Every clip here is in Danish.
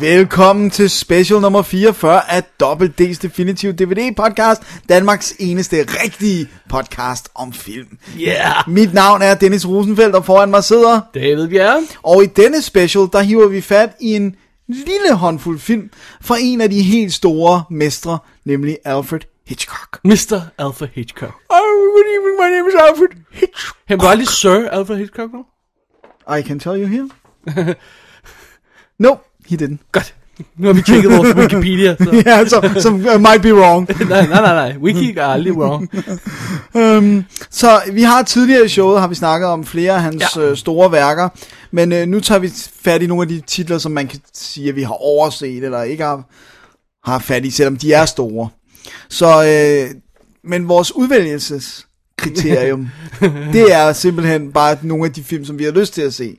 Velkommen til special nummer 44 af Double D's Definitive DVD podcast, Danmarks eneste rigtige podcast om film. Yeah! Mit navn er Dennis Rosenfeldt, og foran mig sidder, David Bjerre. og i denne special, der hiver vi fat i en lille håndfuld film fra en af de helt store mestre, nemlig Alfred Hitchcock. Mr. Alfred Hitchcock. Oh, good evening, my name is Alfred Hitchcock. Han var aldrig Sir Alfred Hitchcock nu? I can tell you here. no, he didn't. Godt. Nu har vi tjekket vores Wikipedia. Så. yeah, so, so uh, might be wrong. nej, nej, nej, nej. Wiki er aldrig wrong. Um, så vi har tidligere i showet, har vi snakket om flere af hans Ja. ja. øh, store værker, men øh, nu tager vi fat i nogle af de titler, som man kan sige, at vi har overset, eller ikke har, har fat i, selvom de er store. Så, øh, men vores udvælgelseskriterium, det er simpelthen bare nogle af de film, som vi har lyst til at se.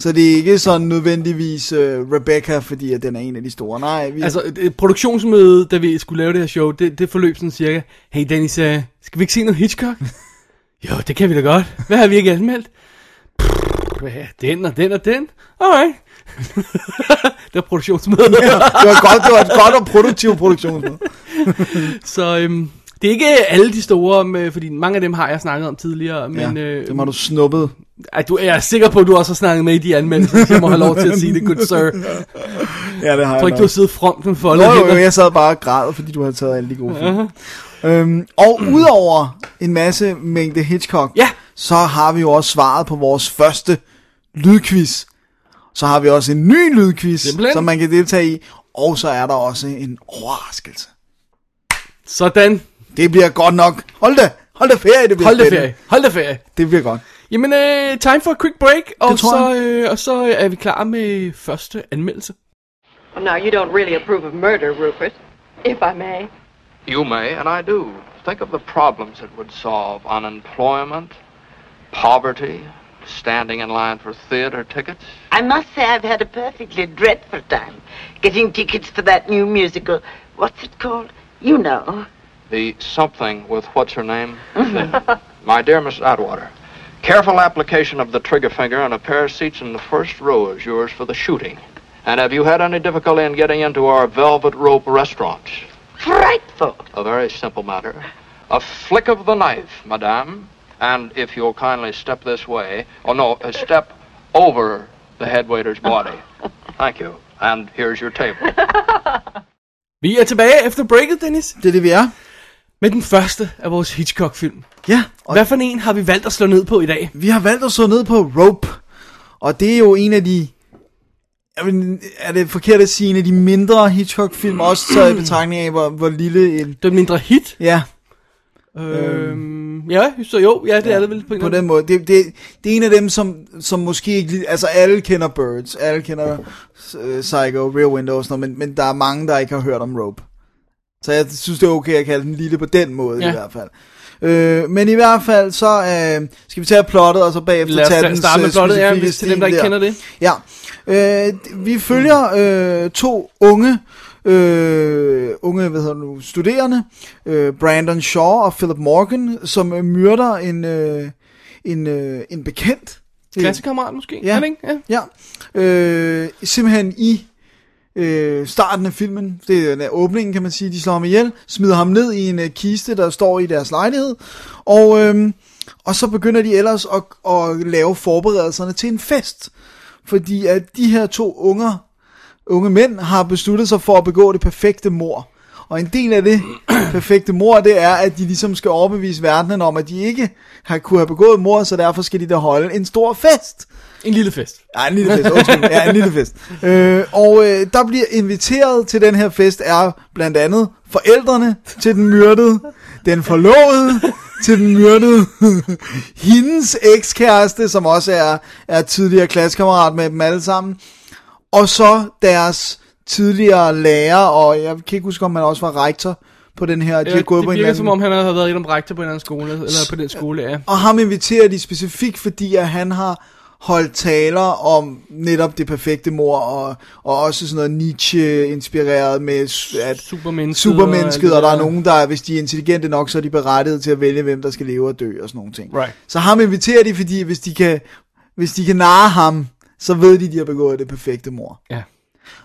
Så det er ikke sådan nødvendigvis øh, Rebecca, fordi at den er en af de store. Nej, vi, Altså, et produktionsmøde, da vi skulle lave det her show, det, det forløb sådan cirka. Hey Dennis, uh, skal vi ikke se noget Hitchcock? jo, det kan vi da godt. Hvad har vi ikke anmeldt? Ja, den og den og den. Alright. det var produktionsmøde. det var godt, det var et godt og produktivt produktionsmøde. Så øhm, det er ikke alle de store, med, fordi mange af dem har jeg snakket om tidligere. Men, ja, øh, det må du snuppet. Ej, du, jeg er sikker på, at du også har snakket med i de anmeldelser, så jeg må have lov til at sige det, good sir. Jeg Ja, det har tror ikke, du har siddet front med foldet. Nå, jo, jo, jeg sad bare og græd, fordi du havde taget alle de gode film. Øhm, og udover en masse mængde Hitchcock, Ja. så har vi jo også svaret på vores første lydquiz. Så har vi også en ny lydquiz, Simpelthen. som man kan deltage i. Og så er der også en overraskelse. Sådan. Det bliver godt nok. Hold da, hold da ferie, det bliver Hold da spændende. ferie. Hold da ferie. Det bliver godt. Jamen, øh, time for a quick break, og tror så, øh, og så er vi klar med første anmeldelse. Well, now, you don't really approve of murder, Rupert, if I may. You may, and I do. Think of the problems it would solve unemployment, poverty, standing in line for theater tickets. I must say I've had a perfectly dreadful time getting tickets for that new musical. What's it called? You know. The something with what's her name? My dear Miss Atwater, careful application of the trigger finger and a pair of seats in the first row is yours for the shooting. And have you had any difficulty in getting into our Velvet Rope restaurants? Frightful. A very simple matter. A flick of the knife, madame. And if you'll kindly step this way, oh no, uh, step over the head waiter's body. Thank you. And here's your table. Vi er tilbage efter breaket, Dennis, Det er det, vi er. Med den første af vores Hitchcock-film. Ja, og Hvad for en har vi valgt at slå ned på i dag? vi har valgt at slå ned på Rope. Og det er jo en af de... Jeg vil, er det forkert at sige en af de mindre Hitchcock-film, også taget i betragtning af, hvor, hvor lille en... Den mindre hit? Ja, Øhm, ja, så jo, ja, det er det vel på en på den måde. Det, det, det er en af dem, som, som måske ikke... Altså, alle kender Birds, alle kender uh, Psycho, Rear Window og sådan noget, men, men der er mange, der ikke har hørt om Rope. Så jeg synes, det er okay at kalde den lille på den måde, ja. I hvert fald. Øh, men i hvert fald, så øh, skal vi tage plottet, og så bagefter Lad os tage ta- den starte med øh, plottet, ja, hvis til dem, der ikke der. kender det. Ja, øh, vi følger øh, to unge, øh, unge hvad hedder nu, studerende, øh, Brandon Shaw og Philip Morgan, som øh, myrder en, øh, en, øh, en bekendt. Klassekammerat måske? Ja. Er det ikke? ja. Ja, øh, simpelthen i øh, starten af filmen, det er åbningen kan man sige, de slår ham ihjel, smider ham ned i en øh, kiste, der står i deres lejlighed, og, øh, og så begynder de ellers at, at lave forberedelserne til en fest, fordi at de her to unger, unge mænd har besluttet sig for at begå det perfekte mor. Og en del af det perfekte mor, det er, at de ligesom skal overbevise verdenen om, at de ikke har kunne have begået mor, så derfor skal de da holde en stor fest. En lille fest. Ja, en lille fest, undskyld. Ja, en lille fest. Øh, og øh, der bliver inviteret til den her fest er blandt andet forældrene til den myrdede, den forlovede til den myrdede, hendes ekskæreste, som også er, er tidligere klassekammerat med dem alle sammen, og så deres tidligere lærer, og jeg kan ikke huske, om han også var rektor på den her. De Ja, har gået det på en virker eller som anden- om, han har været i om rektor på en anden skole, eller på den skole, ja. Og ham inviterer de specifikt, fordi at han har holdt taler om netop det perfekte mor, og, og også sådan noget Nietzsche-inspireret med, at Supermennesket. supermennesket, og alt der er nogen, der, hvis de er intelligente nok, så er de berettiget til at vælge, hvem der skal leve og dø og sådan nogle ting. Right. Så ham inviterer de, fordi hvis de kan, hvis de kan narre ham, så ved de, de har begået det perfekte mor. Ja.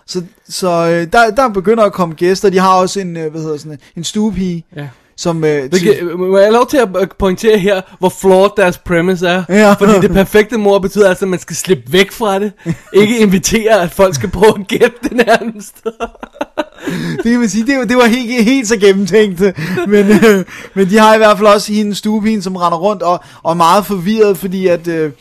Så, så øh, der, der begynder at komme gæster. De har også en, øh, hvad hedder sådan, en stuepige, Ja. Som... Øh, Hvilket, må jeg lov til at øh, pointere her, hvor flawed deres premise er? Ja. Fordi det perfekte mor betyder altså, at man skal slippe væk fra det. Ikke invitere, at folk skal prøve at gætte det nærmest. det kan man sige, det, var- det var helt, helt så gennemtænkt. Men, øh, men de har i hvert fald også hende stuepige, som render rundt og, og er meget forvirret, fordi at øh,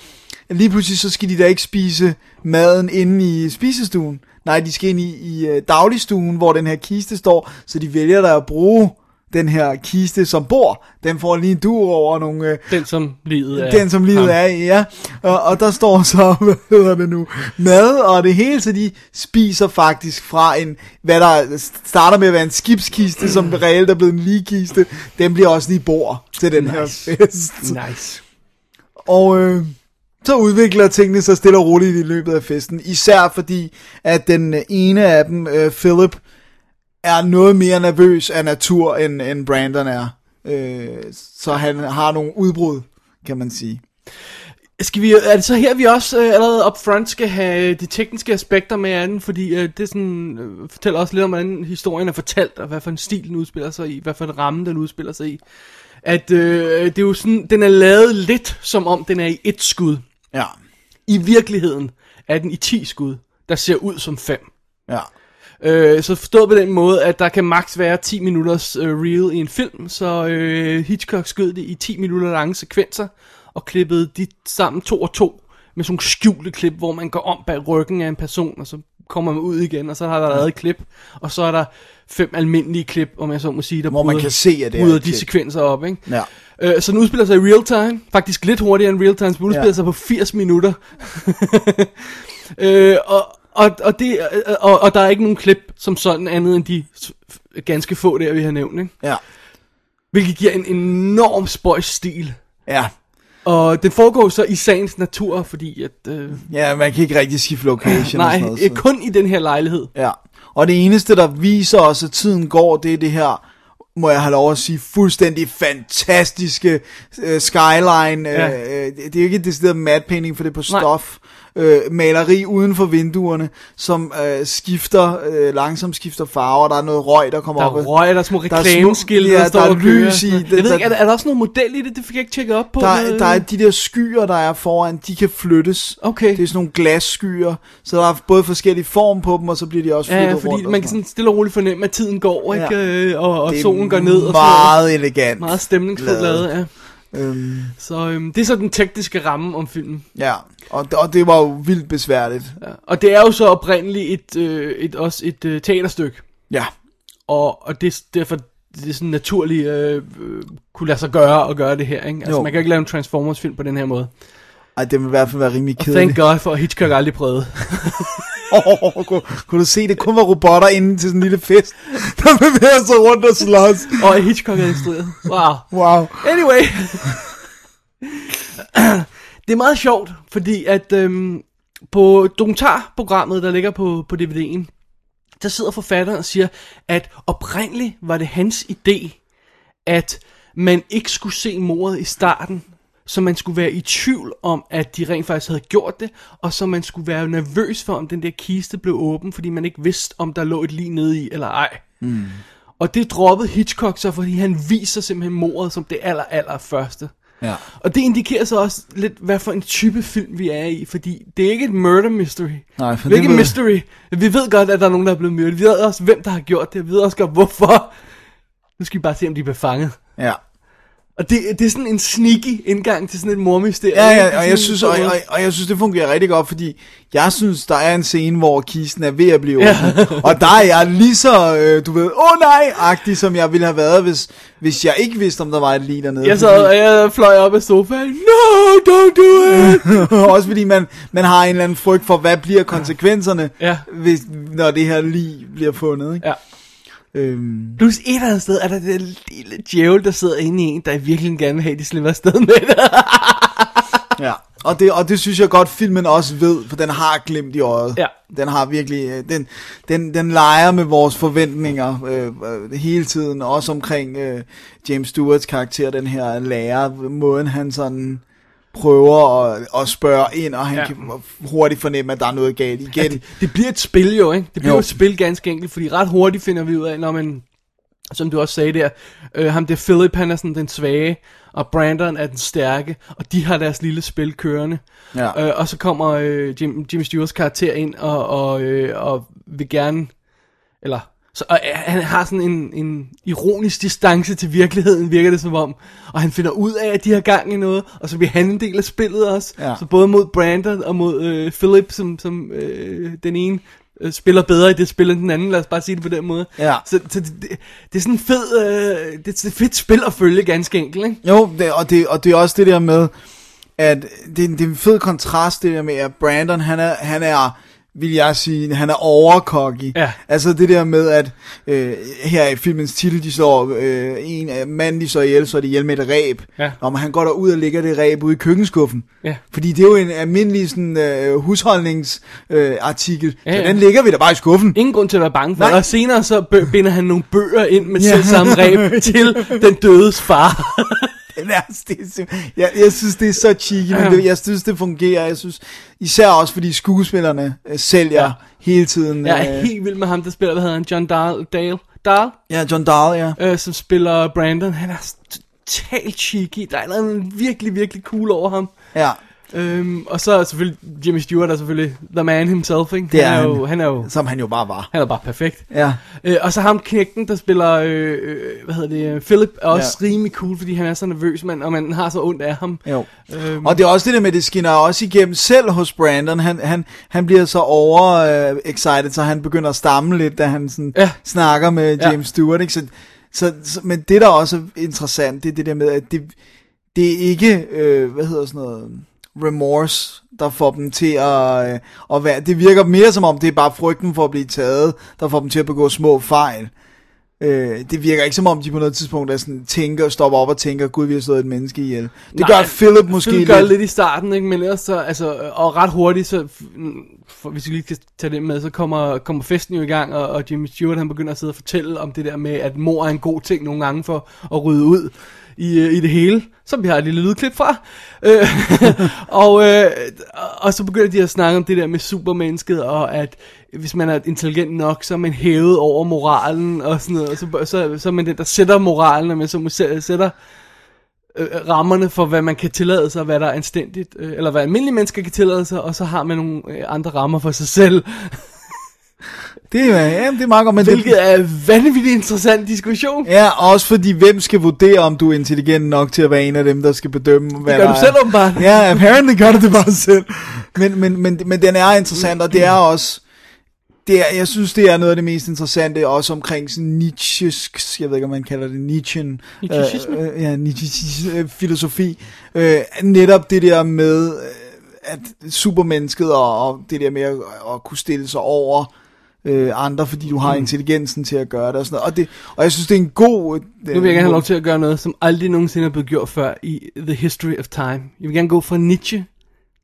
lige pludselig så skal de da ikke spise maden inde i spisestuen. Nej, de skal ind i, i øh, dagligstuen, hvor den her kiste står, så de vælger der at bruge den her kiste som bord. Den får lige en dur over nogle... Øh, Den som livet er. den som livet ham. er ja. Og, og der står så, hvad hedder det nu, mad og det hele, så de spiser faktisk fra en, hvad der starter med at være en skibskiste, som reelt er blevet en ligekiste, den bliver også lige bord til den her Nice. fest. Nice. Og øh, så udvikler tingene sig stille og roligt i løbet af festen, især fordi, at den ene af dem, øh, Philip, er noget mere nervøs af natur, end, end Brandon er. Øh, så han har nogle udbrud, kan man sige. Skal vi, er det så her, vi også øh, allerede up front skal have de tekniske aspekter med af den, fordi øh, det sådan, øh, fortæller også lidt om, hvordan historien er fortalt, og hvad for en stil den udspiller sig i, hvad for en ramme den udspiller sig i. At øh, det er jo sådan, den er lavet lidt som om den er i et skud. Ja, I virkeligheden er den i 10 skud, der ser ud som 5. ja. Øh, så forstået på den måde, at der kan maks være 10 minutters øh, reel i en film, så øh, Hitchcock skød det i 10 minutter lange sekvenser, og klippede de sammen to og to, med sådan nogle skjulte klip, hvor man går om bag ryggen af en person, og så kommer man ud igen, og så har der lavet et klip, og så er der fem almindelige klip, om jeg så må sige, der Hvor man bryder- kan se, at det er bryder de klip. sekvenser op, ikke? Ja. Øh, så den udspiller sig i real time, faktisk lidt hurtigere end real time, så den udspiller Ja. sig på 80 minutter. øh, og, og, og, det, og, og der er ikke nogen klip som sådan andet end de ganske få der, vi har nævnt, ikke? Ja. Hvilket giver en enorm spøjs stil. Ja. Og den foregår så i sagens natur, fordi at... Øh, Ja, man kan ikke rigtig skifte location og nej, sådan noget. øh, kun i den her lejlighed. Ja. Og det eneste, der viser os, at tiden går, det er det her, må jeg have lov at sige, fuldstændig fantastiske øh, skyline. Ja. Øh, øh, det er jo ikke et decideret matte painting, for det er på Nej. Øh, maleri uden for vinduerne, som øh, skifter, øh, langsomt skifter farver. Der er noget røg, der kommer Der op. er røg, der er små der er små- reklameskilte, ja, der står der er lys i det, Jeg ved der- ikke, er der, er der også noget model i det? Det fik jeg ikke tjekket op på. Der, er- der er de der skyer, der er foran, de kan flyttes. Okay. Det er sådan nogle glasskyer, så der er både forskellige form på dem, og så bliver de også flyttet ja, rundt. fordi og man kan sådan stille og roligt fornemme, at tiden går, ikke? Ja. Øh, og, og solen går ned. Og sådan noget. meget elegant. Meget stemningsfuldt lavet, ja. Øhm, Så øhm, det er så den tekniske ramme om filmen. ja, og, og det var jo vildt besværligt. Ja. Og det er jo så oprindeligt et, øh, et, også et øh, teaterstykke. Ja, Og, og det er derfor det er sådan naturligt øh, øh, kunne lade sig gøre at gøre det her. Ikke? Altså Jo. man kan ikke lave en Transformers film på den her måde. Ej, det vil i hvert fald være rimelig Og kedeligt. thank God for at Hitchcock aldrig prøvede. Oh, kunne, kunne du se, det kun var robotter inde til sådan en lille fest, der bevæger sig rundt og slås. og Hitchcock er instrueret. Wow. Wow. Anyway. det er meget sjovt, fordi at øhm, på dokumentarprogrammet, der ligger på, på DVD'en, der sidder forfatteren og siger, at oprindeligt var det hans idé, at man ikke skulle se mordet i starten, så man skulle være i tvivl om, at de rent faktisk havde gjort det, og så man skulle være nervøs for, om den der kiste blev åben, fordi man ikke vidste, om der lå et lig nede i, eller ej. Mm. Og det droppede Hitchcock så, fordi han viser simpelthen mordet som det aller, aller første. Ja. Og det indikerer så også lidt, hvad for en type film vi er i, fordi det er ikke et murder mystery. Nej, for det er ikke et mystery. Vi ved godt, at der er nogen, der er blevet myrdet. Vi ved også, hvem der har gjort det. Vi ved også godt, hvorfor. Nu skal vi bare se, om de bliver fanget. Ja. Og det, det er sådan en sneaky indgang til sådan et mormysterie. Ja, ja, og jeg, synes, og, og, og jeg synes, det fungerer rigtig godt, fordi jeg synes, der er en scene, hvor kisten er ved at blive Ja. åbnet. og der er jeg lige så, øh, du ved, åh oh, nej, agtig, som jeg ville have været, hvis, hvis jeg ikke vidste, om der var et lige dernede. Jeg sad, og jeg fløj op af sofaen. No, don't do it! Også fordi man, man har en eller anden frygt for, hvad bliver konsekvenserne, Ja. hvis, når det her lige bliver fundet. Ikke? Ja. Øhm, Plus et eller andet sted er der det lille djævel, der sidder inde i en, der virkelig gerne vil have, at de slipper afsted med det. ja. Og det, og det synes jeg godt, filmen også ved, for den har glimt i øjet. Ja. Den har virkelig, øh, den, den, den leger med vores forventninger øh, øh, hele tiden, også omkring øh, James Stewarts karakter, den her lærer, måden han sådan prøver at, at spørge ind, og han Ja. kan hurtigt fornemme, at der er noget galt igen. Ja, det, det bliver et spil jo, ikke? Det bliver Jo. jo. et spil ganske enkelt, fordi ret hurtigt finder vi ud af, når man, som du også sagde der, øh, ham der Philip, han er sådan den svage, og Brandon er den stærke, og de har deres lille spil kørende. Ja. Øh, og så kommer øh, Jim, Jimmy Stewarts karakter ind, og, og, øh, og vil gerne, eller, så, og, øh, han har sådan en, en ironisk distance til virkeligheden, virker det som om. Og han finder ud af, at de har gang i noget, og så bliver han en del af spillet også. Ja. Så både mod Brandon og mod øh, Philip, som, som øh, den ene øh, spiller bedre i det spil end den anden, lad os bare sige det på den måde. Ja. Så, så det, det, det er sådan fed, øh, det er et fedt spil at følge ganske enkelt, ikke? Jo, det, og, det, og det er også det der med, at det, det er en fed kontrast, det der med, at Brandon, han er, han er vil jeg sige, han er overcocky. Ja. Altså det der med, at øh, her i filmens titel, de slår øh, en af manden, de så ihjel, så er de ihjel med et ræb. Ja. Om han går derud og lægger det ræb ude i køkkenskuffen. Ja. Fordi det er jo en almindelig sådan, øh, husholdningsartikel. Øh, artikel. Ja, så ja. den lægger vi da bare i skuffen. Ingen grund til at være bange for Nej. det. Og senere så binder han nogle bøger ind med Ja. selv samme ræb til den dødes far. Den er, det er jeg, jeg synes, det er så cheeky, men det, jeg synes, det fungerer. Jeg synes, især også, fordi skuespillerne øh, sælger Ja. ja. hele tiden. Jeg er øh, helt vild med ham, der spiller, hvad hedder han, John Dahl, Dale, Dahl Ja, John Dahl, ja. øh, som spiller Brandon. Han er totalt cheeky. Der er noget virkelig, virkelig cool over ham. Ja, Øhm, og så er selvfølgelig Jimmy Stewart er selvfølgelig the man himself, ikke? Det er han. Er jo, han er jo som han jo bare var. han er bare perfekt. Ja, Øh, og så ham knægten, der spiller, øh, øh, hvad hedder det, øh, Philip, er også Ja. rimelig cool, fordi han er så nervøs, man, og man har så ondt af ham. jo. Øhm, Og det er også det der med, det skinner også igennem selv hos Brandon. Han, han, han bliver så over øh, excited, så han begynder at stamme lidt, da han sådan Ja. snakker med Ja. James Stewart. Ikke? Så, så, så, men det, der også er interessant, det er det der med, at det, det er ikke, øh, hvad hedder sådan noget, remorse, der får dem til at, øh, at være, det virker mere som om, det er bare frygten for at blive taget, der får dem til at begå små fejl. Øh, det virker ikke som om, de på noget tidspunkt er sådan, tænker, stopper op og tænker, gud, vi har slået et menneske ihjel. Det Nej, gør Philip måske Philip gør lidt. lidt i starten, ikke? men ellers så, altså, og ret hurtigt, så, for, hvis vi lige kan tage det med, så kommer, kommer festen jo i gang, og, og Jimmy Stewart, han begynder at sidde og fortælle om det der med, at mor er en god ting nogle gange for at rydde ud i, øh, i det hele, som vi har et lille lydklip fra. Øh, og, øh, og så begynder de at snakke om det der med supermennesket, og at hvis man er intelligent nok, så er man hævet over moralen, og sådan noget, og så, så, så er man den, der sætter moralen, og man så sætter øh, rammerne for, hvad man kan tillade sig, hvad der er anstændigt, øh, eller hvad almindelige mennesker kan tillade sig, og så har man nogle øh, andre rammer for sig selv, Det, er- ja, det er meget godt, men det, hvilket er en vanvittig interessant diskussion. Ja, også fordi, hvem skal vurdere, om du er intelligent nok til at være en af dem, der skal bedømme, hvad Det gør du er. selv åbenbart. Ja, apparently gør du det bare selv. Men, men, men, men den er interessant, og det er også... Det er, jeg synes, det er noget af det mest interessante, også omkring sådan Nietzsche's, jeg ved ikke, om man kalder det Nietzschean, Nietzscheisme? øh, øh, ja, Nietzsche's øh, filosofi. Øh, netop det der med, øh, at supermennesket og, og det der med at, at kunne stille sig over øh, andre, fordi du har Mm. intelligensen til at gøre det og sådan noget. Og, det, og jeg synes, det er en god... Øh, Nu vil jeg gerne have lov til at gøre noget, som aldrig nogensinde er blevet gjort før i The History of Time. Jeg vil gerne gå fra Nietzsche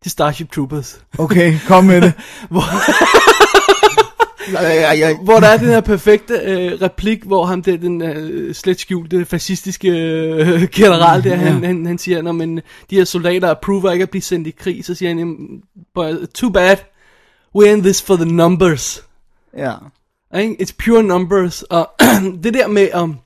til Starship Troopers. Okay, kom med det. Hvor, Ja, ja, ja. hvor der er den her perfekte øh, replik, hvor ham der, den øh, slet skjulte fascistiske øh, general der, han, han, han siger, når men de her soldater approver ikke at blive sendt i krig, så siger han, "Jamen, but too bad, we're in this for the numbers. Ja. Ikke? It's pure numbers. Og det der med um,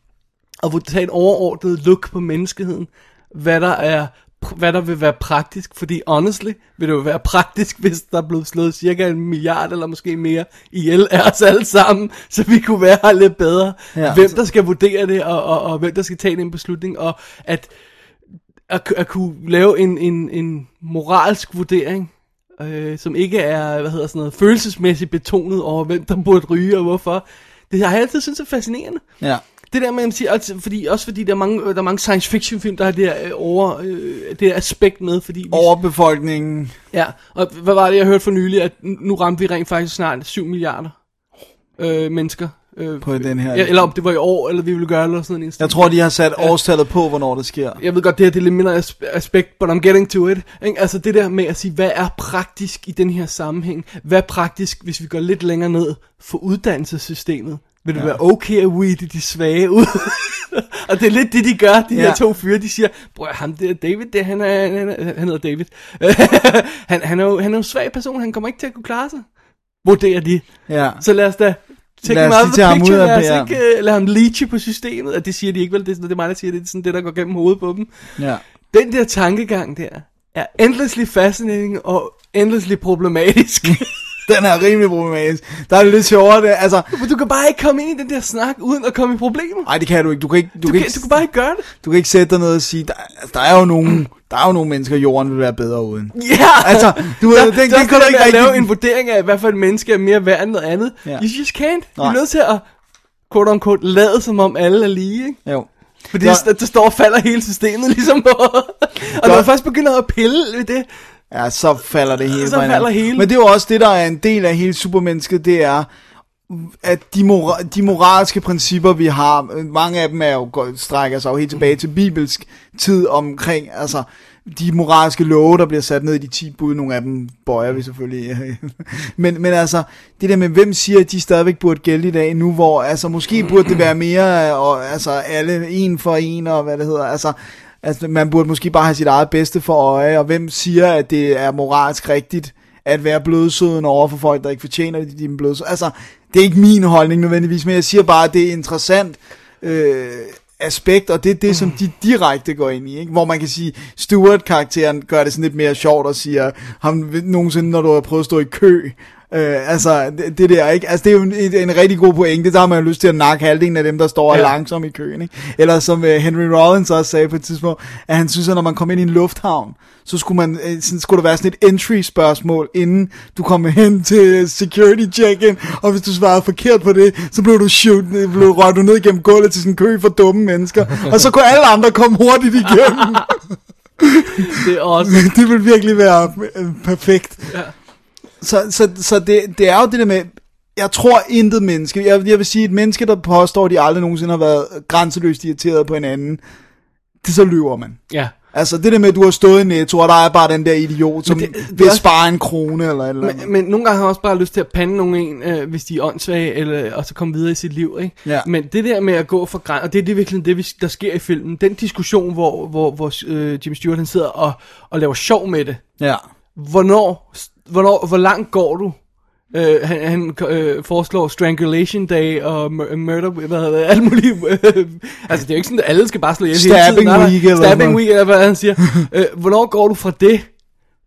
at tage et overordnet look på menneskeheden, hvad der er hvad der vil være praktisk, fordi honestly vil det jo være praktisk, hvis der er blevet slået cirka en milliard eller måske mere ihjel af os alle sammen, så vi kunne være her lidt bedre. Ja. hvem der skal vurdere det, og, og, og hvem der skal tage den beslutning, og at at, at kunne lave en, en, en moralsk vurdering, øh, som ikke er, hvad hedder sådan noget, følelsesmæssigt betonet over, hvem der burde ryge og hvorfor. Det har jeg altid synes er fascinerende. Ja. Det der med, at man siger, fordi, også fordi der er, mange, der er mange science fiction film, der har det her, øh, over, øh, det her aspekt med, fordi vi, Overbefolkningen. Ja, og hvad var det, jeg hørte for nylig, at nu ramte vi rent faktisk snart 7 milliarder øh, mennesker. Øh, På den her- Ja, eller om det var i år, eller vi ville gøre eller sådan en Jeg tror, de har sat årstallet på, hvornår det sker. jeg ved godt, det her det er lidt mindre as- aspekt, but I'm getting to it. Ikke? Altså det der med at sige, hvad er praktisk i den her sammenhæng? Hvad er praktisk, hvis vi går lidt længere ned for uddannelsessystemet? Vil det ja. være okay at weede de svage ud? og det er lidt det, de gør, de ja. Ja. her to fyre. De siger, bror, ham der David, det, han, er, han, er, han hedder David. han, han, er jo, han er jo en svag person, han kommer ikke til at kunne klare sig. Vurderer de. Ja. Så lad os da take Lad him out of the ham ud picture, af lad os ikke uh, lade ham leache på systemet. Og det siger de ikke vel, det er, sådan, det er mig, der siger det, det er sådan det, der går gennem hovedet på dem. Ja. Den der tankegang der, er endlessly fascinating og endlessly problematisk. Den er rimelig problematisk. Der er det lidt sjovere, det, altså... Men du kan bare ikke komme ind i den der snak, uden at komme i problemer. Nej, det kan du ikke. Du kan ikke, du, Du, kan, ikke, du kan bare ikke gøre det. du kan ikke sætte dig ned og sige, der, altså, der er jo nogle, der er jo nogle mennesker, jorden vil være bedre uden. Ja, Altså, du ved, den- det, den kan du ikke at lave rigtig- en vurdering af, hvad for et menneske er mere værd end noget andet. Ja. You just can't. Du er Nej. nødt til at, quote unquote, lade som om alle er lige, ikke? Jo. Fordi det, det står og falder hele systemet ligesom på. og når man først begynder at pille ved det, Ja, så falder det hele Så falder hele. Men det er jo også det, der er en del af hele supermennesket, det er, at de, mora- de moralske principper, vi har, mange af dem er jo, strækker sig jo helt tilbage til bibelsk tid omkring, altså, de moralske love, der bliver sat ned i de 10 bud, nogle af dem bøjer vi selvfølgelig. men, men altså, det der med, hvem siger, at de stadigvæk burde gælde i dag nu, hvor, altså, måske burde det være mere, og, altså, alle en for en, og hvad det hedder, altså, Altså, man burde måske bare have sit eget bedste for øje, og hvem siger, at det er moralsk rigtigt at være blødsøden over for folk, der ikke fortjener det, de er blødsøden. Altså, det er ikke min holdning nødvendigvis, men jeg siger bare, at det er interessant øh, aspekt, og det er det, som de direkte går ind i, ikke? hvor man kan sige, Stuart-karakteren gør det sådan lidt mere sjovt og siger, ham nogensinde, når du har prøvet at stå i kø, Øh, altså, det, det der, ikke? Altså, det er jo en, en, rigtig god pointe. Der har man jo lyst til at nakke halvdelen af dem, der står ja. Langsomt i køen, ikke? Eller som uh, Henry Rollins også sagde på et tidspunkt, at han synes, at når man kom ind i en lufthavn, så skulle, man, øh, sådan, skulle der være sådan et entry-spørgsmål, inden du kom hen til security check-in, og hvis du svarede forkert på det, så blev du shoot, blev rørt du ned igennem gulvet til sådan en kø for dumme mennesker, og så kunne alle andre komme hurtigt igennem. det er også... det vil virkelig være øh, perfekt. Ja. Så, så, så det, det er jo det der med, jeg tror intet menneske, jeg, jeg vil sige, et menneske, der påstår, at de aldrig nogensinde har været grænseløst irriteret på en anden, det så lyver man. Ja. Altså det der med, at du har stået i Netto, og der er bare den der idiot, som det- det, det vil også- spare en krone eller et eller andet. Men, men nogle gange har jeg også bare lyst til at pande nogen en, øh, hvis de er åndssvage, eller, og så komme videre i sit liv. Ikke? Ja. Men det der med at gå for græn, og det er det virkelig det, der sker i filmen. Den diskussion, hvor, hvor, hvor øh, Jimmy Stewart han sidder og, og laver sjov med det. Ja. Hvornår, hvornår hvor langt går du? Øh, han han øh, foreslår Strangulation Day og mur- Murder, hvad hedder det, alt muligt. Øh, altså det er jo ikke sådan, at alle skal bare slå ihjel hele Stabbing tiden. Nej, nej, week eller Stabbing week, eller hvad han siger. øh, hvornår går du fra det?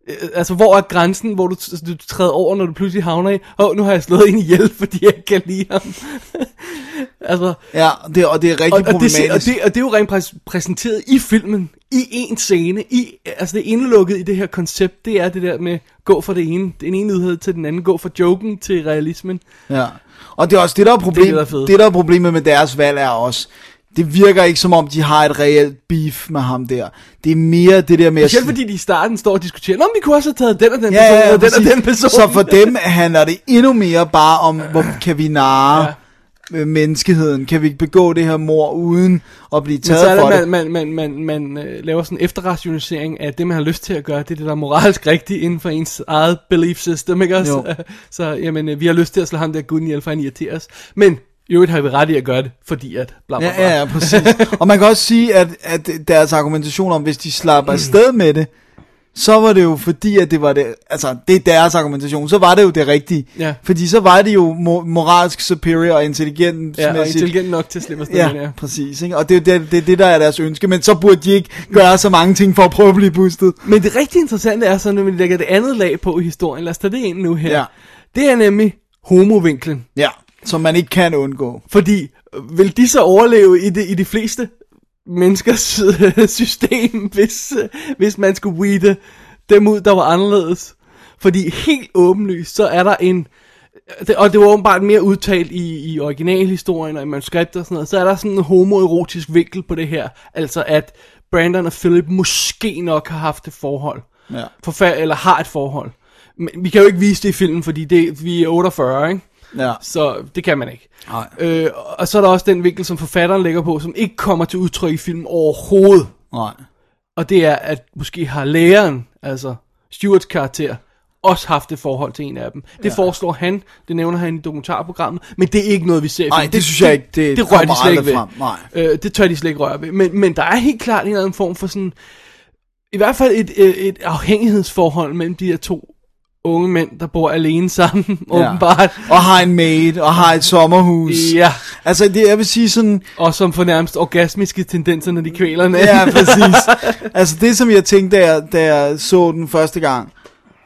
Øh, altså hvor er grænsen, hvor du, du træder over, når du pludselig havner i, åh, oh, nu har jeg slået en ihjel, fordi jeg ikke kan lide ham. altså, Ja, det, og det er rigtig og, og, det, problematisk. og, det, og det er jo rent præs- præsenteret i filmen, i en scene, i, altså det er i det her koncept, det er det der med, gå fra det ene, den ene nyhed til den anden, gå fra joken til realismen. Ja. Og det er også det, der er, problem, Det er det, der er det, der er problemet med deres valg er også, det virker ikke som om, de har et reelt beef med ham der. Det er mere det der med... Specielt fordi de i starten står og diskuterer, Nå, men vi kunne også have taget den og den Ja, ja, ja, person, og den og den person. Så for dem handler det endnu mere bare om, hvor kan vi narre ja. menneskeheden? Kan vi begå det her mor uden at blive Men taget så er for det, det? man, man, man, man, man øh, laver sådan en efterrationalisering af det, man har lyst til at gøre. Det er det, der er moralsk rigtigt inden for ens eget belief system, ikke også? Jo. Så jamen, øh, vi har lyst til at slå ham der guden ihjel, for han irriterer os. Men i øvrigt har vi ret i at gøre det, fordi at bla bla bla. Ja, ja, ja, præcis. og man kan også sige, at, at deres argumentation om, hvis de slapper afsted med det, så var det jo fordi, at det var det, altså det er deres argumentation, så var det jo det rigtige. Ja. Fordi så var det jo mo- moralsk superior og intelligent. Ja, og intelligent nok til at slippe afsted Ja, det. præcis. Ikke? Og det er det, det, det, det, der er deres ønske, men så burde de ikke gøre så mange ting for at prøve at blive boostet. Men det rigtig interessante er så, når vi lægger det andet lag på i historien, lad os tage det ind nu her. Ja. Det er nemlig homovinklen. Ja, som man ikke kan undgå. Fordi, vil de så overleve i, det, i de fleste menneskers system, hvis, hvis man skulle weede dem ud, der var anderledes. Fordi helt åbenlyst, så er der en... Og det var åbenbart mere udtalt i, i originalhistorien og i manuskripter og sådan noget, så er der sådan en homoerotisk vinkel på det her. Altså at Brandon og Philip måske nok har haft et forhold. Ja. Forfær- eller har et forhold. Men vi kan jo ikke vise det i filmen, fordi det, vi er 48, ikke? Ja. Så det kan man ikke. Nej. Øh, og så er der også den vinkel, som forfatteren lægger på, som ikke kommer til udtryk i filmen overhovedet. Nej. Og det er, at måske har læreren, altså Stewarts karakter, også haft et forhold til en af dem. Det ja. foreslår han, det nævner han i dokumentarprogrammet, men det er ikke noget, vi ser Nej, filmen. det synes jeg ikke, det det rører de slet ikke ved. frem. Nej. Øh, det tør de slet ikke røre ved. Men, men der er helt klart en eller anden form for sådan, i hvert fald et, et, et afhængighedsforhold mellem de her to unge mænd, der bor alene sammen, ja. åbenbart. Og har en maid, og har et sommerhus. Ja. Altså, det, jeg vil sige sådan... Og som får nærmest orgasmiske tendenser, når de kvæler den. Ja, præcis. altså, det som jeg tænkte, da jeg, da jeg så den første gang,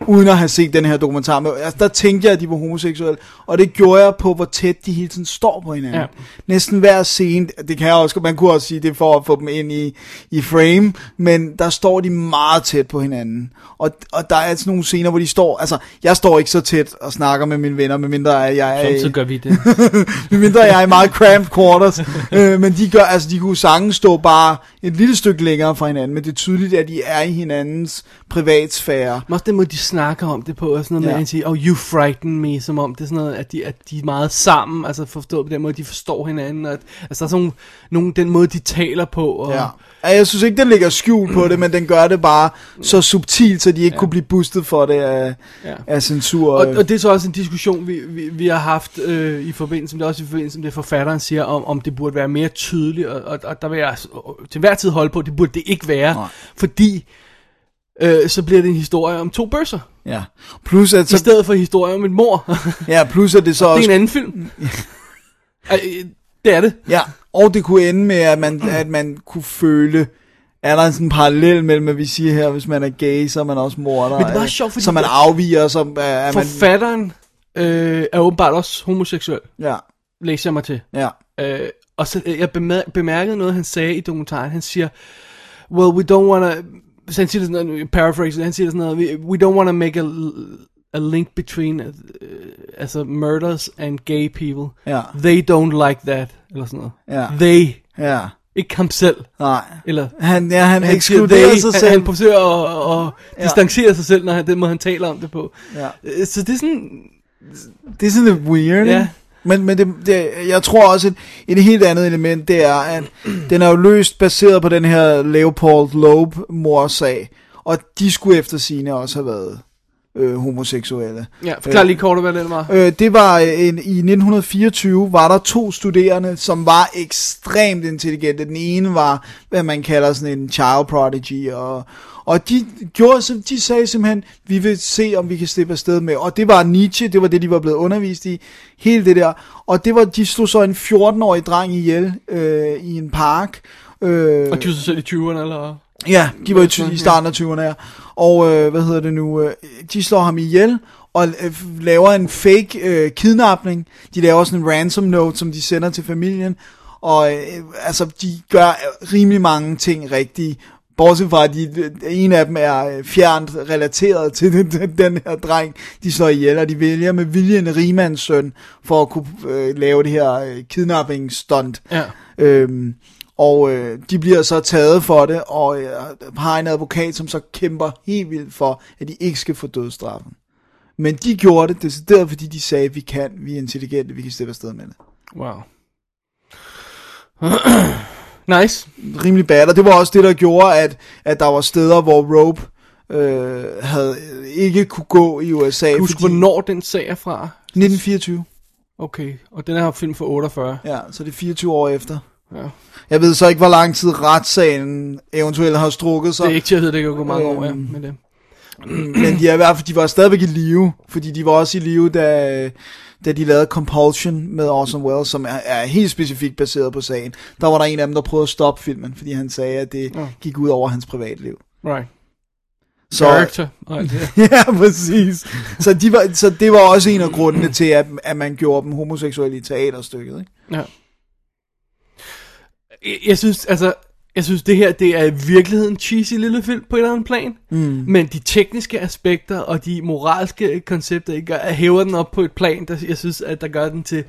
uden at have set den her dokumentar, men, altså, der tænkte jeg, at de var homoseksuelle, og det gjorde jeg på, hvor tæt de hele tiden står på hinanden. Ja. Næsten hver scene, det kan jeg også, man kunne også sige, det for at få dem ind i, i frame, men der står de meget tæt på hinanden. Og, og der er sådan nogle scener, hvor de står, altså, jeg står ikke så tæt og snakker med mine venner, medmindre jeg er... Som så gør vi det. medmindre jeg er i meget cramped quarters. øh, men de gør, altså de kunne sagtens stå bare et lille stykke længere fra hinanden, men det er tydeligt, at de er i hinandens privatsfære. Men også den måde, de snakker om det på, og sådan noget ja. med, at han siger, oh, you frighten me, som om det er sådan noget, at de, at de er meget sammen, altså forstået på den måde, de forstår hinanden, og at, altså der er sådan nogle, den måde, de taler på, og, Ja. Ja, Jeg synes ikke, den ligger skjult på det, men den gør det bare så subtilt, så de ikke ja. kunne blive boostet for det af, Ja. af censur. Og, og det er så også en diskussion, vi, vi, vi har haft øh, i forbindelse med det, også i forbindelse med det, forfatteren siger, om, om det burde være mere tydeligt, og, og, og der vil jeg til hver tid holde på, det burde det ikke være, Nej. fordi øh, så bliver det en historie om to bøsser, ja. Plus at, i så, stedet for en historie om en mor. ja, plus at det så det er også... en anden film. Øh, det er det. Ja, og det kunne ende med, at man, at man kunne føle, er der sådan en parallel mellem, at vi siger her, hvis man er gay, så er man også morder. Men det var øh, sjovt, fordi Så man afviger, så er, er man... Forfatteren øh, er åbenbart også homoseksuel, Ja, læser jeg mig til. ja. Øh, og så øh, jeg bemær- bemærkede noget, han sagde i dokumentaren. Han siger, well, we don't wanna... Så han siger sådan noget, paraphrase, han siger sådan noget, we, don't wanna make a, a link between uh, altså murders and gay people. Ja. They don't like that, eller sådan noget. Ja. They, Ja, ikke ham selv. nej. Eller, Han, ja, han, han ekskluderer they, sig han, selv. han forsøger at, at Ja. distancere sig selv, når han, den måde, han taler om det på. Ja. Øh, Så det er sådan, Det er sådan lidt weird, Ja. Men, men det, det, jeg tror også, et, et helt andet element, det er, at den er jo løst baseret på den her Leopold Loeb morsag, og de skulle efter sine også have været øh, homoseksuelle. ja, forklar lige kort, hvad det var. Øh, det var øh, en, i 1924 var der to studerende, som var ekstremt intelligente. Den ene var, hvad man kalder sådan en child prodigy, og, og de, gjorde, som- de sagde simpelthen, vi vil se, om vi kan slippe afsted med. Og det var Nietzsche, det var det, de var blevet undervist i. Hele det der. Og det var, de slog så en 14-årig dreng ihjel øh, i en park. Øh, Og de var så selv i 20'erne, eller? Ja, de var i, i starten af 20'erne her. Og øh, hvad hedder det nu? Øh, de slår ham ihjel og øh, laver en fake øh, kidnapning. De laver sådan en ransom note, som de sender til familien. Og øh, altså, de gør rimelig mange ting rigtige. Bortset fra, at de, en af dem er øh, fjernt relateret til den, den, den her dreng, de slår ihjel, og de vælger med vilje en rimands søn, for at kunne øh, lave det her øh, kidnapping stunt. Ja. Øhm, og øh, de bliver så taget for det, og øh, har en advokat, som så kæmper helt vildt for, at de ikke skal få dødsstraffen. Men de gjorde det decideret, fordi de sagde, vi kan, vi er intelligente, vi kan slippe afsted med det. Wow. nice. Rimelig bad, og det var også det, der gjorde, at, at der var steder, hvor Rope øh, havde ikke kunne gå i USA. Husk, fordi- hvornår den sag er fra? 1924, Okay, og den her film for 48. ja, så det er 24 år efter. Ja. Jeg ved så ikke, hvor lang tid retssagen eventuelt har strukket sig. Det er ikke til at vide, det kan gå mange år, ja, Øhm, med det. Men de er i hvert fald, de var stadigvæk i live, fordi de var også i live, da, da de lavede Compulsion med Orson Welles, som er, er helt specifikt baseret på sagen. Der var der en af dem, der prøvede at stoppe filmen, fordi han sagde, at det Ja. gik ud over hans privatliv. Right. Så, Character. Det. ja, præcis. Så, de var, så det var også en af grundene til, at, at man gjorde dem homoseksuelle i teaterstykket. Ikke? Ja. Jeg, jeg synes, altså, Jeg synes, det her, det er i virkeligheden en cheesy lille film på et eller andet plan. Mm. Men de tekniske aspekter og de moralske koncepter, ikke, gør- hæver den op på et plan, der jeg synes, at der gør den til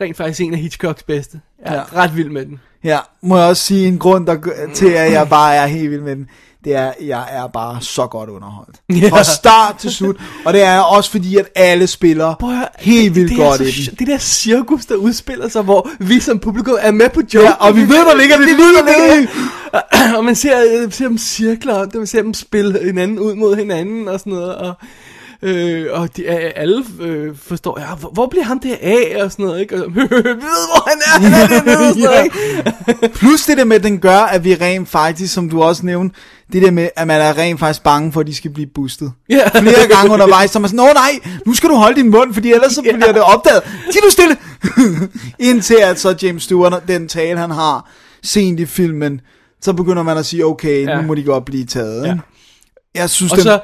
rent faktisk en af Hitchcocks bedste. Jeg er ja. Ret vild med den. Ja, må jeg også sige en grund der, til, at jeg bare er helt vild med den. Det er, jeg er bare så godt underholdt. Fra start til slut. Og det er også fordi, at alle spiller Prøv helt vildt det, godt det i er så, den. Det der cirkus, der udspiller sig, hvor vi som publikum er med på joke. Ja, og vi ved, der ligger det lyd nede. og man ser, ser dem cirkler, og man ser dem spille hinanden ud mod hinanden og sådan noget, og, øh, og de, øh, alle øh, forstår, ja, hvor, hvor bliver ham der af, og sådan noget, ikke? Og, vi ved, hvor han er, han er dernede, og sådan noget, ikke? Plus det der med, at den gør, at vi rent faktisk, som du også nævnte, det der med, at man er rent faktisk bange for, at de skal blive bustet. Ja. Flere gange undervejs, så man sådan, åh nej, nu skal du holde din mund, fordi ellers så bliver det opdaget. Sig nu stille! Indtil at så James Stewart, den tale han har sent i filmen, så begynder man at sige, okay, Ja. nu må de godt blive taget. Ja. Jeg synes, Og den, så,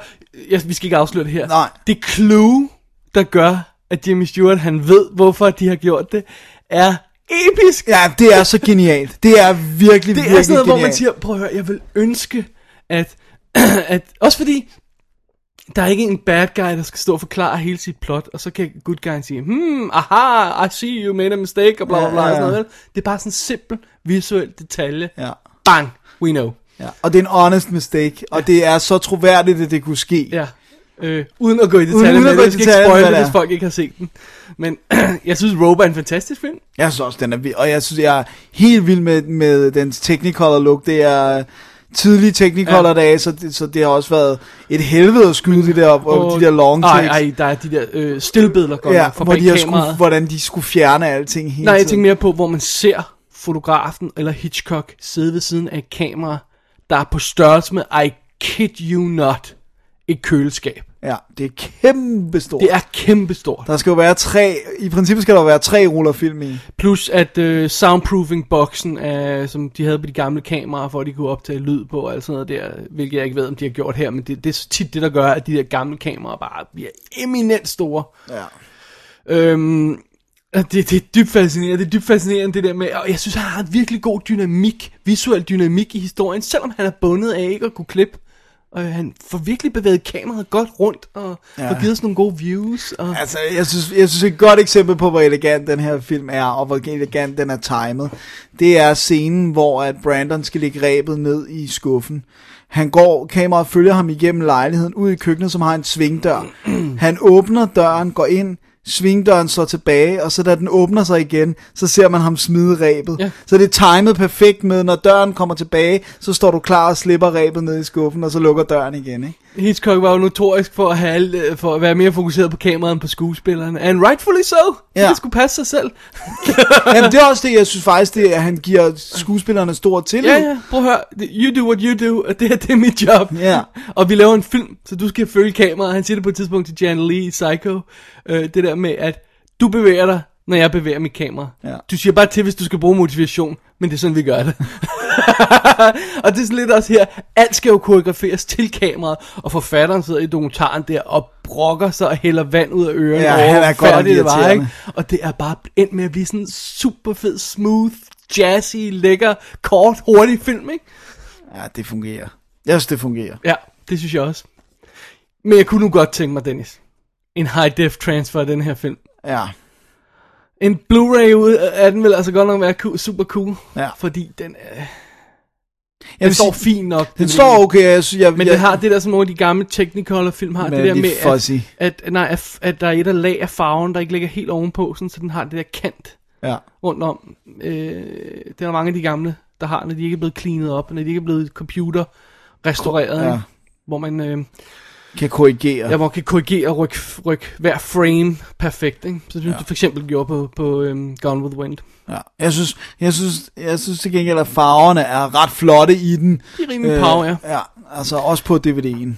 ja, vi skal ikke afsløre det her. Nej. Det clue, der gør, at Jimmy Stewart, han ved, hvorfor de har gjort det, er episk. ja, det er så genialt. Det er virkelig, Det virkelig er sådan noget, hvor man genialt. siger, prøv at høre, jeg vil ønske, at, at også fordi, der er ikke en bad guy, der skal stå og forklare hele sit plot, og så kan good guy sige, hmm, aha, I see you made a mistake, og bla bla bla, ja, ja. sådan noget. Det er bare sådan en simpel visuel detalje. Ja. Bang, we know. Ja. Og det er en honest mistake, og det er så troværdigt, at det kunne ske. Ja. Øh, uden at gå i detaljer uden med at det, gå i jeg skal ikke spoil det, ja. hvis folk ikke har set den. Men jeg synes, Robe er en fantastisk film. Jeg synes også, den er vild, og jeg synes, jeg er helt vild med, med dens Technicolor look. Det er tidlige Technicolor Ja. så det, så det har også været et helvede at skyde det der op, og de der long takes. ej, der er de der øh, stillbilleder godt ja, nok fra hvor de skulle, hvordan de skulle fjerne alting hele Nej, jeg tænker mere på, hvor man ser fotografen eller Hitchcock sidde ved siden af et kamera, der er på størrelse med, I kid you not, et køleskab. Ja, det er kæmpestort. Det er kæmpestort. Der skal jo være tre, i princippet skal der være tre ruller film i. Plus at øh, soundproofing-boksen, øh, som de havde på de gamle kameraer, for at de kunne optage lyd på og alt sådan noget der, hvilket jeg ikke ved, om de har gjort her, men det, det er tit det, der gør, at de der gamle kameraer bare bliver eminent store. Ja. Øhm, det, det er dybt fascinerende, det er dybt fascinerende det der med, og jeg synes, han har en virkelig god dynamik, visuel dynamik i historien, selvom han er bundet af ikke at kunne klippe. Og han får virkelig bevæget kameraet godt rundt, og ja. Får givet os nogle gode views. Og... Altså, jeg synes, jeg synes et godt eksempel på, hvor elegant den her film er, og hvor elegant den er timet, det er scenen, hvor at Brandon skal lægge rebet ned i skuffen. Han går, kameraet følger ham igennem lejligheden, ud i køkkenet, som har en svingdør. Han åbner døren, går ind, svingdøren står tilbage, og så da den åbner sig igen, så ser man ham smide rebet. Ja. Så det er timet perfekt med, når døren kommer tilbage, så står du klar og slipper rebet ned i skuffen, og så lukker døren igen, ikke? Hitchcock var jo notorisk for at, have, øh, for at være mere fokuseret på kameraet end på skuespillerne. And rightfully so. Ja. Det skulle passe sig selv. Jamen, det er også det, jeg synes faktisk, det er, at han giver skuespillerne stor tillid. Ja, ja, prøv at høre. You do what you do, og det her, det er mit job. Ja. Og vi laver en film, så du skal følge kameraet. Han siger det på et tidspunkt til Jan Lee i Psycho. Øh, det der med, at du bevæger dig, når jeg bevæger mit kamera. Ja. Du siger bare til, hvis du skal bruge motivation, men det er sådan, vi gør det. og det er sådan lidt også her, alt skal jo koreograferes til kameraet, og forfatteren sidder i dokumentaren der og brokker sig og hælder vand ud af ørerne. Ja, han er godt det var, ikke? Og det er bare endt med at blive sådan en super fed, smooth, jazzy, lækker, kort, hurtig film, ikke? Ja, det fungerer. Jeg synes, det fungerer. Ja, det synes jeg også. Men jeg kunne nu godt tænke mig, Dennis, en high def transfer af den her film. Ja. En Blu-ray ud af den vil altså godt nok være super cool. Ja. Fordi den, øh, Jeg den står fint nok. den står okay. Jeg, synes, jeg, Men jeg, den har det der, som nogle af de gamle Technicolor film har. Det der med, fuzzy. at, at, nej, at, at der er et af lag af farven, der ikke ligger helt ovenpå, sådan, så den har det der kant Ja. rundt om. Øh, det er der mange af de gamle, der har, når de ikke er blevet cleanet op, når de ikke er blevet computer restaureret, Ja. ja. hvor man... Øh, Kan korrigere. Ja, hvor man kan korrigere og rykke, rykke hver frame perfekt, ikke? Så det ja. du for eksempel gjorde på, på um, Gone with the Wind. Ja. Jeg synes, jeg synes, jeg synes til gengæld, at farverne er ret flotte i den. De er rimelig power, ja. Ja, altså også på DVD'en.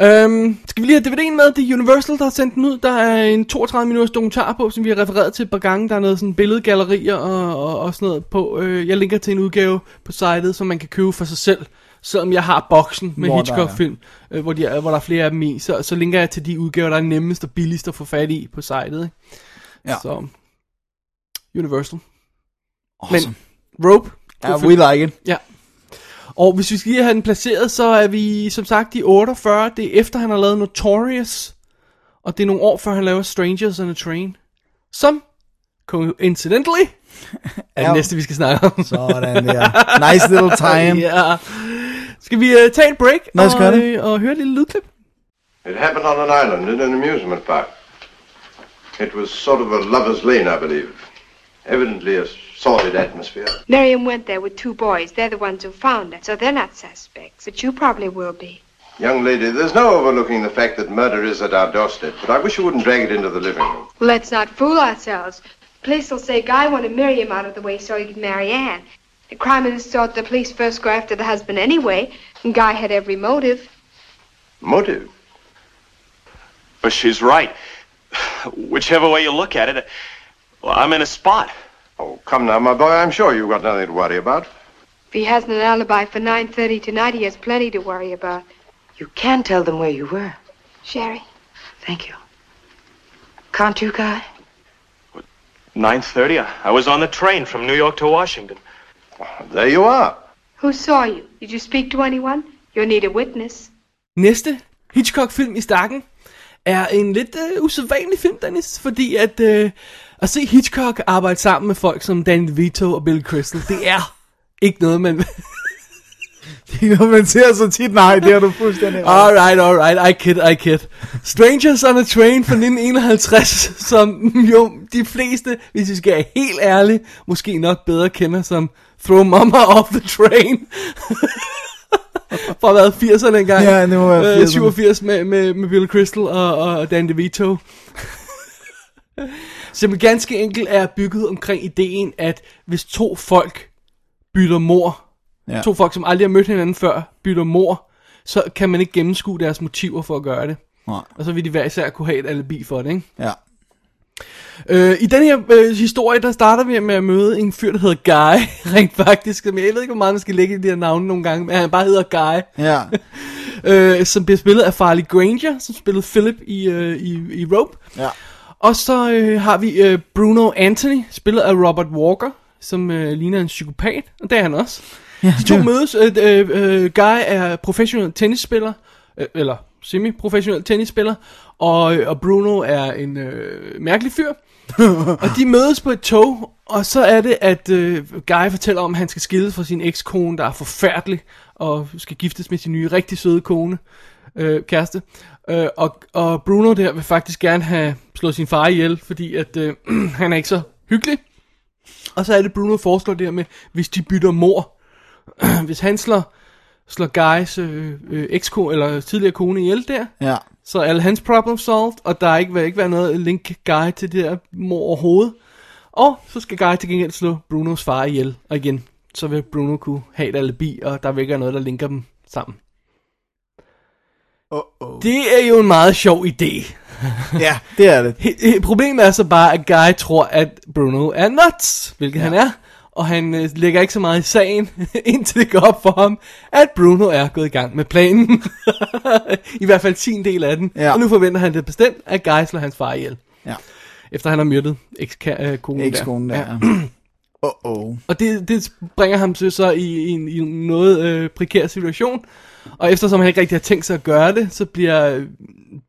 Øhm, skal vi lige have DVD'en med? Det er Universal, der har sendt den ud. Der er en 32 minutters dokumentar på, som vi har refereret til et par gange. Der er noget sådan billedgallerier og, og, og sådan noget på. Øh, jeg linker til en udgave på sitet, som man kan købe for sig selv. Selvom jeg har boksen med Hitchcock-film, øh, hvor, de er, hvor der er flere af dem i, så, så linker jeg til de udgaver, der er nemmest og billigst at få fat i på sitet. Ikke? Ja. Så, Universal. Awesome. Men Rope, Ja, we like it. Ja. Og hvis vi skal lige have den placeret, så er vi som sagt i 48. Det er efter, han har lavet Notorious. Og det er nogle år før, han laver Strangers on a Train. Som, coincidentally, er det Ja. næste, vi skal snakke om. Sådan der. Nice little time. ja. Skal vi uh, tage en break Lad os og, det. øh, og høre et lille lydklip? It happened on an island in an amusement park. It was sort of a lover's lane, I believe. Evidently a sordid atmosphere. Miriam went there with two boys. They're the ones who found her, so they're not suspects. But you probably will be. Young lady, there's no overlooking the fact that murder is at our doorstep, but I wish you wouldn't drag it into the living room. Let's not fool ourselves. Police will say Guy wanted Miriam out of the way so he could marry Anne. The crime of this sort, the police first go after the husband anyway, and Guy had every motive. Motive? But she's right. Whichever way you look at it, well, I'm in a spot. Oh, come now, my boy, I'm sure you've got nothing to worry about. If he hasn't an alibi for 9.30 tonight, he has plenty to worry about. You can tell them where you were. Sherry? Thank you. Can't you, Guy? 9.30, I, I was on the train from New York to Washington. There you are. Who saw you? Did you speak to anyone? You'll need a witness. Næste Hitchcock-film i stakken er en lidt øh, usædvanlig film, Dennis, fordi at, øh, at se Hitchcock arbejde sammen med folk som Danny DeVito og Bill Crystal, det er ikke noget, man... Det kommenterer så tit, nej, det har du fuldstændig alright, alright, I kid, I kid. Strangers on a Train fra 1951, som jo de fleste, hvis vi skal være helt ærlige, måske nok bedre kender som Throw Mama Off the Train. fra hvad, 80'erne engang? Ja, det må være Øh, 80'erne. 87 med, med, med Bill Crystal og, og Dan DeVito. Som ganske enkelt er bygget omkring ideen, at hvis to folk bytter mor, ja. to folk, som aldrig har mødt hinanden før, bytter mor, så kan man ikke gennemskue deres motiver for at gøre det. Nej. Og så vil de hver især kunne have et alibi for det, ikke? Ja. Øh, I den her øh, historie, der starter vi med at møde en fyr, der hedder Guy, rent faktisk. Men jeg ved ikke, hvor meget man skal lægge i de her navne nogle gange, men han bare hedder Guy. Ja. øh, som bliver spillet af Farley Granger, som spillede Philip i, øh, i, i Rope. Ja. Og så øh, har vi øh, Bruno Anthony, spillet af Robert Walker, som øh, ligner en psykopat, og det er han også. ja De to mødes. Øh, øh, øh, Guy er professionel tennisspiller, øh, eller semi-professionel tennisspiller, og, og Bruno er en øh, mærkelig fyr. og de mødes på et tog, og så er det, at øh, Guy fortæller om, at han skal skilles fra sin ekskone, der er forfærdelig, og skal giftes med sin nye, rigtig søde kone, øh, kæreste. Øh, og, og Bruno der vil faktisk gerne have slået sin far ihjel, fordi at øh, han er ikke så hyggelig. Og så er det, Bruno foreslår det her med, hvis de bytter mor. hvis han slår, slår Guys øh, øh, ekskone, eller tidligere kone ihjel der, Ja. så alle hans problem solved, og der er ikke, vil ikke være noget link Guy til det der mor overhovedet. Og så skal Guy til gengæld slå Brunos far ihjel, og igen, så vil Bruno kunne have et alibi, og der vil ikke være noget, der linker dem sammen. Uh-oh. Det er jo en meget sjov idé. Ja, det er det. Problemet er så bare, at Guy tror, at Bruno er nuts, hvilket ja. han er. Og han øh, lægger ikke så meget i sagen, indtil det går op for ham, at Bruno er gået i gang med planen. I hvert fald sin del af den. Ja. Og nu forventer han det bestemt, at Guy slår hans far ihjel. Ja. Efter han har myrdet ekskonen Ekskonen der. Ja. Ja. Uh-oh. Og det, det bringer ham til så i, i, en, i en noget øh, prekær situation. Og eftersom han ikke rigtig har tænkt sig at gøre det, så bliver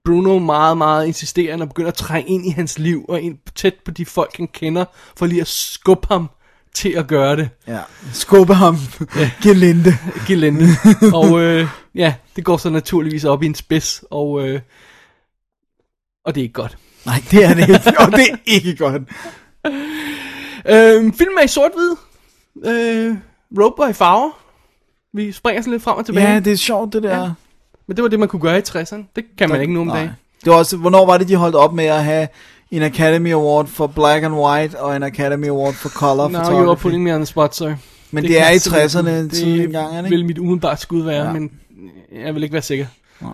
Bruno meget, meget insisterende og begynder at trænge ind i hans liv og ind tæt på de folk, han kender, for lige at skubbe ham til at gøre det. Ja. Skubbe ham. Gelinde. Gelinde. og øh, ja, det går så naturligvis op i en spids, og, øh, og det er ikke godt. Nej, det er det ikke. Og det er ikke godt. Øh, filmen er i sort-hvid. Øh, Rope i farver. Vi springer sådan lidt frem og tilbage. Ja, det er sjovt, det der. Ja. Men det var det, man kunne gøre i 60'erne. Det kan man ikke nu om dagen. Det var også, hvornår var det, de holdt op med at have en Academy Award for Black and White og en Academy Award for Color Now you are Photography? putting me on the spot, sir. Men det, kan er jeg i simpelthen 60'erne ikke. tiden engang, er det Det vil ikke? mit umiddelbart skud være, Ja. men jeg vil ikke være sikker. Nej.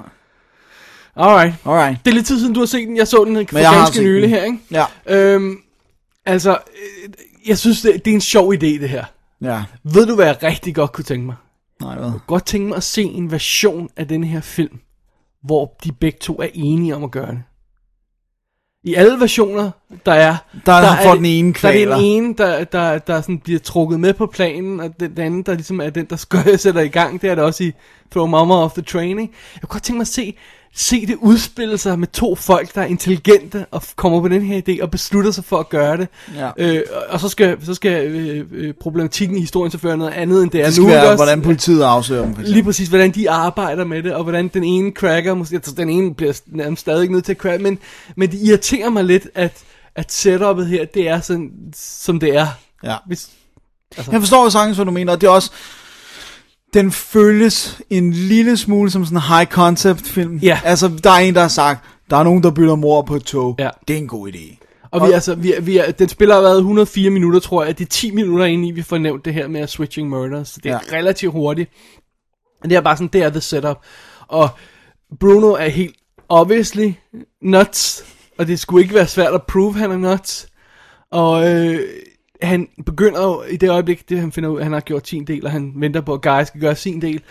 Alright. Alright. Det er lidt tid siden, du har set den. Jeg så den for jeg ganske nylig her, ikke? Ja. Øhm, altså, øh, jeg synes, det, det er en sjov idé, det her. Ja. Ved du, hvad jeg rigtig godt kunne tænke mig? Nej, hvad? Godt tænke mig at se en version af den her film, hvor de begge to er enige om at gøre det. I alle versioner, der er, Der er- får det- den ene der er kvaler. den ene, der, der, der sådan bliver trukket med på planen, og den, den anden, der ligesom er den, der skal, sætter i gang. Det er det også i Throw Mama off the Training. Jeg kunne godt tænke mig at se, se det udspille sig med to folk, der er intelligente og kommer på den her idé og beslutter sig for at gøre det. Ja. Øh, og- så skal, så skal øh, øh, problematikken i historien så føre noget andet, end det er Det skal nu. være, også? hvordan politiet afsøger dem. Lige præcis, hvordan de arbejder med det, og hvordan den ene cracker, måske, altså den ene bliver nærmest stadig nødt til at crack, men, men det irriterer mig lidt, at, at setupet her, det er sådan, som det er. Ja. Hvis, altså, Jeg forstår jo sagtens, hvad du mener, og det er også... Den føles en lille smule som sådan en high concept film. Ja. Altså, der er en, der har sagt, der er nogen, der bytter mor på et tog. Ja. Det er en god idé. og vi, altså, vi, vi den spiller har været 104 minutter, tror jeg. Det er 10 minutter inde i, vi får nævnt det her med Switching Murders. Så det er ja. relativt hurtigt. Men det er bare sådan, det er the setup. Og Bruno er helt obviously nuts. Og det skulle ikke være svært at prove, han er nuts. Og øh, han begynder jo i det øjeblik, det han finder ud, at han har gjort sin del, og han venter på, at Guy skal gøre sin del,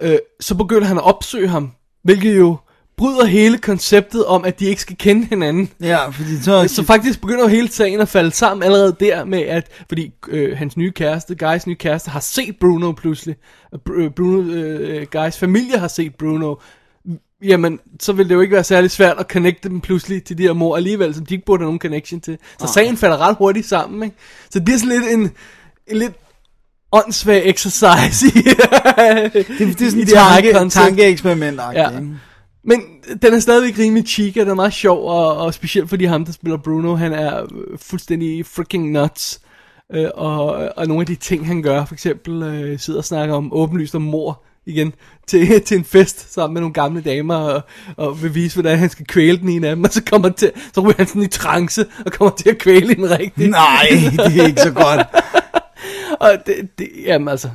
øh, så begynder han at opsøge ham, hvilket jo bryder hele konceptet om, at de ikke skal kende hinanden. Ja, fordi så... Så faktisk begynder jo hele sagen at falde sammen allerede der med, at fordi øh, hans nye kæreste, Guys nye kæreste, har set Bruno pludselig. Øh, Bruno, øh, Guys familie har set Bruno. Jamen, så vil det jo ikke være særlig svært at connecte dem pludselig til de her mor alligevel, som de ikke burde have nogen connection til. Så sagen falder ret hurtigt sammen, ikke? Så det bliver sådan lidt en, en lidt åndssvag exercise i, det, det er sådan et tanke, tankeeksperiment Ja. Men den er stadigvæk rimelig cheek, og den er meget sjov, og, og specielt fordi ham, der spiller Bruno, han er fuldstændig freaking nuts. Øh, og, og nogle af de ting, han gør, for eksempel øh, sidder og snakker om åbenlyst om mor igen til, til en fest sammen med nogle gamle damer, og, og vil vise, hvordan han skal kvæle den ene af dem, og så, kommer han til, så ryger han sådan i trance, og kommer til at kvæle den rigtigt. Nej, det er ikke så godt. Og det, det jamen altså,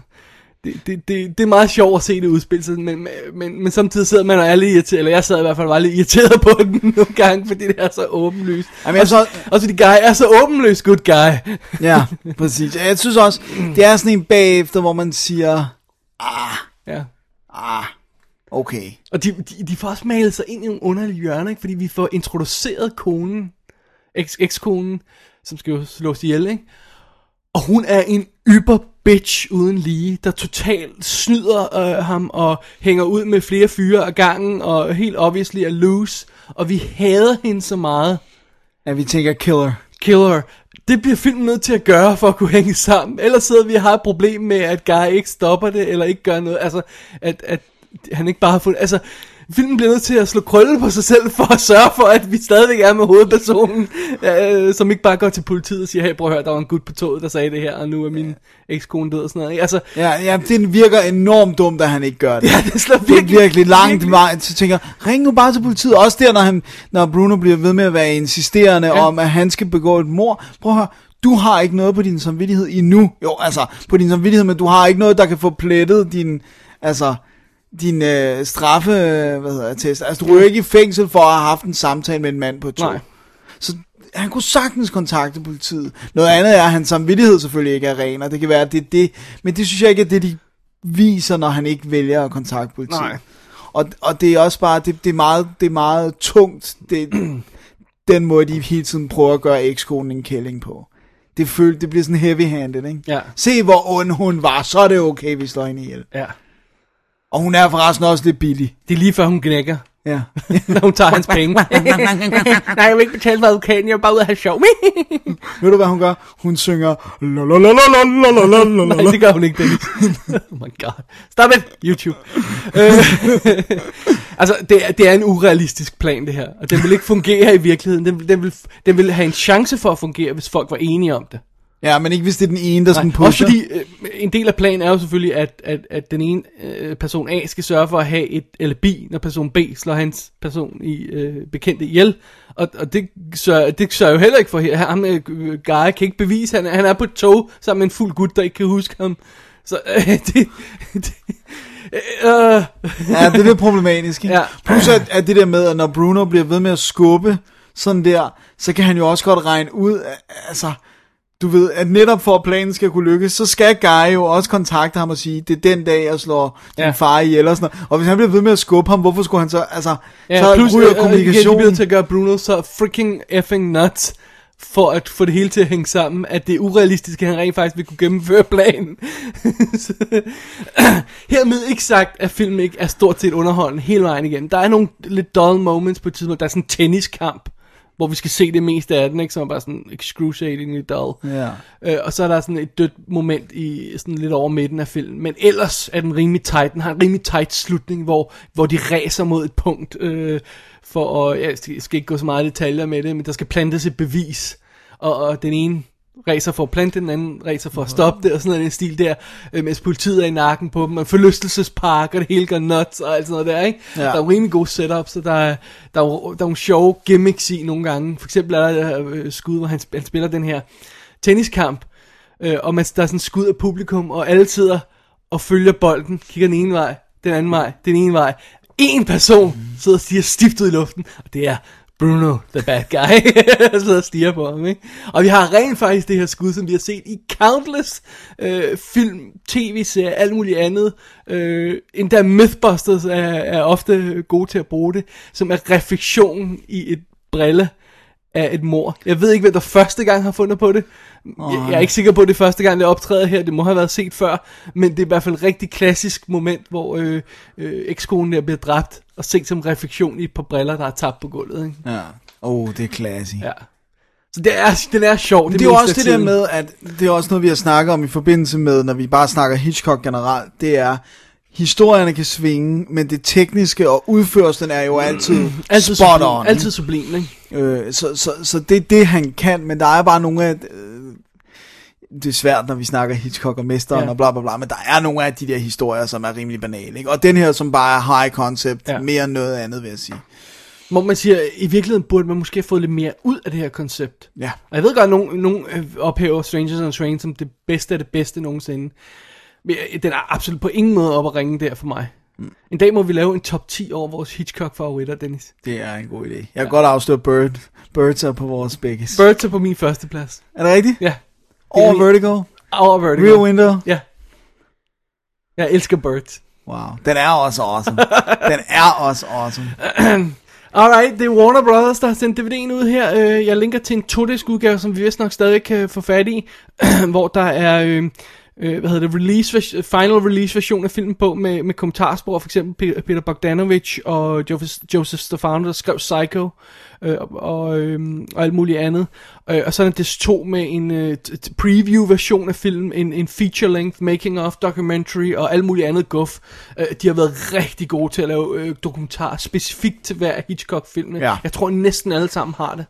det, det, det, det er meget sjovt at se det udspille sig, men, men, men, men samtidig sidder man og er lidt irriteret, eller jeg sad i hvert fald og var lidt irriteret på den nogle gange, fordi det er så åbenlyst. Jamen, jeg så, Også fordi Guy er så åbenlyst good guy. ja, præcis. Jeg synes også, det er sådan en bagefter, hvor man siger, Ja. ah, okay. Og de, de, de får også malet sig ind i nogle underlige hjørner, ikke? fordi vi får introduceret konen, eks- ekskonen, som skal jo slås ihjel, ikke? Og hun er en yber bitch uden lige, der totalt snyder øh, ham og hænger ud med flere fyre af gangen, og helt obviously er loose. Og vi hader hende så meget. Ja, vi tænker killer. Killer. Det bliver filmen nødt til at gøre for at kunne hænge sammen. Ellers sidder vi og har et problem med, at Guy ikke stopper det, eller ikke gør noget. Altså, at, at han ikke bare har fundet... Altså, filmen bliver nødt til at slå krølle på sig selv, for at sørge for, at vi stadigvæk er med hovedpersonen, øh, som ikke bare går til politiet og siger, hey, prøv at høre, der var en gut på toget, der sagde det her, og nu er min ekskone død og sådan noget. Ikke? Altså, Ja, ja, det virker enormt dumt, at han ikke gør det. ja, det slår Det er virkelig, virkelig langt virkelig- vej, så tænker ring nu bare til politiet. Også der, når, han, når Bruno bliver ved med at være insisterende. Ja. om, at han skal begå et mor. Prøv at høre, du har ikke noget på din samvittighed endnu. Jo, altså, på din samvittighed, men du har ikke noget, der kan få plettet din, altså, din øh, straffe, øh, hvad hedder det, test. Altså, du ryger ikke i fængsel for at have haft en samtale med en mand på et tog. Nej. Så han kunne sagtens kontakte politiet. Noget andet er, at hans samvittighed selvfølgelig ikke er ren, og det kan være, at det er det. Men det synes jeg ikke er det, de viser, når han ikke vælger at kontakte politiet. Nej. Og, og det er også bare, det, det, er, meget, det er meget tungt, det, den måde, de hele tiden prøver at gøre ekskonen en kælling på. Det, føl, det bliver sådan heavy-handed, ikke? Ja. Se, hvor ond hun var, så er det okay, vi slår hende ihjel. Ja. Og hun er forresten også lidt billig. Det er lige før hun gnækker. Ja. Når hun tager hans penge. Nej, jeg vil ikke betale for advokaten, jeg vil bare ud og have sjov. Ved du, hvad hun gør? Hun synger... Nej, det gør hun ikke, Dennis. oh my god. Stop it, YouTube. altså, det, det er en urealistisk plan, det her. Og den vil ikke fungere i virkeligheden. Den, den, vil, den vil have en chance for at fungere, hvis folk var enige om det. Ja, men ikke hvis det er den ene, der sådan Nej, også pusher. fordi øh, en del af planen er jo selvfølgelig, at, at, at den ene øh, person A skal sørge for at have et alibi, når person B slår hans person i øh, bekendte ihjel. Og, og det, sørger, det sørger jo heller ikke for ham. Øh, Guy kan ikke bevise, han, er- han er på et tog sammen med en fuld gut, der ikke kan huske ham. Så øh, det... det øh, Ja, det er lidt problematisk, ikke? Ja. Plus at, at det der med, at når Bruno bliver ved med at skubbe sådan der, så kan han jo også godt regne ud, at- altså, du ved, at netop for at planen skal kunne lykkes, så skal Guy jo også kontakte ham og sige, det er den dag, jeg slår din Ja. far ihjel og sådan noget. Og hvis han bliver ved med at skubbe ham, hvorfor skulle han så, altså, Ja, så plus, ryger øh, øh, kommunikationen. Igen, de til at gøre Bruno så freaking effing nuts, for at få det hele til at hænge sammen, at det er urealistisk, at han rent faktisk vil kunne gennemføre planen. Hermed ikke sagt, at filmen ikke er stort set underholdende hele vejen igennem. Der er nogle lidt dull moments på et tidspunkt. Der er sådan en tenniskamp, hvor vi skal se det meste af den, ikke? som er bare sådan excruciatingly dull. Ja. Øh, og så er der sådan et dødt moment i sådan lidt over midten af filmen. Men ellers er den rimelig tight. Den har en rimelig tight slutning, hvor, hvor de ræser mod et punkt. Øh, for at, jeg skal- skal ikke gå så meget i detaljer med det, men der skal plantes et bevis. Og, og den ene racer for at plante, den anden racer for at stoppe det, og sådan noget den stil der, øh, mens politiet er i nakken på dem, og forlystelsespark, og det hele går nuts, og alt sådan noget der, ikke? Ja. Der er jo rimelig gode setups, så der er, der, er, der er nogle sjove gimmicks i nogle gange. For eksempel er der øh, skud, hvor han, han spiller den her tenniskamp, øh, og man, der er sådan skud af publikum, og alle sidder og følger bolden, kigger den ene vej, den anden vej, den ene vej. En person sidder og stiger stift ud i luften, og det er Bruno, the bad guy, der sidder og stiger på ham, ikke? Og vi har rent faktisk det her skud, som vi har set i countless øh, film, tv-serier, alt muligt andet. Øh, endda Mythbusters er, er ofte gode til at bruge det, som er refleksion i et brille af et mor. Jeg ved ikke, hvem der første gang har fundet på det. Jeg, jeg er ikke sikker på, at det er første gang, det optræder her. Det må have været set før. Men det er i hvert fald et rigtig klassisk moment, hvor øh, øh, ekskonen der bliver dræbt og set som refleksion i et par briller, der er tabt på gulvet. Ikke? Ja. Oh, det er classy. Ja. Så det er, den er sjov. Det, det er også det der med, at det er også noget, vi har snakket om i forbindelse med, når vi bare snakker Hitchcock generelt, det er, historierne kan svinge, men det tekniske og udførelsen er jo altid, altid spot sublim, on. Altid sublim, ikke? Øh, så, så, så det er det, han kan, men der er bare nogle af... Øh, det er svært, når vi snakker Hitchcock og Mesteren Ja. og bla bla bla, men der er nogle af de der historier, som er rimelig banale. Ikke? Og den her, som bare er high concept, Ja. ja. mere end noget andet, vil jeg sige. Hvor man siger, i virkeligheden burde man måske have fået lidt mere ud af det her koncept. Ja. Og jeg ved godt, at nogen, nogen øh, ophæver Strangers and Strange som det bedste af det bedste nogensinde. Men øh, den er absolut på ingen måde op at ringe der for mig. Mm. En dag må vi lave en top 10 over vores Hitchcock-favoritter, Dennis. Det er en god idé. Jeg kan godt afsløre Bird. Birds er på vores begges. Birds er på min første plads. Er det rigtigt? Ja. Over er Vertigo? Over Vertigo. Rear Window? Ja. Jeg elsker Birds. Wow. Den er også awesome. den er også awesome. Alright, det er Warner Brothers, der har sendt DVD'en ud her. Øh, Jeg linker til en 2 udgave, som vi vist nok stadig kan få fat i, hvor der er, øh, øh, hvad hedder det, release, final release version af filmen på, med, med kommentarspor, for eksempel Pe- Peter Bogdanovich og Joseph, Joseph Stefano, der skrev Psycho, øh, og, øh, og alt muligt andet. Øh, og så er der des 2 med en øh, preview version af filmen, en, en feature length making of documentary og alt muligt andet guf. Øh, de har været rigtig gode til at lave øh, dokumentar specifikt til hver Hitchcock film. Ja. Jeg tror næsten alle sammen har det.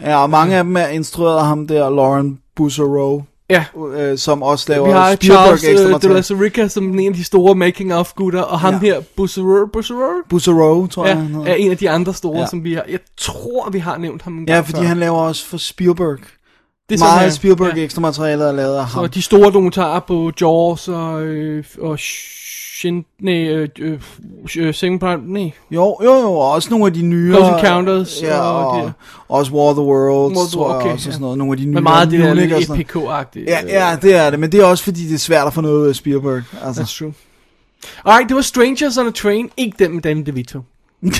Ja, og mange af dem er instrueret af ham der, Lauren Busserow, Ja. øh, som også laver Vi har Spielberg Charles uh, de materiale. la Surica som en af de store making of gutter, og ham Ja. her, Busserur, Busserur? Busserow, tror jeg. Ja, han hedder. er en af de andre store, Ja. som vi har, jeg tror vi har nævnt ham en Ja, fordi før. han laver også for Spielberg. det er Meget af Spielberg ja. ekstra materialet er lavet af ham. Og de store dokumentarer på Jaws og, øh, og Shin, nej, øh, øh, øh, Second Prime, nej, Jo, jo, jo, og også nogle af de nyere. Close Encounters ja, og og, de- også War of the Worlds, War of the- tror jeg okay, også, og ja. sådan noget. Nogle af de nyere. med meget af det der og lidt. EPK-agtigt. Ja, ja, det er det, men det er også fordi, det er svært at få noget af Spielberg. Altså. That's true. Alright, det var Strangers on a Train, ikke den med Danny DeVito.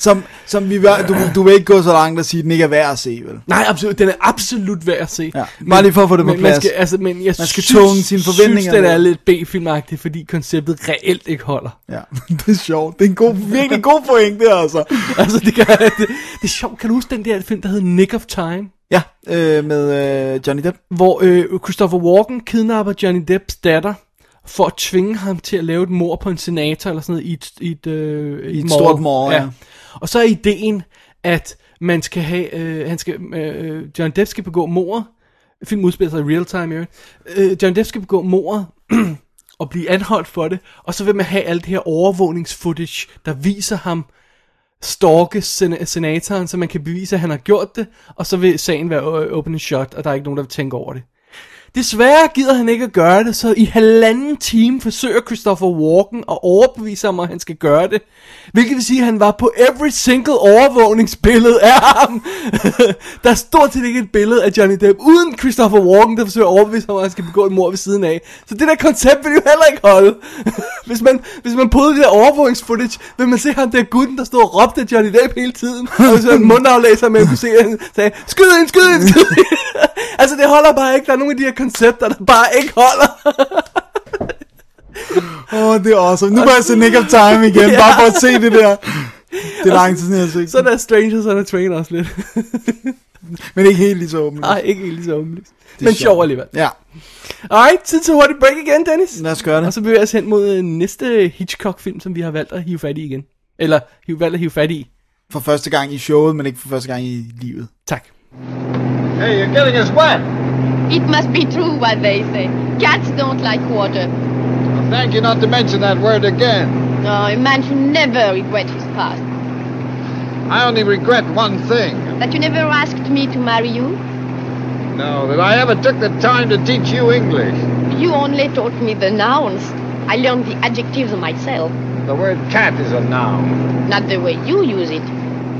Som, som vi, du, du vil ikke gå så langt og sige, at den ikke er værd at se, vel? Nej, absolut, den er absolut værd at se. Ja, bare lige for at få det på men, man plads. skal, altså, men jeg Man skal tone sine forventninger synes, den er lidt B-filmagtig, fordi konceptet reelt ikke holder. Ja, det er sjovt. Det er en god, virkelig god pointe, altså. altså, det, kan, det, det er sjovt. Kan du huske den der film, der hed Nick of Time? Ja, øh, med øh, Johnny Depp. Hvor øh, Christopher Walken kidnapper Johnny Depps datter, for at tvinge ham til at lave et mor på en senator, eller sådan noget, i et, i et, øh, I et stort mord, ja. Og så er ideen, at man skal have, øh, han skal, øh, John Depp skal begå mord, film udspiller sig i real time, jo. Øh, John Depp skal begå mor og blive anholdt for det, og så vil man have alt det her overvågningsfootage, der viser ham stalke sen- senatoren, så man kan bevise, at han har gjort det, og så vil sagen være open and shut, og der er ikke nogen, der vil tænke over det. Desværre gider han ikke at gøre det, så i halvanden time forsøger Christopher Walken at overbevise ham, at han skal gøre det. Hvilket vil sige, at han var på every single overvågningsbillede af ham. der er stort set ikke et billede af Johnny Depp, uden Christopher Walken, der forsøger at overbevise ham, at han skal begå et mord ved siden af. Så det der koncept vil jo heller ikke holde. hvis man, hvis man prøvede det der overvågningsfootage, vil man se ham der gutten, der stod og råbte af Johnny Depp hele tiden. Og hvis man mundaflæser, man kunne se, at han sagde, skyd ind, skyd ind, skyd ind. altså det holder bare ikke. Der er nogle af de her koncepter, der bare ikke holder. Åh, oh, det er awesome. Nu må jeg se Nick of Time igen, Ja. bare for at se det der. Det er lang tid siden, jeg har set Så der er Stranger, så er der Train også lidt. Men ikke helt lige så åbent. Nej, ikke helt lige så åbenlyst. Men sjovt. sjov alligevel. Ja, Alright, tid til hurtigt break igen, Dennis. lad os gøre Og det. så bevæger vi os hen mod øh, næste Hitchcock-film, som vi har valgt at hive fat i igen. Eller hive, valgt at hive fat i. For første gang i showet, men ikke for første gang i livet. Tak. Hey, you're getting us wet. It must be true what they say. Cats don't like water. Well, thank you not to mention that word again. No, a man should never regret his past. I only regret one thing. That you never asked me to marry you. No, that I ever took the time to teach you English. You only taught me the nouns. I learned the adjectives myself. The word cat is a noun. Not the way you use it.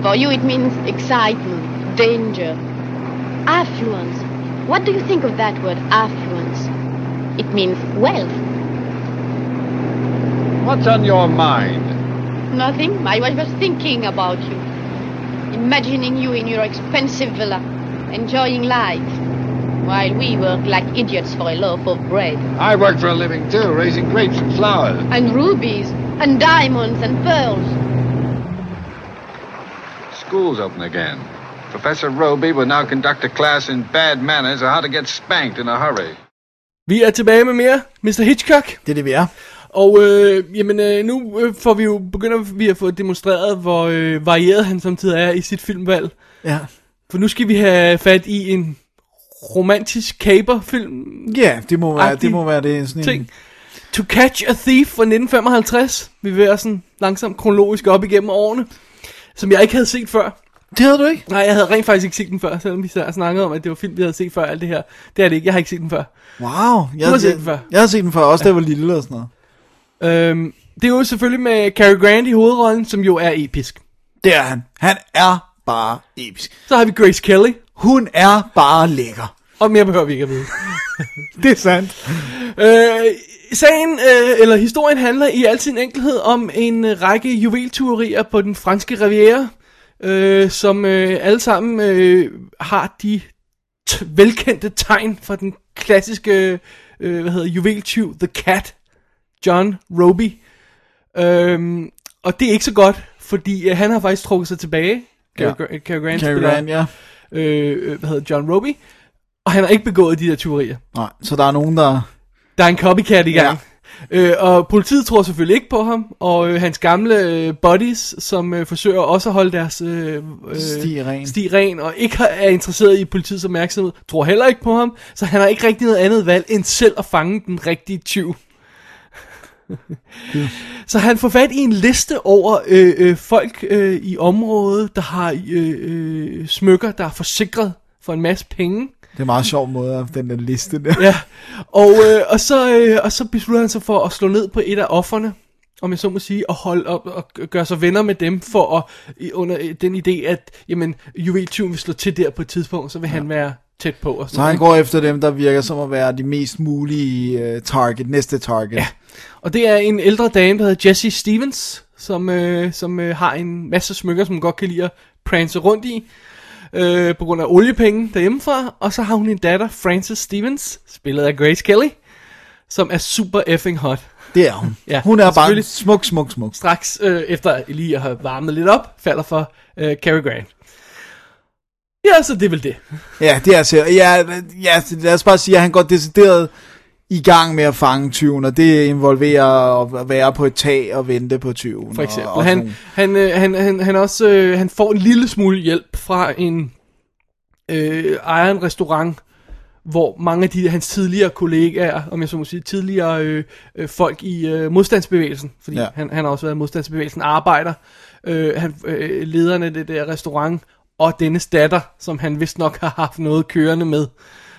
For you it means excitement, danger, affluence. What do you think of that word, affluence? It means wealth. What's on your mind? Nothing. I was just thinking about you. Imagining you in your expensive villa, enjoying life, while we work like idiots for a loaf of bread. I work for a living too, raising grapes and flowers. And rubies, and diamonds, and pearls. School's open again. Professor Roby will now conduct a class in bad manners or how to get spanked in a hurry. Vi er tilbage med mere Mr. Hitchcock. Det er det, vi er. Og øh, jamen, øh, nu øh, får vi jo begynder vi at få demonstreret, hvor øh, varieret han samtidig er i sit filmvalg. Ja. For nu skal vi have fat i en romantisk caperfilm Ja, det må være det. Må være det sådan ting. en, To Catch a Thief fra 1955. Vi vil være sådan langsomt kronologisk op igennem årene. Som jeg ikke havde set før. Det havde du ikke? Nej, jeg havde rent faktisk ikke set den før, selvom vi så snakkede om, at det var film, vi havde set før alt det her. Det er det ikke, jeg har ikke set den før. Wow. Jeg, har set jeg, den før. Jeg har set den før, også da jeg var lille og sådan noget. Øhm, det er jo selvfølgelig med Cary Grant i hovedrollen, som jo er episk. Det er han. Han er bare episk. Så har vi Grace Kelly, Hun er bare lækker. og mere behøver vi ikke at vide. Det er sandt. Øh, sagen, øh, eller historien handler i al sin enkelhed om en række juveltyverier på den franske riviera, øh, som øh, alle sammen øh, har de t- velkendte tegn fra den klassiske øh, hvad hedder, juveltyv The Cat, John Roby. Øhm, og det er ikke så godt, fordi øh, han har faktisk trukket sig tilbage. Cary, Ja. Grant Cary Grant, ja. øh, øh, hvad hedder John Roby, og han har ikke begået de der tyverier. Nej, så der er nogen, der... Der er en copycat i gang. Ja. Øh, og politiet tror selvfølgelig ikke på ham, og øh, hans gamle øh, buddies, som øh, forsøger også at holde deres øh, øh, Sti ren. sti ren, og ikke er interesseret i politiets opmærksomhed, tror heller ikke på ham, så han har ikke rigtig noget andet valg, end selv at fange den rigtige tyv. Så han får fat i en liste over øh, øh, folk øh, i området, der har øh, øh, smykker, der er forsikret for en masse penge. Det er en meget sjov måde af den der liste der. Ja, og, øh, og, så, øh, og så beslutter han sig for at slå ned på et af offerne, om jeg så må sige, og holde op og gøre sig venner med dem for at, under øh, den idé, at jamen, juveltyven vil slå til der på et tidspunkt, så vil ja. han være tæt på. Og Så sådan. han går efter dem, der virker som at være de mest mulige uh, target, næste target. Ja. Og det er en ældre dame, der hedder Jessie Stevens, som, øh, som øh, har en masse smykker, som hun godt kan lide at pranse rundt i, øh, på grund af oliepenge derhjemmefra. Og så har hun en datter, Frances Stevens, spillet af Grace Kelly, som er super effing hot. Det er hun. Ja, hun er bare smuk, smuk, smuk. Straks øh, efter lige at have varmet lidt op, falder for øh, Cary Grant. Ja, så det er vel det. Ja, det er altså, ja, ja, lad os bare sige, at han går decideret i gang med at fange tyven, og det involverer at være på et tag og vente på tyven. For eksempel. Og, Og han, han, øh, han, han, han, også, øh, han får en lille smule hjælp fra en øh, ejer en restaurant, hvor mange af de, hans tidligere kollegaer, om jeg så må sige, tidligere øh, øh, folk i øh, modstandsbevægelsen, fordi ja. han, han har også været i modstandsbevægelsen, arbejder, øh, han, øh, lederen af det der restaurant, og dennes datter, som han vist nok har haft noget kørende med.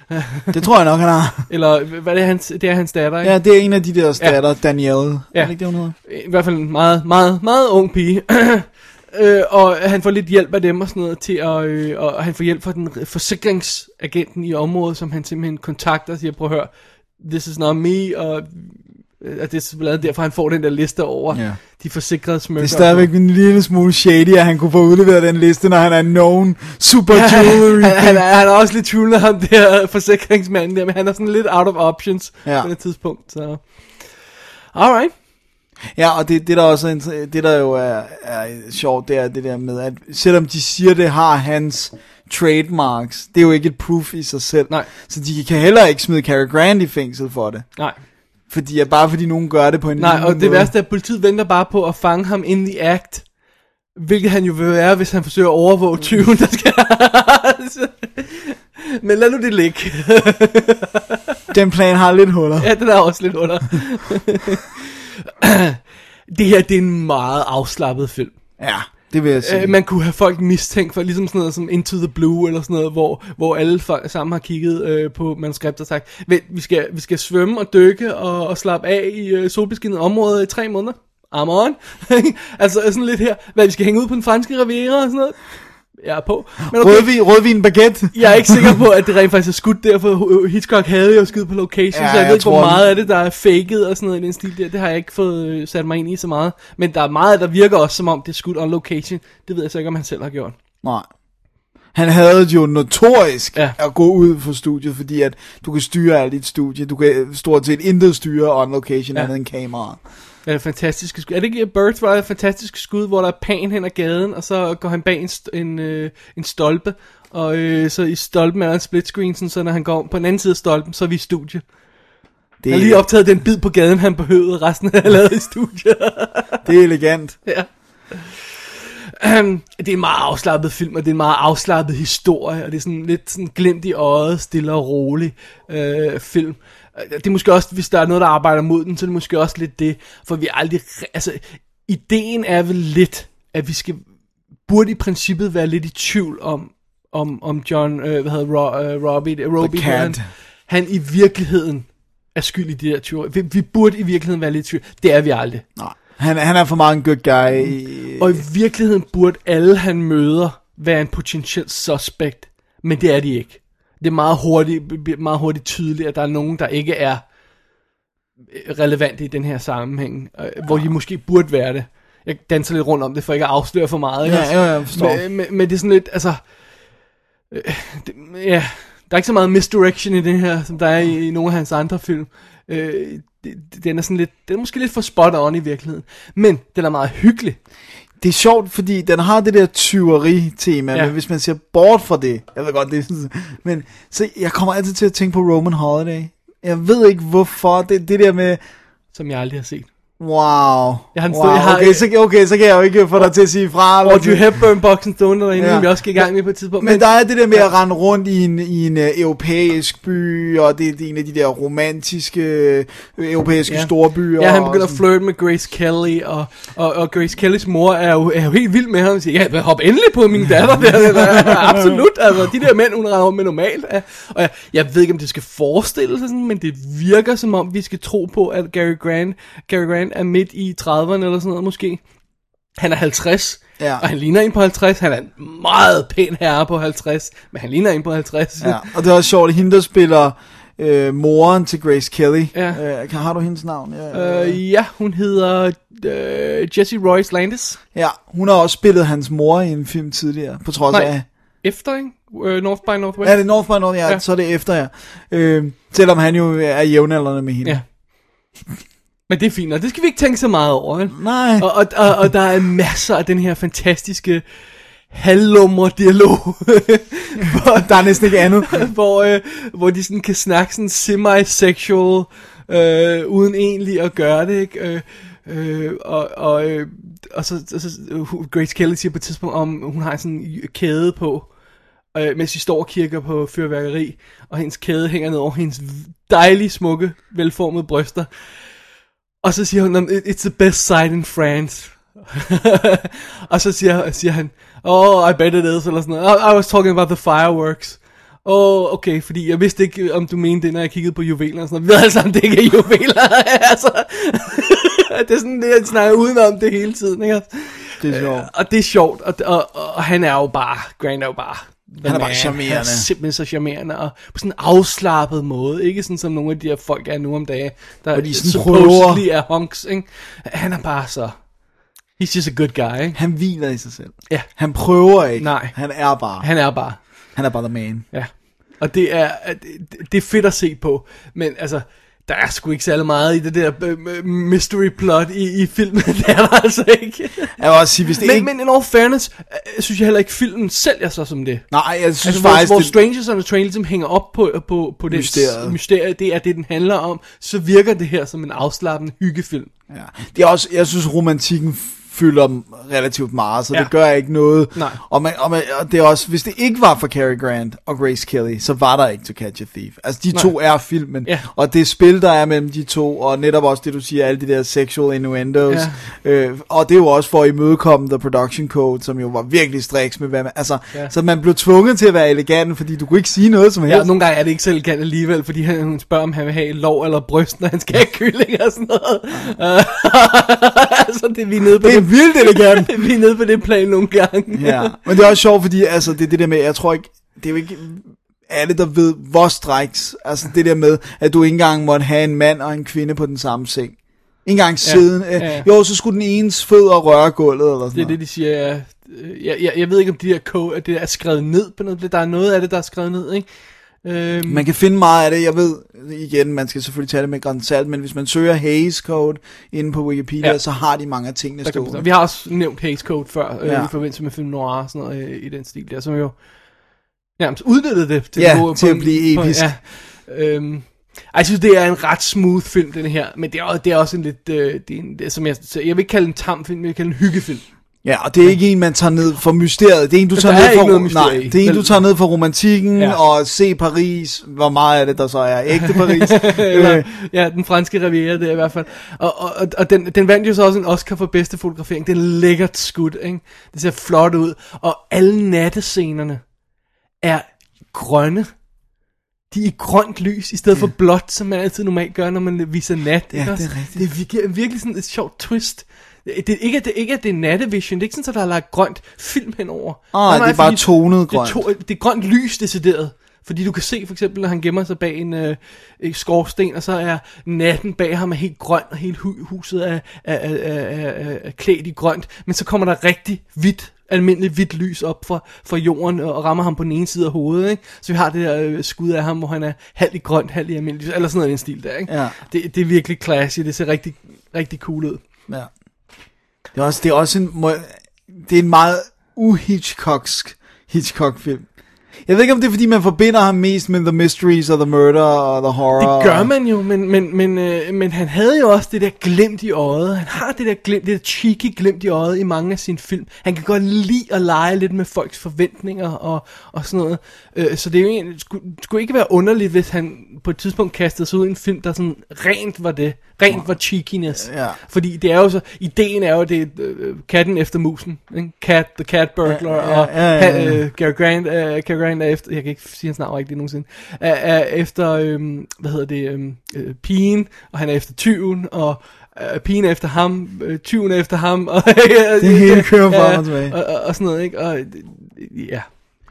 Det tror jeg nok, han har. Eller, hvad er det, hans, det er hans datter, ikke? Ja, det er en af de der statter, ja. Danielle. Ja. Er det ikke det, hun hedder? I hvert fald en meget, meget, meget ung pige. øh, og han får lidt hjælp af dem og sådan noget til at, øh, og han får hjælp fra den forsikringsagenten i området, som han simpelthen kontakter og siger, prøv at høre, this is not me, og øh, at det er simpelthen derfor, han får den der liste over Ja. de forsikrede smykker. Det er stadigvæk en lille smule shady, at han kunne få udleveret den liste, når han er known super jewelry. han, han, er, han er også lidt tvivlende ham der forsikringsmanden der, men han er sådan lidt out of options Ja. på det tidspunkt. Så. Alright. Ja, og det, det der også inter- det der jo er, er sjovt, det er det der med, at selvom de siger, det har hans trademarks, det er jo ikke et proof i sig selv. Nej. Så de kan heller ikke smide Cary Grant i fængsel for det. Nej. Fordi bare fordi nogen gør det på en Nej, og det måde. værste er, at politiet venter bare på at fange ham in the act. Hvilket han jo vil være, hvis han forsøger at overvåge tyven, der skal... Men lad nu det ligge. Den plan har lidt huller. ja, den er også lidt under. det her, det er en meget afslappet film. Ja, det vil jeg sige. Øh, man kunne have folk mistænkt for ligesom sådan noget som Into the Blue eller sådan noget, hvor, hvor alle folk sammen har kigget øh, på manuskriptet og sagt, "Vent, vi skal, vi skal svømme og dykke og, og slappe af i øh, solbeskinnet område i tre måneder. I'm on. altså sådan lidt her, hvad vi skal hænge ud på den franske riviera og sådan noget. Jeg er på. Men okay, Rødvin, rødvin baguette. jeg er ikke sikker på, at det rent faktisk er skudt der, for Hitchcock havde jo skudt på location, Ja, så jeg, jeg ved ikke, hvor meget af det, der er faked og sådan noget i den stil der. Det har jeg ikke fået øh, sat mig ind i så meget. Men der er meget, der virker også, som om det er skudt on location. Det ved jeg så ikke, om han selv har gjort. Nej. Han havde jo notorisk Ja. at gå ud for studiet, fordi at du kan styre alt dit studie. Du kan stort set intet styre on location Ja. andet end kamera. Det fantastiske skud. Er det ikke Birds, hvor er et fantastisk skud, hvor der er pan hen ad gaden, og så går han bag en, st- en, øh, en stolpe, og øh, så i stolpen er der en split screen, sådan, så når han går på den anden side af stolpen, så er vi i studie. Det Han har lige optaget den bid på gaden, han behøvede, resten er lavet i studiet. det er elegant. ja. Um, det er en meget afslappet film, og det er en meget afslappet historie, og det er sådan lidt sådan glimt i øjet, stille og rolig øh, film. Det er måske også, hvis der er noget, der arbejder mod den, så er det måske også lidt det, for vi aldrig, altså, ideen er vel lidt, at vi skal, burde i princippet være lidt i tvivl om, om, om John, øh, hvad hedder Ro, øh, Robbie, Robbie han, han i virkeligheden er skyld i de der tyveri. Vi, vi burde i virkeligheden være lidt i tvivl. Det er vi aldrig. Nej. Han, han er for meget en good guy. i- Og i virkeligheden burde alle, han møder, være en potentiel suspect. Men det er de ikke. Det er meget hurtigt, meget hurtigt tydeligt, at der er nogen, der ikke er relevante i den her sammenhæng. øh, Hvor de måske burde være det. Jeg danser lidt rundt om det, for ikke at afsløre for meget. Ikke? Ja, ja, jeg forstår. Men, men, men det er sådan lidt, altså... øh, Det, ja, der er ikke så meget misdirection i den her, som der er i, i nogle af hans andre film. Øh, den er sådan lidt, den er måske lidt for spot on i virkeligheden. Men den er meget hyggelig. Det er sjovt, fordi den har det der tyveri-tema, Ja. men hvis man ser bort fra det, jeg ved godt, det er sådan, men så jeg kommer altid til at tænke på Roman Holiday. Jeg ved ikke hvorfor, det, det der med, Som jeg aldrig har set. Wow, Jeg har wow jeg har- okay, så, okay, så kan jeg jo ikke få dig til at sige fra. eller Audrey. Hepburn-boksen stående derinde, ja. Ja. jeg også skal i gang med på et tidspunkt. Men der er det der med at rende rundt i en, i en uh, europæisk by, og det, det er en af de der romantiske uh, europæiske Ja. ja. storbyer. Ja, han begynder at flirte med Grace Kelly, og, og, og Grace Kellys mor er jo, er jo helt vild med ham, og siger, ja, hop endelig på min datter der, der absolut, altså, de der mænd, hun render med normalt, er, og jeg, jeg ved ikke, om det skal forestille sig sådan, men det virker som om, vi skal tro på, at Gary Grant, Gary Grant er midt i 30'erne, eller sådan noget måske. Han er 50, Ja. og han ligner en på 50, han er en meget pæn herre på 50, men han ligner en på 50. Ja, og det er også sjovt, at hende der spiller øh, moren til Grace Kelly. Ja. Øh, har du hendes navn? Ja, Øh, ja, hun hedder øh, Jesse Royce Landis. ja, hun har også spillet hans mor i en film tidligere, på trods Nej. af... Efter, ikke? Uh, North by Northwest. Ja, det er North by North, ja, Ja. ja. så er det efter, ja. Øh, selvom han jo er jævnaldrende med hende. Ja. Men det er fint, og det skal vi ikke tænke så meget over. Vel? Nej. Og, og, og, og der er masser af den her fantastiske halvlumre dialog, hvor, Der er næsten ikke andet. hvor, øh, hvor de sådan kan snakke sådan semi-sexual, øh, uden egentlig at gøre det, ikke? Øh, øh, og, og, øh, og så, og så uh, Grace Kelly siger på et tidspunkt, om hun har sådan en kæde på, øh, mens de står og kigger på fyrværkeri, og hendes kæde hænger ned over hendes dejlige, smukke, velformede bryster. Og så siger hun, it's the best sight in France. og så siger, siger han, oh, I bet it is, eller sådan noget. I, I was talking about the fireworks. Åh, oh, okay, fordi jeg vidste ikke, om du mente det, når jeg kiggede på juveler og sådan noget. Vi ved alle sammen, det ikke er juveler. altså, det er sådan, det, jeg snakker udenom det hele tiden, ikke? Det er sjovt. Øh, Og det er sjovt, og, og, og han er jo bare, Grant er jo bare... Han er bare charmerende. Han er simpelthen så charmerende, og på sådan en afslappet måde, ikke sådan som nogle af de her folk er nu om dagen, der Hvor de sådan supposedly er hunks, ikke? Han er bare så... He's just a good guy, ikke? Han hviler i sig selv. Ja. Han prøver ikke. Nej. Han er bare. Han er bare... Han er bare the man. Ja. Og det er, det, det er fedt at se på, men altså, der er sgu ikke særlig meget i det der øh, mystery plot i, i filmen, det er der altså ikke. Jeg vil også sige, hvis det men, ikke... men in all fairness, øh, synes jeg heller ikke, filmen sælger sig som det. Nej, jeg synes altså, faktisk, hvor, hvor det- Strangers on a Train ligesom hænger op på, på, på det Mysteriet. mysterie, det er det, den handler om, så virker det her som en afslappende hyggefilm. Ja. Det er også, jeg synes, romantikken fylder relativt meget, så ja. Ja. det gør ikke noget. Nej. Og, man, og, man, og det er også, hvis det ikke var for Cary Grant og Grace Kelly, så var der ikke To Catch a Thief. Altså, de Nej. to er filmen, Ja. og det spil, der er mellem de to, og netop også det, du siger, alle de der sexual innuendos, ja. øh, og det er jo også for at imødekomme The Production Code, som jo var virkelig striks med, hvad man, altså, ja. Ja. så man blev tvunget til at være elegant, fordi du kunne ikke sige noget som helst. Ja, nogle gange er det ikke selv kan alligevel, fordi han, hun spørger, om han vil have lov eller bryst, når han skal have kylling og sådan noget. Uh, altså, det er vi nede på Det er vildt elegant. vi er nede på det plan nogle gange. Ja, men det er også sjovt, fordi altså, det er det der med, jeg tror ikke, det er jo ikke alle, der ved, hvor stræks, altså det der med, at du ikke engang måtte have en mand og en kvinde på den samme seng. Ikke engang Ja, siden. ja, ja. Jo, så skulle den enes fødder røre gulvet, eller sådan Det er det, de siger. ja. Øh, Jeg, jeg, jeg ved ikke, om de der code, at det er skrevet ned på noget. Der er noget af det, der er skrevet ned, ikke? Øhm, Man kan finde meget af det, jeg ved, igen, man skal selvfølgelig tage det med grænsalt, salt, men hvis man søger Hays Code inde på Wikipedia, ja. Så har de mange af tingene der stående. vi har også nævnt Hays Code før, øh, Ja. i forbindelse med film noir og sådan noget øh, i den stil der, som jo nærmest udnyttede det til, Ja, på- til på at blive på- episk. ja. Øhm, jeg synes, det er en ret smooth film, den her, men det er, det er også en lidt, øh, det er en, det er, som jeg, så jeg vil ikke kalde en tam film, jeg vil kalde en hyggefilm. Ja, og det er ikke en, man tager ned for mysteriet. Det er en, du tager er ned for, nej, det er en, du tager ned for romantikken Ja. og se Paris. Hvor meget af det, der så er ægte Paris. Eller, øh, ja, den franske riviera, det er i hvert fald. Og, og, og, den, den vandt jo så også en Oscar for bedste fotografering. Det er lækkert skud, ikke? Det ser flot ud. Og alle nattescenerne er grønne. De er i grønt lys, i stedet for blåt, som man altid normalt gør, når man viser nat. Ja, ikke det er også? rigtigt. Det er virkelig, virkelig sådan et sjovt twist. Det er ikke, at det, ikke at det er nattevision. Det er ikke sådan, at der er lagt grønt film henover. Ah, Nej, det er bare fordi tonet det er grønt. to- det er grønt lys decideret. Fordi du kan se for eksempel, når han gemmer sig bag en øh, en skorsten, og så er natten bag ham er helt grøn, og hele hu- huset er, er, er, er, er, er klædt i grønt. Men så kommer der rigtig hvidt, almindeligt hvidt lys op fra, fra jorden, og rammer ham på den ene side af hovedet. Ikke? Så vi har det der øh, skud af ham, hvor han er halvt i grønt, halvt i almindeligt lys, eller sådan noget i den stil der. Ikke? Ja. Det, det er virkelig classy, det ser rigtig, rigtig cool ud. Ja. Det er også, det er også en, må, det er en meget uhitchcocksk Hitchcock-film. Jeg ved ikke, om det er, fordi man forbinder ham mest med The Mysteries og The Murder og The Horror. Det gør man jo, men, men, men, øh, men han havde jo også det der glimt i øjet. Han har det der glimt, det der cheeky glimt i øjet i mange af sine film. Han kan godt lide at lege lidt med folks forventninger og, og sådan noget. Øh, så det er jo egentlig, skulle, skulle ikke være underligt, hvis han på et tidspunkt kastede sig ud i en film, der sådan rent var det. Rent var cheekiness. Ja. Fordi det er jo så, ideen er jo, det øh, katten efter musen. Ikke? Cat, the cat burglar. Ja, ja, og ja, ja, ja. øh, Gary Grant, uh, Gary Grant er efter, jeg kan ikke sige hans navn rigtigt nogensinde, er, er efter, øhm, hvad hedder det, øhm, øh, pigen, og han er efter tyven, og øh, pigen er efter ham, øh, tyven er efter ham, og Det hele kører frem og tilbage. Og, og, og sådan noget, ikke? Og, øh, ja,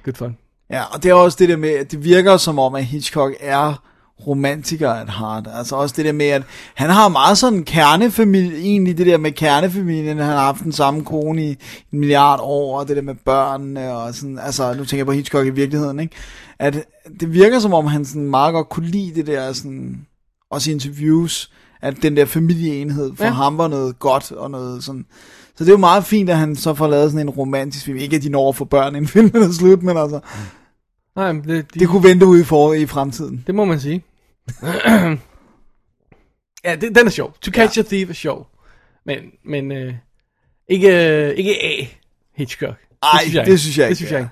good fun. Ja, og det er også det der med, at det virker som om, at Hitchcock er romantiker at heart. Altså også det der med, at han har meget sådan en kernefamilie, egentlig det der med kernefamilien, han har haft den samme kone i en milliard år, og det der med børnene, og sådan, altså nu tænker jeg på Hitchcock i virkeligheden, ikke? At det virker som om, han sådan meget godt kunne lide det der sådan, også i interviews, at den der familieenhed for ja. Ham var noget godt, og noget sådan, så det er jo meget fint, at han så får lavet sådan en romantisk film. Ikke at de når få børn, inden filmen er slut, men altså, Nej, men det, de, det kunne vente ud i, for, i fremtiden. det må man sige. ja, det, den er sjov. To Catch ja. a Thief er sjov. Men, men øh, ikke, øh, ikke A. Hitchcock. Ej, det synes jeg Det ikke, synes jeg ikke.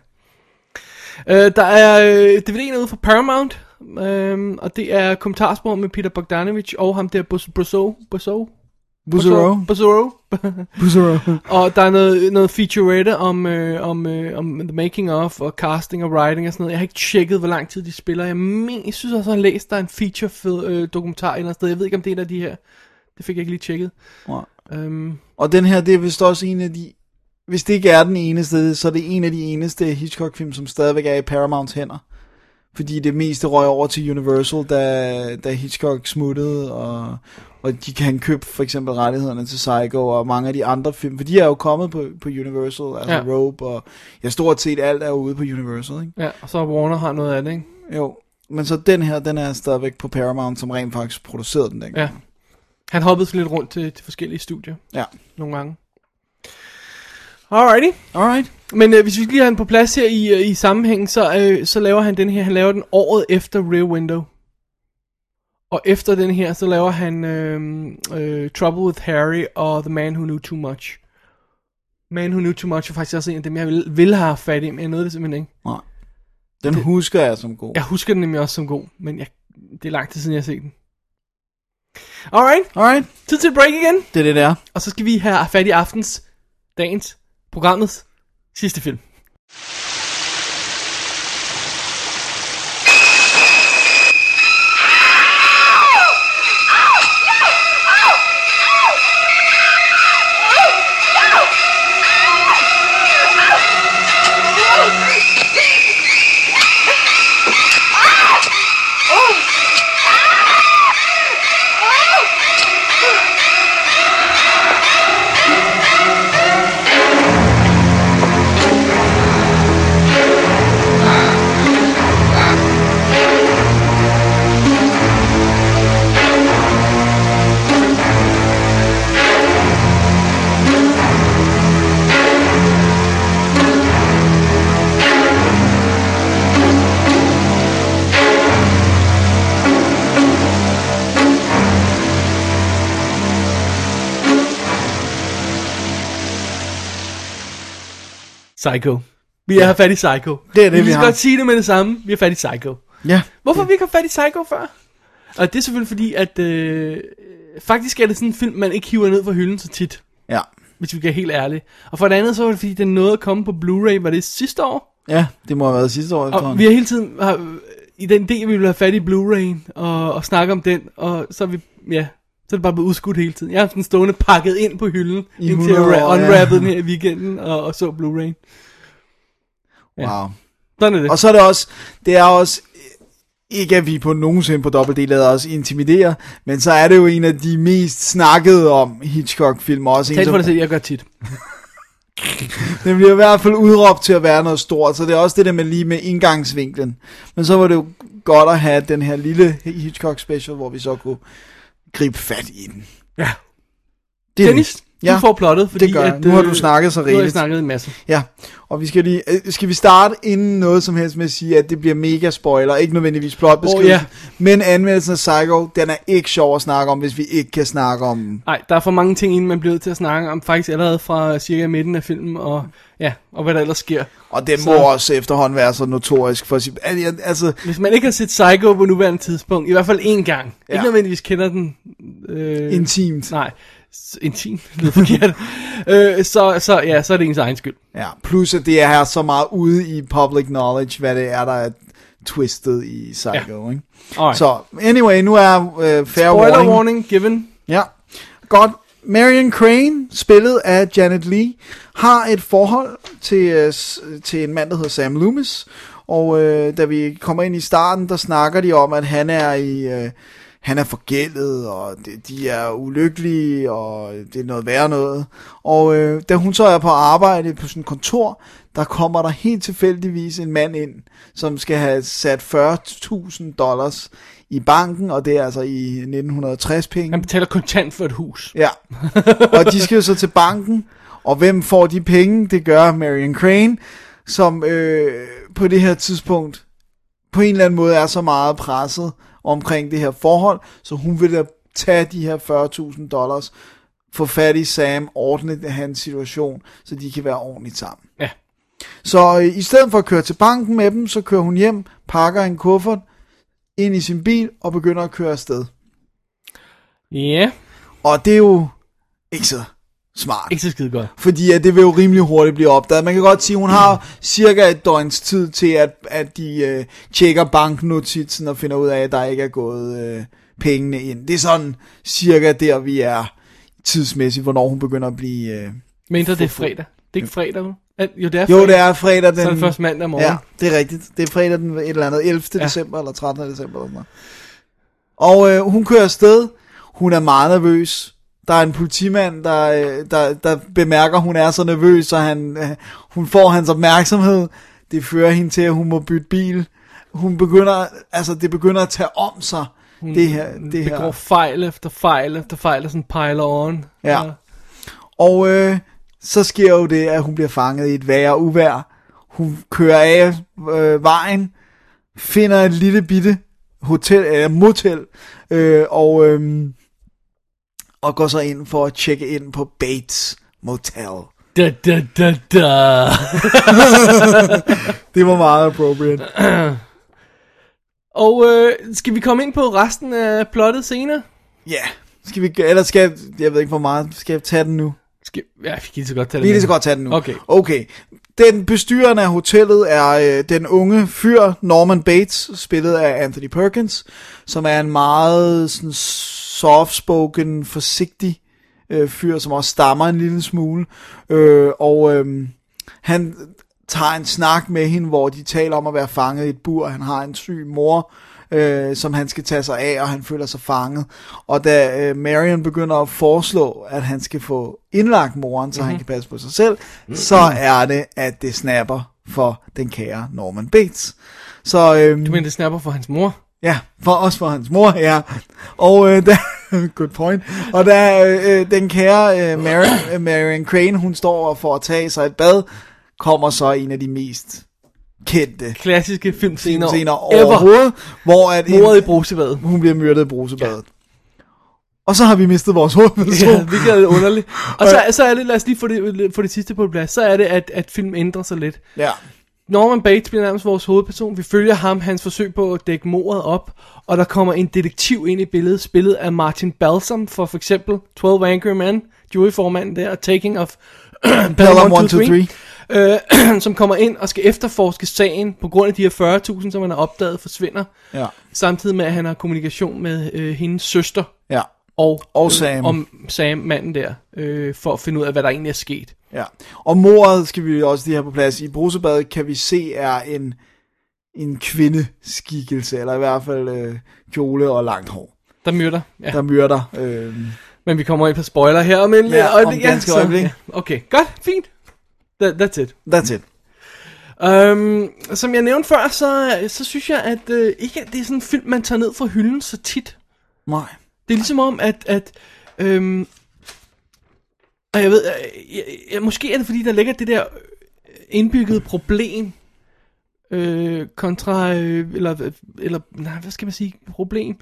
Øh, der er øh, DVD'en ude fra Paramount, øh, og det er kommentarspor med Peter Bogdanovich og ham der Bos- Brousseau. Brousseau? Buzzero. Buzzero. Buzzero. og der er noget, noget featurette om, øh, om, øh, om the making of, og casting og writing og sådan noget. Jeg har ikke tjekket, hvor lang tid de spiller. Jeg, men, jeg synes også, jeg har læst, der er en feature fed, øh, dokumentar et eller andet sted. Jeg ved ikke, om det er en af de her. Det fik jeg ikke lige tjekket. Nej. Øhm, Og den her, det er vist også en af de... Hvis det ikke er den eneste, så er det en af de eneste Hitchcock-film, som stadigvæk er i Paramounts hænder. Fordi det meste røg over til Universal, da, da Hitchcock smuttede, og, og de kan købe for eksempel rettighederne til Psycho, og mange af de andre film, for de er jo kommet på, på Universal, altså Ja. Rope, og ja, stort set alt er jo ude på Universal, ikke? ja, og så Warner har noget af det, ikke? Jo, men så den her, den er stadigvæk på Paramount, som rent faktisk producerede den dengang. Ja. Han hoppede så lidt rundt til, til forskellige studier. Ja. Nogle gange. Alrighty. Alright. Men øh, hvis vi lige har den på plads her i, øh, i sammenhæng, så, øh, så laver han den her, han laver den året efter Rear Window. Og efter den her, så laver han øh, øh, Trouble with Harry og The Man Who Knew Too Much. Man Who Knew Too Much er faktisk også en af dem, jeg vil, vil have haft fat i, men jeg nåede det simpelthen ikke. Nej. Den det, husker jeg som god. Jeg husker den nemlig også som god, men jeg, det er lang tid siden, jeg har set den. Alright. Alright. Tid til break igen. Det er det, der. Og så skal vi have fat i aftens, dagens, programmets sidste film. Psycho. Vi er ja. fat i Psycho. Det er det, vi vi har. godt sige det med det samme. Vi er fat i Psycho. Ja. Hvorfor har vi ikke haft fat i Psycho før? Og det er selvfølgelig fordi, at øh, faktisk er det sådan en film, man ikke hiver ned fra hylden så tit. Ja. Hvis vi kan helt ærlige. Og for det andet, så var det fordi, den nåede at komme på Blu-ray, var det sidste år? Ja, det må have været sidste år Og vi har hele tiden, har, i den del, vi ville have fat i Blu-ray'en, og, og snakke om den, og så vi, ja, så er det bare blevet udskudt hele tiden. Jeg har den stående pakket ind på hylden, I indtil jeg 100 år, ra- ja. unwrappede den her i weekenden, og, og så Blu-ray'en. Ja. Wow. Sådan er det. Og så er det også, det er også, ikke at vi på nogensinde på dobbelt lader os intimidere, men så er det jo en af de mest snakkede om Hitchcock-film også. Som, for dig selv, jeg gør tit. den bliver i hvert fald udråbt til at være noget stort, så det er også det der med lige med indgangsvinklen. Men så var det jo godt at have den her lille Hitchcock special, hvor vi så kunne gribe fat i den. Ja. Det er Dennis, det. du får plottet, fordi det gør at, Nu har øh, du snakket så Nu har jeg rigeligt. snakket en masse. Ja, og vi skal lige, øh, skal vi starte inden noget som helst med at sige, at det bliver mega spoiler, ikke nødvendigvis plotbeskrivelse, Åh, ja. men anmeldelsen af Psycho, den er ikke sjov at snakke om, hvis vi ikke kan snakke om den. Nej, der er for mange ting, inden man bliver til at snakke om, faktisk allerede fra cirka midten af filmen, og ja, og hvad der ellers sker. Og Så- må også efterhånden være så notorisk for at sige, al- altså, Hvis man ikke har set Psycho på nuværende tidspunkt, i hvert fald én gang, ja. Ja. ikke nødvendigvis kender den... Øh, intimt. Nej, intim, det lyder forkert. øh, så, så, ja, så er det ens egen skyld. Ja, plus at det er her så meget ude i public knowledge, hvad det er, der er twistet i Psycho, ja. ikke? Alright. Så, anyway, nu er uh, fair Spoiler warning. warning given. Ja, godt. Marion Crane, spillet af Janet Lee, har et forhold til, øh, til en mand, der hedder Sam Loomis. Og øh, da vi kommer ind i starten, der snakker de om, at han er i... Øh, han er forgældet, og det, de er ulykkelige, og det er noget værre noget. Og øh, da hun så er på arbejde på sådan et kontor, der kommer der helt tilfældigvis en mand ind, som skal have sat 40.000 dollars i banken, og det er altså i 1960 penge. Han betaler kontant for et hus. Ja, og de skal jo så til banken, og hvem får de penge? Det gør Marion Crane, som øh, på det her tidspunkt på en eller anden måde er så meget presset omkring det her forhold, så hun vil da tage de her 40.000 dollars, få fat i Sam, ordne hans situation, så de kan være ordentligt sammen. Ja. Så øh, i stedet for at køre til banken med dem, så kører hun hjem, pakker en kuffert ind i sin bil og begynder at køre afsted. Ja. Og det er jo ikke så smart. Ikke så skide godt. Fordi at det vil jo rimelig hurtigt blive opdaget. Man kan godt sige, at hun har cirka et døgns tid til, at, at de øh, tjekker banknotitsen og finder ud af, at der ikke er gået øh, pengene ind. Det er sådan cirka der, vi er tidsmæssigt, hvornår hun begynder at blive... Øh, Mindre det er fredag. Det er ikke fredag nu? Jo, det er Jo, fredag. det er fredag den... Så er det først mandag morgen. Ja, det er rigtigt. Det er fredag den et eller andet 11. Ja. Ja. december eller 13. december. Eller sådan noget. Og øh, hun kører afsted. Hun er meget nervøs. Der er en politimand, der, øh, der, der bemærker, at hun er så nervøs, så han, øh, hun får hans opmærksomhed. Det fører hende til, at hun må bytte bil. Hun begynder, altså det begynder at tage om sig. Hun det her, det begår her. fejl efter fejl efter fejl, og sådan pile on. Ja. Og øh, så sker jo det, at hun bliver fanget i et værre uvær. Hun kører af øh, vejen, finder et lille bitte hotel, øh, motel, øh, og, øh, og går så ind for at tjekke ind på Bates Motel. Da, da, da, da. det var meget appropriate. Og øh, skal vi komme ind på resten af plottet senere? Ja, skal vi, eller skal jeg, jeg ved ikke hvor meget, skal jeg tage den nu? Skal, ja, vi kan lige så godt tage det Vi kan lige så godt tage den nu. Okay. Okay. Den bestyrende af hotellet er øh, den unge fyr, Norman Bates, spillet af Anthony Perkins, som er en meget sådan soft-spoken, forsigtig øh, fyr, som også stammer en lille smule. Øh, og øh, han tager en snak med hende, hvor de taler om at være fanget i et bur. Han har en syg mor, øh, som han skal tage sig af, og han føler sig fanget. Og da øh, Marion begynder at foreslå, at han skal få indlagt moren, så mm-hmm. han Mhm. kan passe på sig selv, så er det, at det snapper for den kære Norman Bates. Så, øhm, Du mener, det snapper for hans mor? Ja, for os for hans mor, ja. Og øh, der, good point. Og der øh, den kære øh, Marion, øh, Marion Crane, hun står for at tage sig et bad, kommer så en af de mest kendte Klassiske filmscener scener ever. overhovedet, hvor at Mordet i brusebadet. hun bliver myrdet i brusebadet. Og så har vi mistet vores hovedperson. Ja, hvilket er lidt underligt. Og så, så er det, lad os lige få det, få det sidste på plads, så er det, at, at film ændrer sig lidt. Ja. Norman Bates bliver nærmest vores hovedperson. Vi følger ham, hans forsøg på at dække mordet op, og der kommer en detektiv ind i billedet, spillet af Martin Balsam for for eksempel 12 Angry Men, juryformanden der, og Taking of Pelham 1, 2, 3. øh, som kommer ind og skal efterforske sagen på grund af de her 40.000, som han har opdaget forsvinder. Ja. Samtidig med, at han har kommunikation med øh, hendes søster Ja. og, Og Sam. om Sam, manden der, øh, for at finde ud af, hvad der egentlig er sket. Ja. Og mordet skal vi også lige have på plads. I brusebadet kan vi se er en, en kvindeskikkelse, eller i hvert fald øh, kjole og langt hår. Der myrder. Ja. Der myrder. Øh, Men vi kommer ind på spoiler her om en Ja, øjeblik. om ganske så- øjeblik. ja. Okay, godt, fint. That, that's it. that's it. Um, som jeg nævnte før, så, så synes jeg, at øh, ikke at det er sådan en film, man tager ned fra hylden så tit. Nej. Det er ligesom om, at... at øhm, og jeg ved, øh, jeg, jeg, måske er det fordi, der ligger det der øh, indbyggede problem, øh, kontra, øh, eller, eller, nej, hvad skal man sige, problem.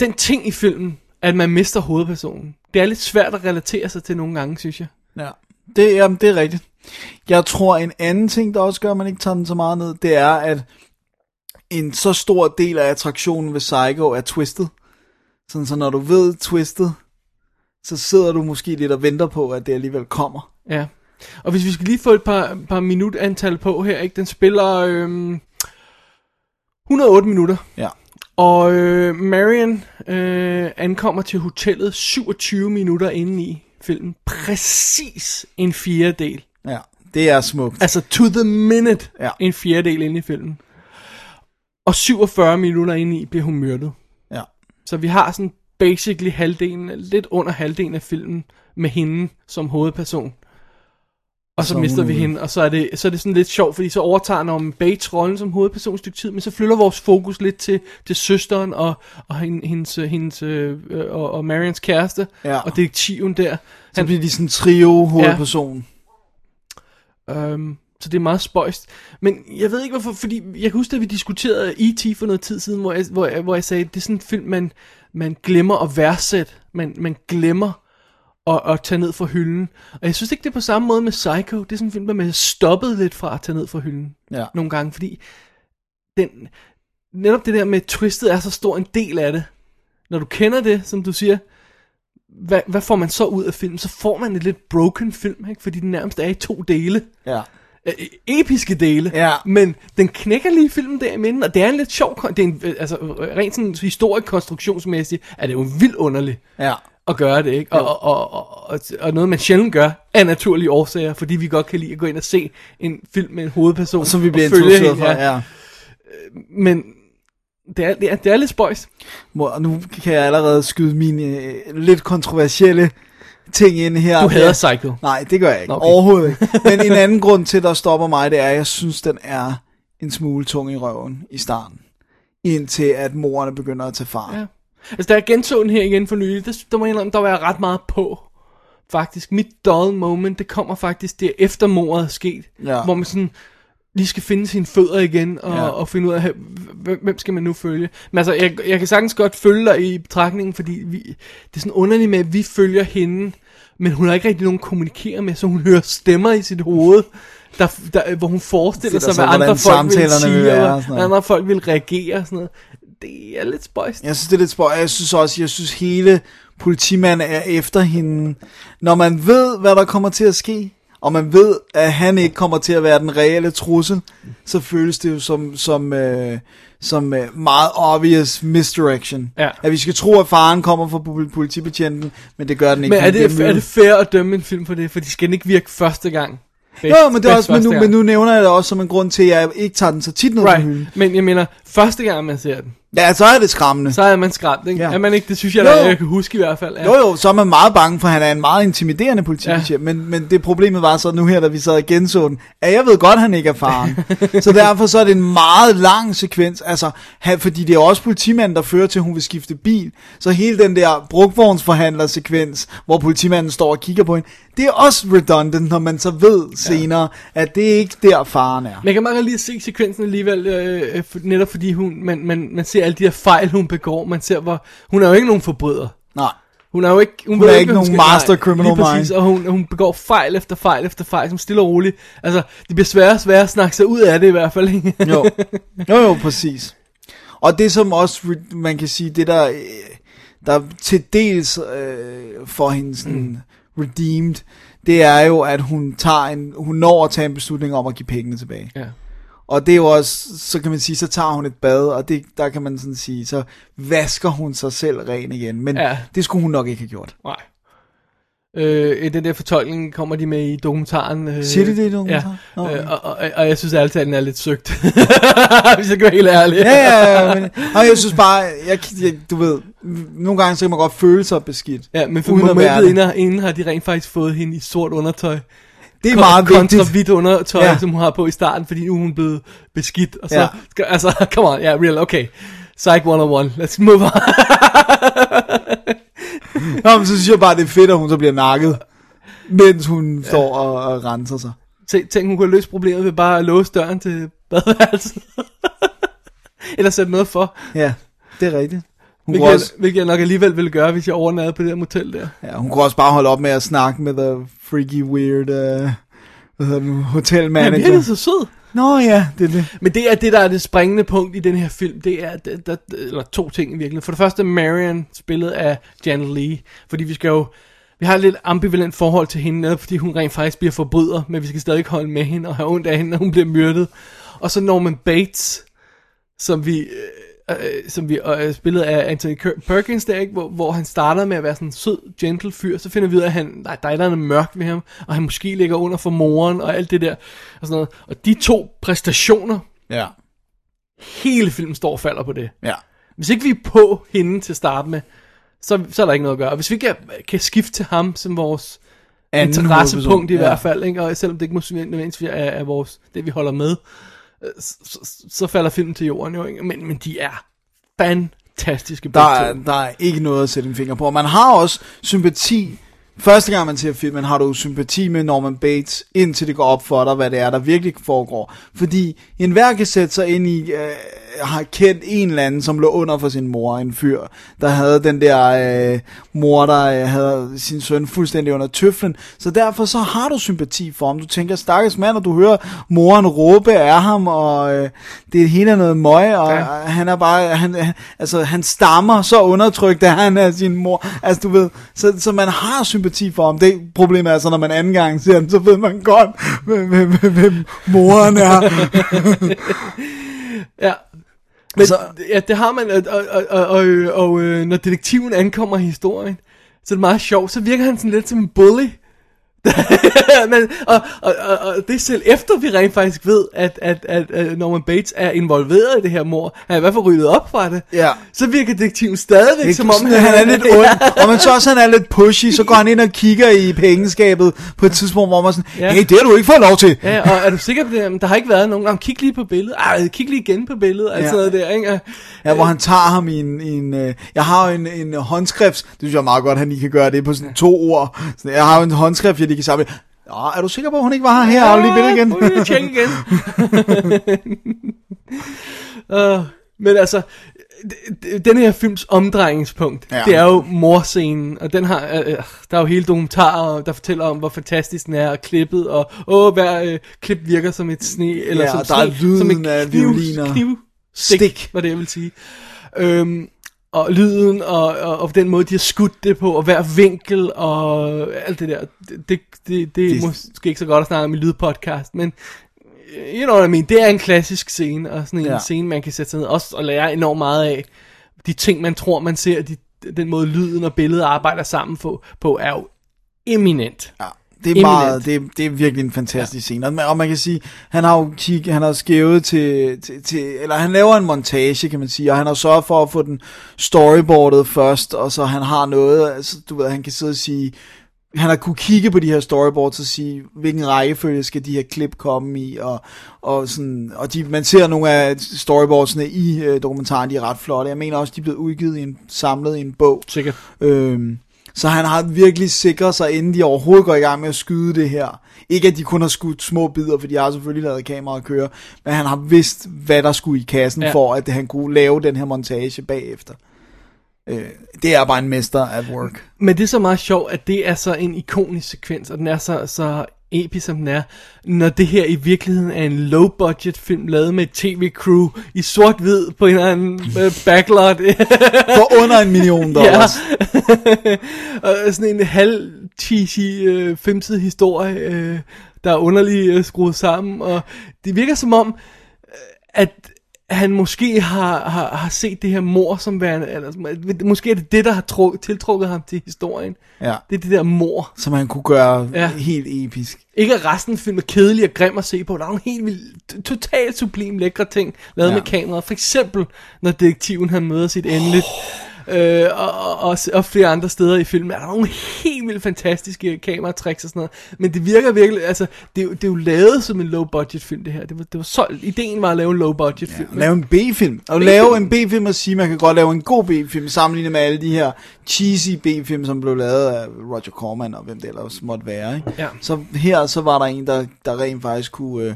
Den ting i filmen, at man mister hovedpersonen. Det er lidt svært at relatere sig til nogle gange, synes jeg. Ja, det, jamen, det er rigtigt. Jeg tror, en anden ting, der også gør, at man ikke tager den så meget ned, det er, at en så stor del af attraktionen ved Psycho er twistet. Sådan, så når du ved twistet, så sidder du måske lidt og venter på, at det alligevel kommer. Ja. Og hvis vi skal lige få et par, par minutantal på her, ikke? Den spiller øhm, 108 minutter. Ja. Og øh, Marion øh, ankommer til hotellet 27 minutter inde i filmen. Præcis en fjerdedel. Ja, det er smukt. Altså to the minute Ja. en fjerdedel inde i filmen. Og 47 minutter inde i bliver hun myrdet. Ja. Så vi har sådan basically halvdelen, lidt under halvdelen af filmen med hende som hovedperson. Og så, Så mister vi hende, og så er, det, så er det sådan lidt sjovt, fordi så overtager Norman Bates rollen som hovedperson et stykke tid, men så flytter vores fokus lidt til, til søsteren og, og hende- hendes, hendes øh, og, og Marians kæreste, Ja. og detektiven der. Så bliver de sådan en trio hovedperson. Um, så det er meget spøjst. Men jeg ved ikke hvorfor, fordi jeg kan huske, at vi diskuterede E.T. for noget tid siden, hvor jeg, hvor jeg, hvor jeg sagde, at det er sådan en film, man, man glemmer at værdsætte. Man, man glemmer at, at tage ned fra hylden. Og jeg synes ikke, det er på samme måde med Psycho. Det er sådan en film, der man stoppet lidt fra at tage ned fra hylden. Ja. Nogle gange, fordi den, netop det der med twistet er så stor en del af det. Når du kender det, som du siger, hvad, hvad får man så ud af filmen? Så får man et lidt broken film, ikke? fordi den nærmest er i to dele. Ja. Øh, episke dele, Ja. men den knækker lige filmen der i midten, og det er en lidt sjov, det er en, øh, altså rent sådan historisk konstruktionsmæssigt, er det jo vildt underligt Ja. at gøre det, ikke? Og, og, og, og, og, og noget man sjældent gør, af naturlige årsager, fordi vi godt kan lide at gå ind og se en film med en hovedperson. Som vi bliver introduceret for, ja. Men det er, det er, det er lidt spøjs. Nu kan jeg allerede skyde mine øh, lidt kontroversielle ting ind her. Du hader Psycho. Nej, det gør jeg ikke. Okay. Overhovedet ikke. Men en anden grund til, der stopper mig, det er, at jeg synes, den er en smule tung i røven i starten. Indtil at morerne begynder at tage far. Ja. Altså, da jeg genså den her igen for nylig, der, der må jeg der var jeg ret meget på. Faktisk. Mit dull moment, det kommer faktisk der efter mordet er sket. Ja. Hvor man sådan lige skal finde sine fødder igen, og, Ja. og finde ud af, hvem, hvem skal man nu følge. Men altså, jeg, jeg kan sagtens godt følge dig i betragtningen, fordi vi, det er sådan underligt med, at vi følger hende, men hun har ikke rigtig nogen at kommunikere med, så hun hører stemmer i sit hoved, der, der, hvor hun forestiller sig, sig, hvad andre hvordan folk vil sige, være og noget. andre folk vil reagere og sådan noget. Det er lidt spøjst. Jeg synes, det er lidt spøj. Jeg synes også, jeg synes hele politimanden er efter hende. Når man ved, hvad der kommer til at ske, og man ved, at han ikke kommer til at være den reelle trussel, så føles det jo som, som, øh, som øh, meget obvious misdirection. Ja. At vi skal tro, at faren kommer fra pol- politibetjenten, men det gør den ikke. Men er det, er det fair at dømme en film for det? For de skal ikke virke første gang. Jo, men, det er også, men, nu, men nu nævner jeg det også som en grund til, at jeg ikke tager den så tit ned. Right. Men jeg mener, første gang man ser den, Ja, så er det skræmmende. så er man skræmt, ikke? Ja. Er man ikke? Det synes jeg, Jo, da, jeg kan huske i hvert fald. Ja. Jo jo, så er man meget bange for, han er en meget intimiderende politibetjent, ja. men, men det problemet var så nu her, da vi sad og genså den, at jeg ved godt, han ikke er faren. så derfor så er det en meget lang sekvens, altså, han, fordi det er også politimanden, der fører til, at hun vil skifte bil. Så hele den der brugvognsforhandler-sekvens, hvor politimanden står og kigger på hende, det er også redundant, når man så ved senere, ja. at det er ikke der, faren er. Men jeg kan meget at se sekvensen alligevel, øh, øh, netop fordi hun, man, man, man ser alle de her fejl, hun begår. Man ser, hvor hun er jo ikke nogen forbryder. Nej. Hun er jo ikke, hun Hun er ikke nogen skal- master criminal lige præcis, mind. Og hun, hun begår fejl efter fejl efter fejl, som stille og roligt. Altså, det bliver sværere og sværere at snakke sig ud af det i hvert fald. Ikke? Jo, jo, jo, præcis. Og det som også, man kan sige, det der, øh, der til dels øh, for hende sådan mm. redeemed, det er jo, at hun tager en, hun når at tage en beslutning om at give pengene tilbage. Ja. Og det er jo også, så kan man sige, så tager hun et bad, og det, der kan man sådan sige, så vasker hun sig selv ren igen. Men ja. Det skulle hun nok ikke have gjort. Nej. Øh, den der fortolkning kommer de med i dokumentaren. Øh, Siger de det i dokumentaren? Ja, Nå, øh, okay. og, og, og jeg synes altid, at den er lidt søgt. Hvis jeg kan være helt ærlig. Ja, ja, ja, men, og jeg synes bare, jeg, jeg, du ved, nogle gange så kan man godt føle sig beskidt. Ja, men for momentet inden, inden har de rent faktisk fået hende i sort undertøj. Det er meget kontra vigtigt. hvidt undertøj, Ja. som hun har på i starten, fordi nu er hun blevet beskidt. Og så, Ja. altså, come on, ja, yeah, real, okay. Psych 101, let's move on. Nå, men så synes jeg bare, det er fedt, at hun så bliver nakket, mens hun ja. står og, og renser sig. Tænk, tænk, hun kunne løse problemet ved bare at låse døren til badeværelset. Eller sætte noget for. Ja, det er rigtigt. Hun Hvilket, kunne, jeg, også, hvilket jeg nok alligevel ville gøre, hvis jeg overnattede på det der motel der. ja, hun kunne også bare holde op med at snakke med the freaky, weird, uh, hvad hedder det nu, hotel Han virkede så sød. Nå ja, det er det. Men det er det, der er det springende punkt i den her film. Det er, der, der, eller to ting i virkeligheden. For det første, Marion, spillet af Janet Lee. Fordi vi skal jo, vi har et lidt ambivalent forhold til hende, fordi hun rent faktisk bliver forbryder, men vi skal stadig holde med hende og have ondt af hende, når hun bliver myrdet. Og så Norman Bates, som vi, øh, som vi øh, spillet af Anthony Perkins der, ikke? Hvor, hvor han starter med at være sådan en sød, gentle fyr, så finder vi ud af, at han, nej, der er noget mørkt ved ham, og han måske ligger under for moren, og alt det der, og sådan noget. Og de to præstationer, Ja. hele filmen står og falder på det. Ja. Hvis ikke vi er på hende til at starte med, så, så er der ikke noget at gøre. Og hvis vi ikke kan, skifte til ham som vores Anden interessepunkt i ja. hvert fald, ikke? og selvom det ikke må nødvendigvis er, er vores, det vi holder med, så, så, så falder filmen til jorden jo, ikke? Men, men de er fantastiske Der er, der er ikke noget at sætte en finger på. Og man har også sympati. Første gang man ser filmen, har du sympati med Norman Bates, indtil det går op for dig, hvad det er, der virkelig foregår. Fordi enhver kan sætte sig ind i, øh, har kendt en eller anden, som lå under for sin mor, en fyr, der havde den der øh, mor, der øh, havde sin søn fuldstændig under tøflen. Så derfor så har du sympati for ham. Du tænker, stakkels mand, og du hører moren råbe af ham, og øh, det hele er noget møg, og ja. han er bare, han, han, altså han stammer så undertrykt, at han er sin mor. Altså du ved, så, så man har sympati for ham. Det problemet er så, når man anden gang ser den, så ved man godt, hvem, hvem, hvem moren er. Ja. Men altså, ja, det har man, og, og, og, og, og øh, når detektiven ankommer i historien, så er det meget sjovt, så virker han sådan lidt som en bully. Men, og, og, og, og det er selv efter vi rent faktisk ved at, at, at, at Norman Bates er involveret i det her mor Han er i hvert fald ryddet op fra det Ja. Så virker detektiven stadigvæk Det som om han, han er lidt ond, og man så også, han er lidt pushy, så går han ind og kigger i pengeskabet på et tidspunkt, hvor man sådan, Ja. hey, det har du ikke fået lov til. Ja, og er du sikker på det? Jamen, Der har ikke været nogen. Jamen, kig lige på billedet. Ej, kig lige igen på billedet. Altså Ja. noget der, ikke? Ja, hvor han tager ham i en, en øh, jeg har jo en, en håndskrift, det synes jeg er meget godt, han lige kan gøre det på sådan to ord. Så jeg har jo en håndskrift, jeg lige kan samle. Nå, er du sikker på, at hun ikke var her? Du lige billedet igen. At tjekke igen. uh, men altså, den her films omdrejningspunkt, Ja. ja. det er jo morscenen, og den har, øh, øh, der er jo hele dokumentarer, der fortæller om, hvor fantastisk den er, og klippet, og åh, hver øh, klip virker som et sne, eller Ja, som der er sne, som lyden et af kniv, violiner. kniv, stik, Stik. hvad det jeg vil sige. Øhm, og lyden, og, og, og den måde, de har skudt det på, og hver vinkel, og alt det der, det, det, det, det er Det- måske ikke så godt at snakke om i lydpodcast, men øh, you know what I mean, det er en klassisk scene, og sådan en ja. scene, man kan sætte sig ned også og lære enormt meget af. De ting, man tror, man ser, de, den måde lyden og billedet arbejder sammen på, på er jo eminent. Ja, det er meget, det er, det er virkelig en fantastisk scene. Og man, og man kan sige, han har jo kig, han har skævet til, til, til, eller han laver en montage, kan man sige, og han har sørget for at få den storyboardet først, og så han har noget, altså, du ved, han kan sidde og sige, han har kunne kigge på de her storyboards og sige, hvilken rækkefølge skal de her klip komme i, og, og, sådan, og de, man ser nogle af storyboardsene i øh, dokumentaren, de er ret flotte. Jeg mener også, de er blevet udgivet i en, samlet i en bog. Sikkert. Øhm, så han har virkelig sikret sig, inden de overhovedet går i gang med at skyde det her. Ikke at de kun har skudt små bidder, for de har selvfølgelig lavet kameraet køre, men han har vidst, hvad der skulle i kassen, ja. For at han kunne lave den her montage bagefter. Øh, det er bare en mester at work. Men det er så meget sjovt, at det er så en ikonisk sekvens, og den er så, så episk, som den er, når det her i virkeligheden er en low-budget film, lavet med et tv-crew i sort-hvid på en eller anden øh, backlot. For under en million dollars. og sådan en halv cheesy øh, femsidig historie, øh, der er underligt øh, skruet sammen, og det virker som om, øh, at han måske har, har, har set det her mor som værende, eller, måske er det det, der har tru- tiltrukket ham til historien. Ja. Det er det der mor. Som han kunne gøre ja. Helt episk. Ikke at resten af filmen er kedelig og grim at se på. Der er nogle helt vildt, totalt sublim lækre ting lavet Ja. med kameraet. For eksempel, når detektiven han møder sit endeligt. Øh, og, og, og, flere andre steder i filmen er der nogle helt vildt fantastiske kameratricks og sådan noget. Men det virker virkelig, altså, det, er jo- det er jo lavet som en low budget film det her. Det var, det var så, ideen var at lave en low budget film. Ja, lave en B-film. Og lave en B-film og sige, man kan godt lave en god B-film, sammenlignet med alle de her cheesy B-film, som blev lavet af Roger Corman og hvem det ellers måtte være. Ikke? Ja. Så her så var der en, der, der rent faktisk kunne, øh,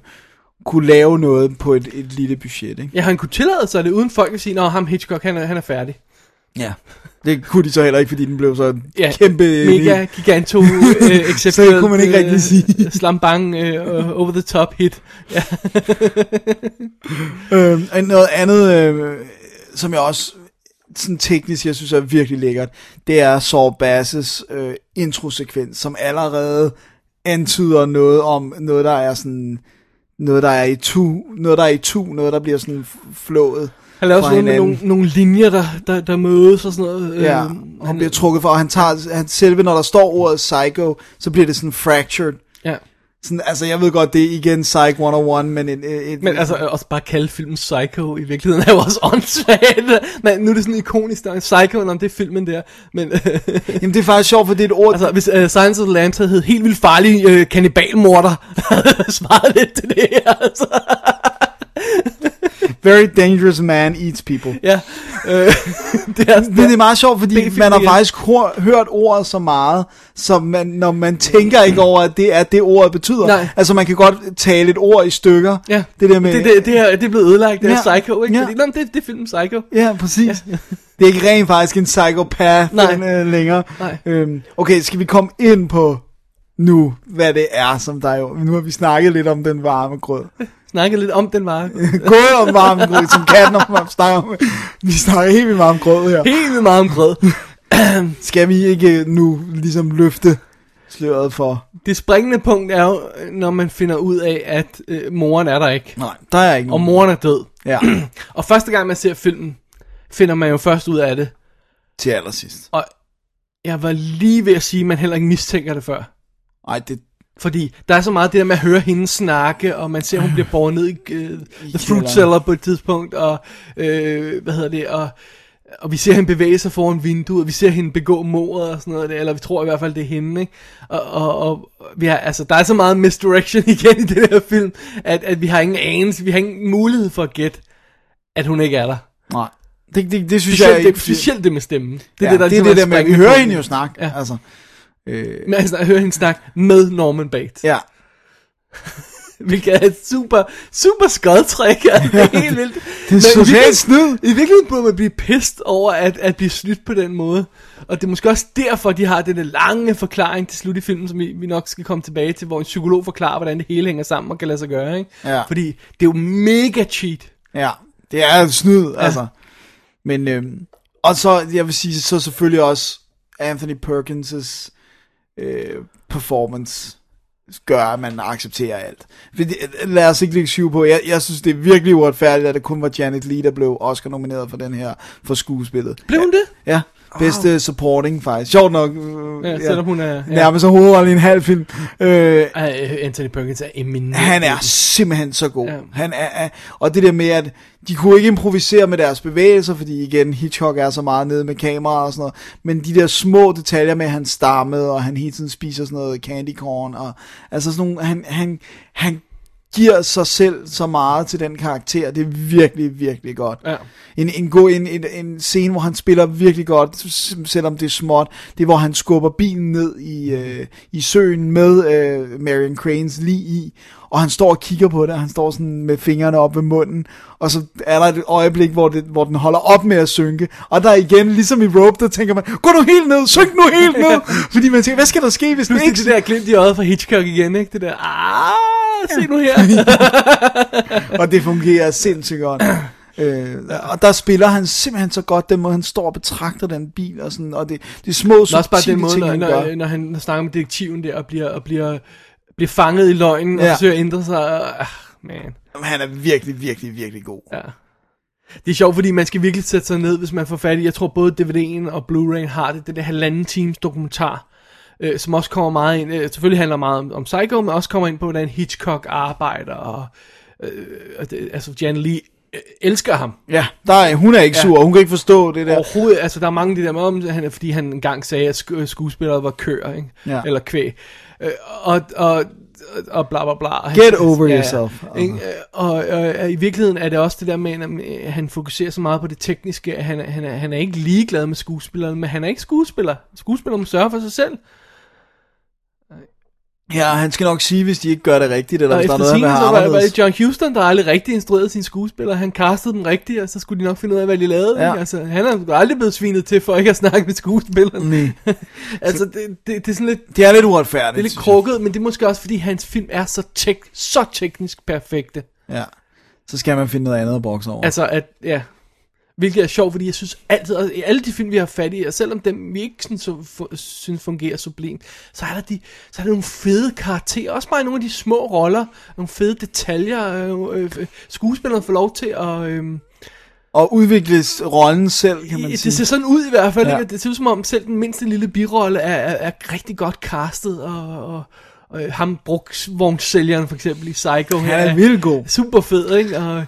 kunne lave noget på et, et lille budget. Ikke? Ja, han kunne tillade sig det, uden folk at sige, Nå, ham Hitchcock, han er, han er færdig. Ja. Det kunne de så heller ikke, fordi den blev så Ja, kæmpe... Mega giganto, øh, Så det kunne man ikke rigtig sige. øh, slambang, øh, over the top hit. Ja. øh, og noget andet, øh, som jeg også sådan teknisk, jeg synes er virkelig lækkert, det er Saul Basses øh, introsekvens, som allerede antyder noget om noget, der er sådan noget, der er i tu, noget, der er i tu, noget, der bliver sådan flået Han laver sådan noget nogle, nogle linjer, der, der, der mødes og sådan noget. Ja, Øh, og han bliver trukket for, og han tager, han, selve når der står ordet psycho, så bliver det sådan fractured. Ja. Sådan, altså, jeg ved godt, det er igen Psych 101, men et, et, et, Men altså, også bare kalde filmen Psycho i virkeligheden er jo også åndssvagt. Men nu er det sådan ikonisk, der er Psycho, om det er filmen der. Men, Jamen det er faktisk sjovt, for det er et ord... Altså, hvis uh, Science of the Lambs havde hed helt vildt farlig uh, kannibalmorder, havde jeg svaret lidt til det her, altså. Very dangerous man eats people. Ja, øh, det er Men det er meget sjovt, fordi man har faktisk hør, hørt ordet så meget, så man, når man tænker ikke over, at det er det, ordet betyder. Nej. Altså, man kan godt tale et ord i stykker. Ja, Det der med... det, det, det, er, det er blevet ødelagt, det er Ja. Psycho, ikke? Ja. Fordi, nå, det, det er filmen Psycho. Ja, præcis. Ja. Det er ikke rent faktisk en psychopath Nej. øh, længere. Nej. Øhm, okay, skal vi komme ind på nu, hvad det er, som der jo... Nu har vi snakket lidt om den varme grød. Snakkede lidt om den var Gået om varme grød, som katten om snakker om. Vi snakker helt vildt om grød her. helt vildt om grød. Skal vi ikke nu ligesom løfte sløret for... Det springende punkt er jo, når man finder ud af, at øh, moren er der ikke. Nej, der er ikke Og nogen. moren er død. Ja, Og første gang man ser filmen, finder man jo først ud af det. til allersidst. Og jeg var lige ved at sige, at man heller ikke mistænker det før. Ej, det... Fordi der er så meget det der med at høre hende snakke, og man ser, at hun bliver båret ned i uh, The Fruit. Cellar på et tidspunkt, og øh, hvad hedder det, og, og vi ser hende bevæge sig foran vinduet, og vi ser hende begå mordet og sådan noget, eller vi tror i hvert fald, det er hende, ikke? Og, og, og vi har, altså, der er så meget misdirection igen i det her film, at, at vi har ingen anelse, vi har ingen mulighed for at gætte, at hun ikke er der. Nej. Det, det, det synes Specielt, jeg det, ikke... specielt det med stemmen. Det ja, er det, der det, er ligesom det der med, vi hører hende jo snakke. Ja. Altså, øh, Men altså, jeg hører hende snakke med Norman Bates. ja. Hvilket er et super, super skodtræk. Er helt vildt. Det er socialt snyd. I virkeligheden burde man blive pissed over at, at blive snydt på den måde. Og det er måske også derfor, de har den lange forklaring til slut i filmen, som vi, vi nok skal komme tilbage til, hvor en psykolog forklarer, hvordan det hele hænger sammen og kan lade sig gøre. Ikke? Ja. Fordi det er jo mega cheat. Ja, det er snyd, ja. altså. Men, øhm, og så, jeg vil sige, så selvfølgelig også Anthony Perkins' øh, performance gør, at man accepterer alt. Fordi, lad os ikke lægge syv på. Jeg, jeg synes, det er virkelig uretfærdigt, at det kun var Janet Leigh, der blev Oscar-nomineret for den her, for skuespillet. Blev hun det? Ja, bedste supporting faktisk. Sjovt nok. Øh, Ja, selvom hun er- ja. Nærmest ja. hovedrolle i en halv film. Øh, Anthony Perkins er eminent. han er simpelthen så god. Ja. Ja. Han er, er, og det der med, at de kunne ikke improvisere med deres bevægelser, fordi igen, Hitchcock er så meget nede med kamera og sådan noget, men de der små detaljer med, at han stammede, og han hele tiden spiser sådan noget candy corn, og altså sådan nogle, han, han, han giver sig selv så meget til den karakter, det er virkelig, virkelig godt. Ja. En, en, god, en, en, en scene, hvor han spiller virkelig godt, selvom det er småt, det er, hvor han skubber bilen ned i, øh, i søen med øh, Marion Cranes lige i, og han står og kigger på det, og han står sådan med fingrene op ved munden, og så er der et øjeblik, hvor, det, hvor den holder op med at synke, og der igen, ligesom i Rope, der tænker man, gå nu helt ned, synk nu helt ned, fordi man tænker, hvad skal der ske, hvis det Pludselig ikke det der glimt i øjet fra Hitchcock igen, ikke? Det der, ah, se nu her. og det fungerer sindssygt godt. Øh, og der spiller han simpelthen så godt, den måde han står og betragter den bil, og, sådan, og det, er små Men også bare den subtile måde, ting, når, han når, når han snakker med detektiven der, og bliver, og bliver, bliver fanget i løgnen, og Ja. forsøger at ændre sig. og- Ah, man. Han er virkelig, virkelig, virkelig god. Ja. Det er sjovt, fordi man skal virkelig sætte sig ned, hvis man får fat i, jeg tror både DVD'en og Blu-ray har det, det der halvanden times dokumentar, øh, som også kommer meget ind, øh, selvfølgelig handler meget om, om Psycho, men også kommer ind på, hvordan Hitchcock arbejder, og øh, og det, altså Jan Lee øh, elsker ham. Ja, der er, hun er ikke Ja. sur, hun kan ikke forstå det der. Overhovedet, altså der er mange af de der med, om, han, fordi han engang sagde, at sk- skuespillere var køer, ikke? Ja. eller kvæg. Øh, og, og, og bla bla bla. Og Get over yourself. Ikke? Øh, Og, og, og i virkeligheden er det også det der med, at øh, han fokuserer så meget på det tekniske, at han, er- han, er, han er ikke ligeglad med skuespillerne, men han er ikke skuespiller. Skuespillere må sørge for sig selv. Ja, han skal nok sige, hvis de ikke gør det rigtigt, eller Og hvis der er noget, han så var, var det John Huston, der aldrig rigtig instruerede sine skuespillere. Han castede dem rigtigt, og så skulle de nok finde ud af, hvad de lavede. Ja. Ikke? Altså, han er aldrig blevet svinet til for ikke at snakke med skuespillerne. Nej. altså, det, det, det er sådan lidt... Det er lidt uretfærdigt. Det er lidt krukket, men det er måske også, fordi hans film er så, tek- så teknisk perfekte. Ja. Så skal man finde noget andet at bokse over. Altså, at, ja... Hvilket er sjovt, fordi jeg synes altid, og i alle de film, vi har fat i, og selvom dem vi ikke sådan, så, synes fungerer sublimt, så er der, de, så er der nogle fede karakterer, også bare nogle af de små roller, nogle fede detaljer, øh, øh, skuespillerne får lov til at... Øh, Og udvikles rollen selv, kan man det sige. ser sådan ud i hvert fald, Ja. ikke? Det ser ud som om selv den mindste lille birolle er, er, er rigtig godt castet, og, og, og ham brugvognssælgeren for eksempel i Psycho. Han er vildt god. Super fed, ikke? Og,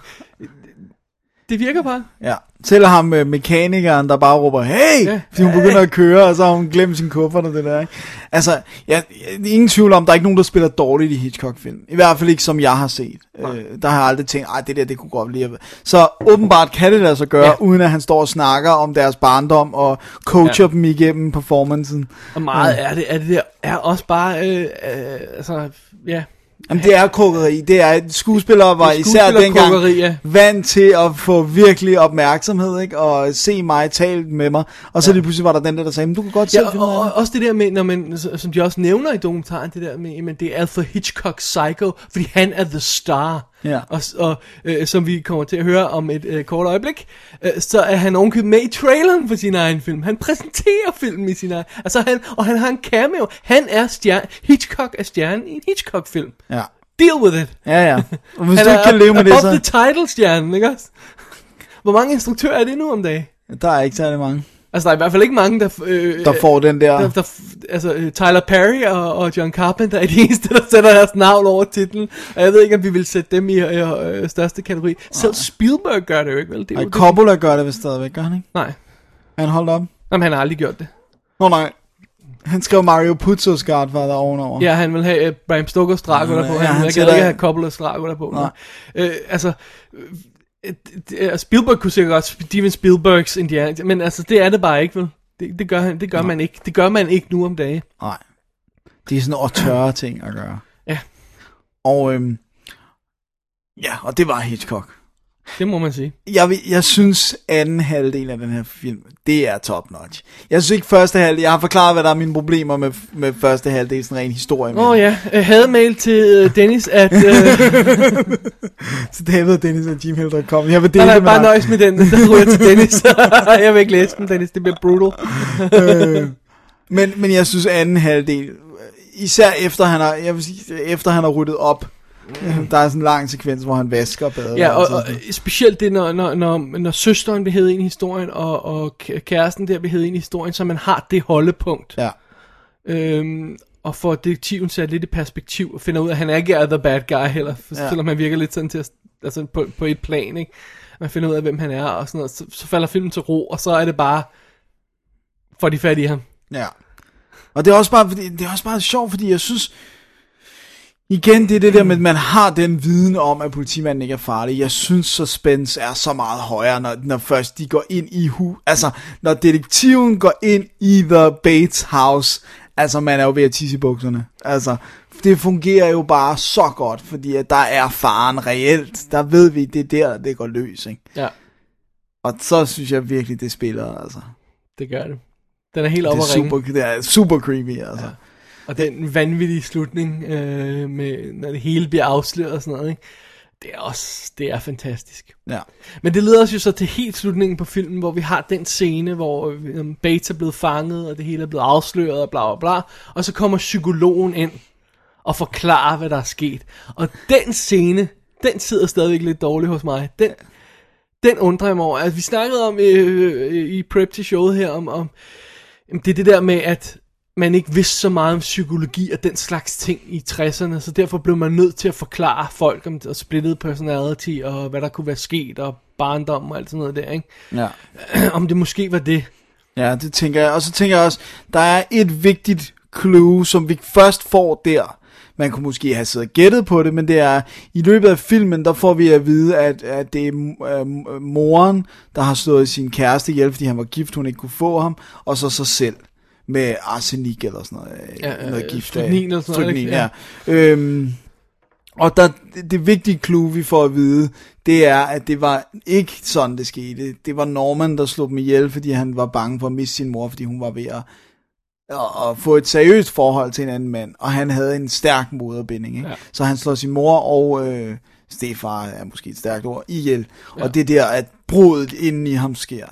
det virker bare. Ja, selv ham øh, mekanikeren, der bare råber, hey, Ja. fordi hun begynder at køre, og så har hun glemt sin kuffert og det der, ikke? Altså, ja, ja, ingen tvivl om, der er ikke nogen, der spiller dårligt i Hitchcock-film. I hvert fald ikke, som jeg har set. Øh, der har jeg aldrig tænkt, ej, det der, det kunne godt blive. Så åbenbart kan det sig gøre, Ja. uden at han står og snakker om deres barndom, og coacher Ja. dem igennem performancen. Og meget Ja. er det, er det der, er også bare, øh, øh, altså, ja. Jamen, det er krukkeri. Det er, skuespillere var Det er især dengang ja. vant til at få virkelig opmærksomhed, ikke? Og se mig tale med mig. Og så ja. lige pludselig var der den der, der sagde, "Men du kan godt selv Ja, finde og, og, det." også det der med, når man, som de også nævner i dokumentaren, det der med, men det er Alfred Hitchcock Psycho, fordi han er the star. Ja. Og, og øh, som vi kommer til at høre om et øh, kort øjeblik, øh, så er han ovenkøbet med i traileren for sin egen film. Han præsenterer filmen i sin egen, altså han, og han har en cameo. Han er stjerne, Hitchcock er stjernen i en Hitchcock-film. Ja. Deal with it. Ja, ja. Og hvis Han du ikke er kan leve med det, så... the title stjernen, ikke også? Hvor mange instruktører er det nu om dagen? Der er ikke særlig mange, Altså, der er i hvert fald ikke mange, der... Øh, der får den der... der, der, altså, øh, Tyler Perry og, og John Carpenter er de eneste, der sætter deres navn over titlen. Og jeg ved ikke, om vi vil sætte dem i øh, øh, største kategori. Selv Spielberg gør det jo ikke, vel? Det er Ej, jo det, Coppola gør det vist stadigvæk, gør han ikke? Nej. Han holdt op. Jamen, han har aldrig gjort det. Nå nej. Han skrev Mario Puzzo's Godfather ovenover. Ja, han vil have uh, Bram Stoker's Dracula på. ja, Han han vil ikke, have Coppola's Dracula på. Nej. Øh, altså, Spielberg kunne sikkert godt Steven Spielbergs Indiana, men altså, det er det bare ikke, vel? Det, det gør, han, det gør man ikke. Det gør man ikke nu om dagen. Nej. Det er sådan noget tørre ting at gøre. Ja. Og øhm, ja, og det var Hitchcock. Det må man sige. Jeg, jeg synes anden halvdel af den her film, det er top notch. Jeg synes ikke første halvdel, jeg har forklaret, hvad der er mine problemer med, med første halvdel, sådan ren historie. Åh oh, ja, uh, hademail til øh, Dennis at... Uh, Så David Dennis og gmail.com. Jeg vil nej, dele nej, det med bare nøjes med den. Der jeg til Dennis. jeg vil ikke læse den, Dennis. Det bliver brutal. øh, men, men jeg synes anden halvdel, især efter han har, jeg vil sige, efter han har ryddet op, der er sådan en lang sekvens, hvor han vasker badet. Ja, og, og specielt det, når, når, når, når søsteren bliver hævet ind i historien, og, og kæ- kæresten der bliver hævet ind i historien, så man har det holdepunkt. Ja. Øhm, og får detektiven sat lidt i perspektiv, og finder ud af, at han er ikke er the bad guy heller, for, Ja. ja. selvom han virker lidt sådan til at, altså på, på et plan, ikke? Man finder ud af, hvem han er, og sådan noget, så, så falder filmen til ro, og så er det bare, får de fat i ham. Ja. Og det er også bare, fordi, det er også bare sjovt, fordi jeg synes, igen det er det der med, at man har den viden om, at politimanden ikke er farlig. Jeg synes, suspense er så meget højere, når, når først de går ind i hu, altså når detektiven går ind i The Bates House, altså man er jo ved at tisse i bukserne. Altså, det fungerer jo bare så godt, fordi at der er faren reelt. Der ved vi, det er der, det går løs, ikke? Ja, Og så synes jeg virkelig, det spiller, altså. det gør det. Den er helt Det oppe er at ringe. super, det er super creepy, altså. Ja. Og den vanvittige slutning, øh, med, når det hele bliver afsløret og sådan noget, ikke? det er også, det er fantastisk. ja. Men det leder os jo så til helt slutningen på filmen, hvor vi har den scene, hvor øh, Bates er blevet fanget, og det hele er blevet afsløret, og bla bla bla. Og så kommer psykologen ind og forklarer, hvad der er sket. Og den scene, den sidder stadigvæk lidt dårligt hos mig. Den, den undrer jeg mig over. Altså, vi snakkede om øh, øh, i prep til showet her, om, om det er det der med, at man ikke vidste så meget om psykologi og den slags ting i 60'erne, så derfor blev man nødt til at forklare folk om og splittet personality, og hvad der kunne være sket, og barndom og alt sådan noget der, ikke? ja. om det måske var det. Ja, det tænker jeg. Og så tænker jeg også, der er et vigtigt clue, som vi først får der. Man kunne måske have siddet og gættet på det, men det er, i løbet af filmen, der får vi at vide, at, at det er øh, moren, der har slået sin kæreste ihjel, fordi han var gift, hun ikke kunne få ham, og så sig selv med arsenik eller sådan noget. øh, Ja, øh, noget gift. stryknin eller sådan noget, ikke? ja. Øhm, og der, det, det vigtige clue, vi får at vide, det er, at det var ikke sådan, det skete. Det var Norman, der slog dem ihjel, fordi han var bange for at miste sin mor, fordi hun var ved at, at, at få et seriøst forhold til en anden mand. Og han havde en stærk moderbinding. Ikke? Ja. Så han slår sin mor og øh, stefar, er måske et stærkt ord, ihjel. Ja. Og det er der, at brudet inden i ham sker.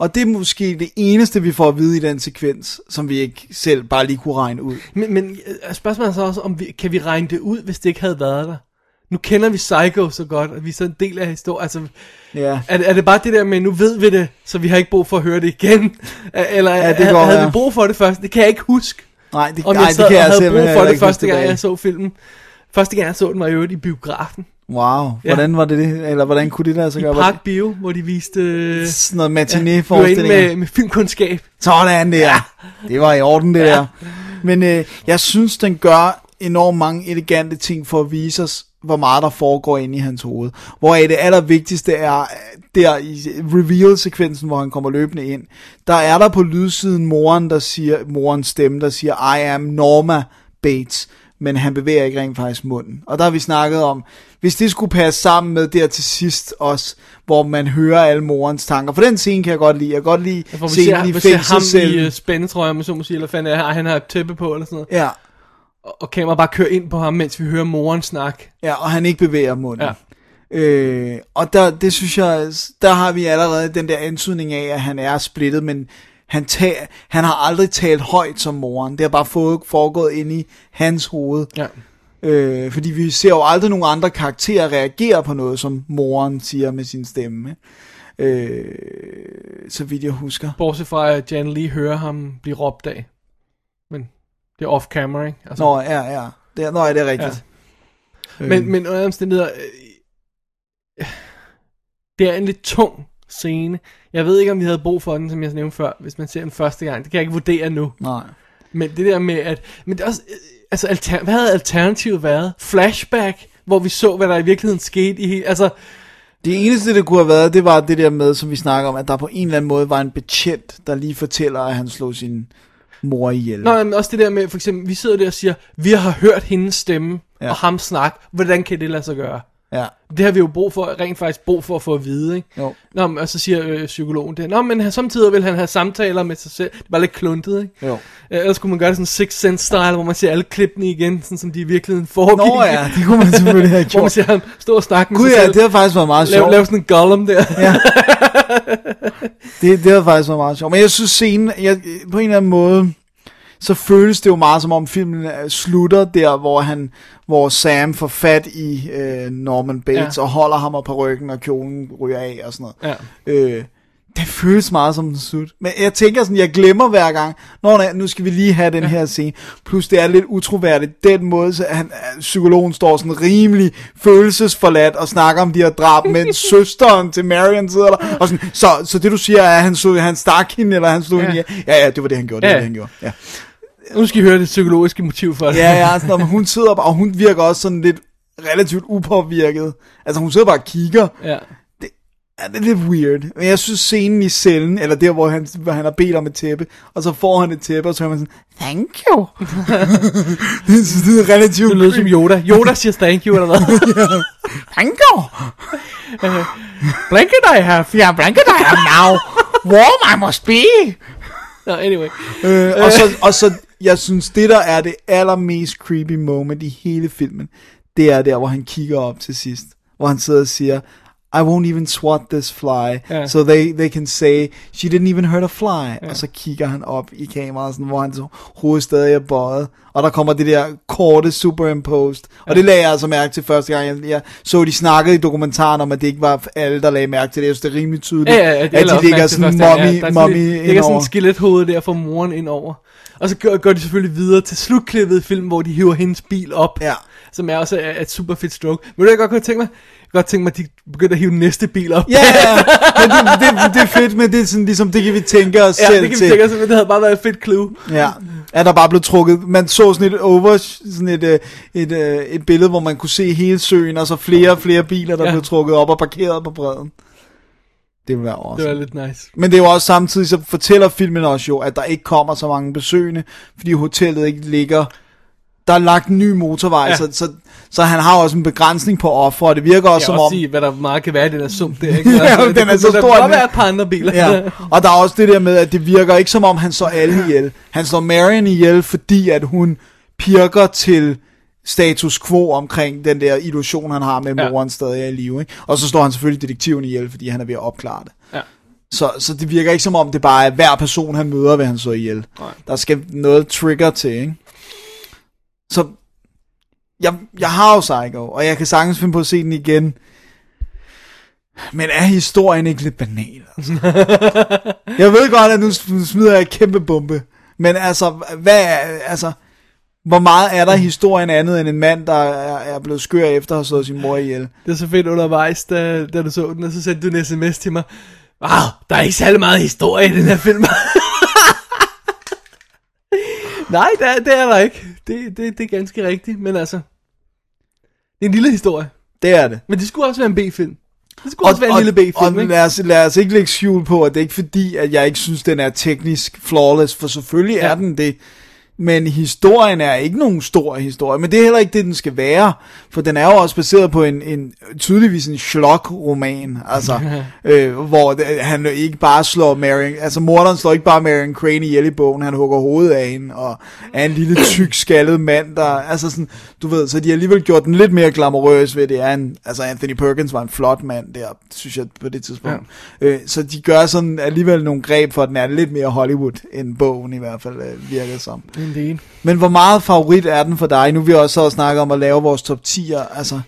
Og det er måske det eneste, vi får at vide i den sekvens, som vi ikke selv bare lige kunne regne ud. Men, men øh, spørgsmålet er så også, om vi, kan vi regne det ud, hvis det ikke havde været der? Nu kender vi Psycho så godt, og vi er så en del af historien. Altså, Ja. er, det- er det bare det der med, nu ved vi det, så vi har ikke brug for at høre det igen? Eller Ja, ja, det det kan godt havde være. vi brug for det først? Det kan jeg ikke huske. Nej, det, Om nej, jeg det sad kan jeg havde brug for det første gang, jeg så filmen. Første gang jeg så den var i øvrigt i biografen, Wow, Ja. hvordan var det det? Eller hvordan kunne det der så I gøre? Var Park Bio, hvor de viste... øh, Sådan noget matinee-forestillinger. med, med filmkundskab. Sådan der. Ja. Det var i orden, det ja. der. Men øh, jeg synes, den gør enormt mange elegante ting for at vise os, hvor meget der foregår inde i hans hoved. Hvor det allervigtigste er, øh, der i reveal-sekvensen, hvor han kommer løbende ind, der er der på lydsiden moren, der siger, morens stemme, der siger, I am Norma Bates, men han bevæger ikke rent faktisk munden. Og der har vi snakket om, hvis det skulle passe sammen med der til sidst også, hvor man hører alle morens tanker. For den scene kan jeg godt lide. Jeg kan godt lide ser, scenen i ser ham i fængselscellen. uh, spændetrøjer, med så må sige, eller fanden er, han har et tæppe på, eller sådan noget. Ja, Og, og kameraet bare kører ind på ham, mens vi hører moren snakke. ja, og han ikke bevæger munden. Ja. Øh, og der, det synes jeg, der har vi allerede den der antydning af, at han er splittet, men han, ta- han har aldrig talt højt som moren. Det har bare fået, foregået ind i hans hoved. Ja. Øh, fordi vi ser jo aldrig nogen andre karakterer reagere på noget, som moren siger med sin stemme. Øh, så vidt jeg husker. Bortset fra, at Jan Lee hører ham blive råbt af. Men det er off-camera, ikke? Altså, Nå, ja, ja. Det, er- nå, er det rigtigt. Ja. Men, men under omstændigheder, øh, det er en lidt tung scene. Jeg ved ikke, om vi havde brug for den, som jeg nævnte før, hvis man ser den første gang. Det kan jeg ikke vurdere nu. Nej. Men det der med, at... Men det er også, øh, altså, alter, hvad havde alternativet været? Flashback, hvor vi så, hvad der i virkeligheden skete i hele... Altså, Det eneste, det kunne have været, det var det der med, som vi snakker om, at der på en eller anden måde var en betjent, der lige fortæller, at han slog sin mor ihjel. Nå, men også det der med, for eksempel, vi sidder der og siger, vi har hørt hendes stemme, ja. og ham snak. Hvordan kan det lade sig gøre? Ja. Det har vi jo brug for, rent faktisk brug for at få at vide, ikke? Jo. Nå, men, og så siger øh, psykologen det. Nå, men han, samtidig vil han have samtaler med sig selv. Det var lidt kluntet, ikke? Jo. Øh, Ellers kunne man gøre det sådan Six Sense style, hvor man ser alle klippene igen, sådan som de i virkeligheden foregik. Nå ja, det kunne man selvfølgelig have Hvor man gjort. ser ham stå og snakke med Gud sig ja, selv. det har faktisk været meget sjovt. lave sådan en golem der. Ja. Det, det har faktisk været meget sjovt. Men jeg synes scenen, jeg, på en eller anden måde, så føles det jo meget som om filmen øh, slutter der, hvor han, hvor Sam får fat i øh, Norman Bates Ja. og holder ham op på ryggen, og kjolen ryger af og sådan noget. Ja. Øh, det føles meget som en slut. Men jeg tænker sådan, jeg glemmer hver gang, Nå, nej, nu skal vi lige have den ja. her scene. Plus det er lidt utroværdigt, den måde, så han, øh, psykologen står sådan rimelig følelsesforladt og snakker om de her drab, mens søsteren til Marion sidder der. Og sådan, så, så det du siger er, at han, så, han stak hende, eller han slog Ja. hende? Ja, ja, det var det, han gjorde. Det Ja. var det, han gjorde. Ja. Nu skal I høre det psykologiske motiv for det. Ja, ja, sådan, og hun sidder bare, og hun virker også sådan lidt relativt upåvirket. Altså hun sidder bare og kigger. ja. Ja, det er lidt weird. Men jeg synes scenen i cellen, eller der, hvor han, hvor han har bedt om et tæppe, og så får han et tæppe, og så er man sådan, thank you. det, synes, det er relativt Det lyder som Yoda. Yoda siger thank you, eller hvad? Thank you. blanket I have. Yeah, blanket I am now. Warm I must be. No, anyway. Øh, og, så, og så, jeg synes, det der er det allermest creepy moment i hele filmen, det er der, hvor han kigger op til sidst, hvor han sidder og siger, i won't even swat this fly, Ja. so they, they can say, she didn't even hurt a fly. Og så kigger han op i kameraet, sådan, hvor hans hoved stadig er bøjet, og der kommer det der korte superimposed. Og det lagde jeg altså mærke til første gang, jeg, jeg så, de snakkede i dokumentaren om, at det ikke var alle, der lagde mærke til det. Jeg synes, det er rimelig tydeligt, Ja, ja, ja, at de ligger sådan mommy, ja, der mommy sådan, lidt- ligger sådan indover. en skelethoved der for moren indover. Og så går, går de selvfølgelig videre til slutklippet i filmen, hvor de hiver hendes bil op. Ja. Som er også et super fedt stroke. Men du jeg godt kunne tænke mig? Godt tænke mig, at de begynder at hive næste bil op. Ja, ja, men det, det, det er fedt, men det er sådan, ligesom, det kan vi tænke os ja selv det kan vi tænke os, men det havde bare været et fedt clue. Ja, at der bare blev trukket, man så sådan et over, sådan et, øh, et, et, et billede, hvor man kunne se hele søen, og så flere og flere biler, der Ja. ja. blev trukket op og parkeret på bredden. Det ville være Det awesome. var lidt nice. Men det er jo også samtidig, så fortæller filmen også jo, at der ikke kommer så mange besøgende, fordi hotellet ikke ligger... Der er lagt en ny motorvej, Ja. så, så, så han har også en begrænsning på offer, og det virker også Jeg som også om... sige, hvad der meget kan være i den her sum der, ikke? Ja, Altså, den det er så Der stor, kunne den- være et par andre biler. Ja, og der er også det der med, at det virker ikke som om, han slår alle ihjel. Han slår Marion ihjel, fordi at hun pirker til status quo omkring den der illusion, han har med, Ja. moren stadig er i live. Ikke? Og så slår han selvfølgelig detektiven ihjel, fordi han er ved at opklare det. Ja. Så, så det virker ikke som om, det bare er hver person, han møder, ved han så ihjel. Nej. Der skal noget trigger til, ikke? Så jeg, jeg har jo Psycho, og jeg kan sagtens finde på at se den igen. Men er historien ikke lidt banal? Altså? jeg ved godt, at nu smider jeg et kæmpe bombe. Men altså, hvad altså, Hvor meget er der historien andet end en mand, der er, er blevet skør efter at have slået sin mor ihjel? Det er så fedt undervejs, da, da du så den, og så sendte du en sms til mig. Wow, der er ikke særlig meget historie i den her film. Nej, det er, det er der ikke. Det, det, det er ganske rigtigt, men altså... Det er en lille historie. Det er det. Men det skulle også være en B-film. Det skulle også være en lille B-film, og ikke? lad, os, lad os ikke lægge skjul på, at det er ikke fordi, at jeg ikke synes, den er teknisk flawless, for selvfølgelig ja. er den det. Men historien er ikke nogen stor historie, men det er heller ikke det, den skal være, for den er jo også baseret på en, en tydeligvis en Schlock-roman, altså, øh, hvor det, han ikke bare slår Marion, altså morderen slår ikke bare Marion Crane ihjel i bogen, han hugger hovedet af hende, og er en lille tyk skaldet mand, der, altså sådan, du ved, så de har alligevel gjort den lidt mere glamourøs ved det, er en, altså Anthony Perkins var en flot mand der, synes jeg på det tidspunkt, ja. øh, så de gør sådan alligevel nogle greb for, at den er lidt mere Hollywood, end bogen i hvert fald øh, virker som. Indeed. Men hvor meget favorit er den for dig? Nu vi også så snakket om at lave vores top 10'er. Altså,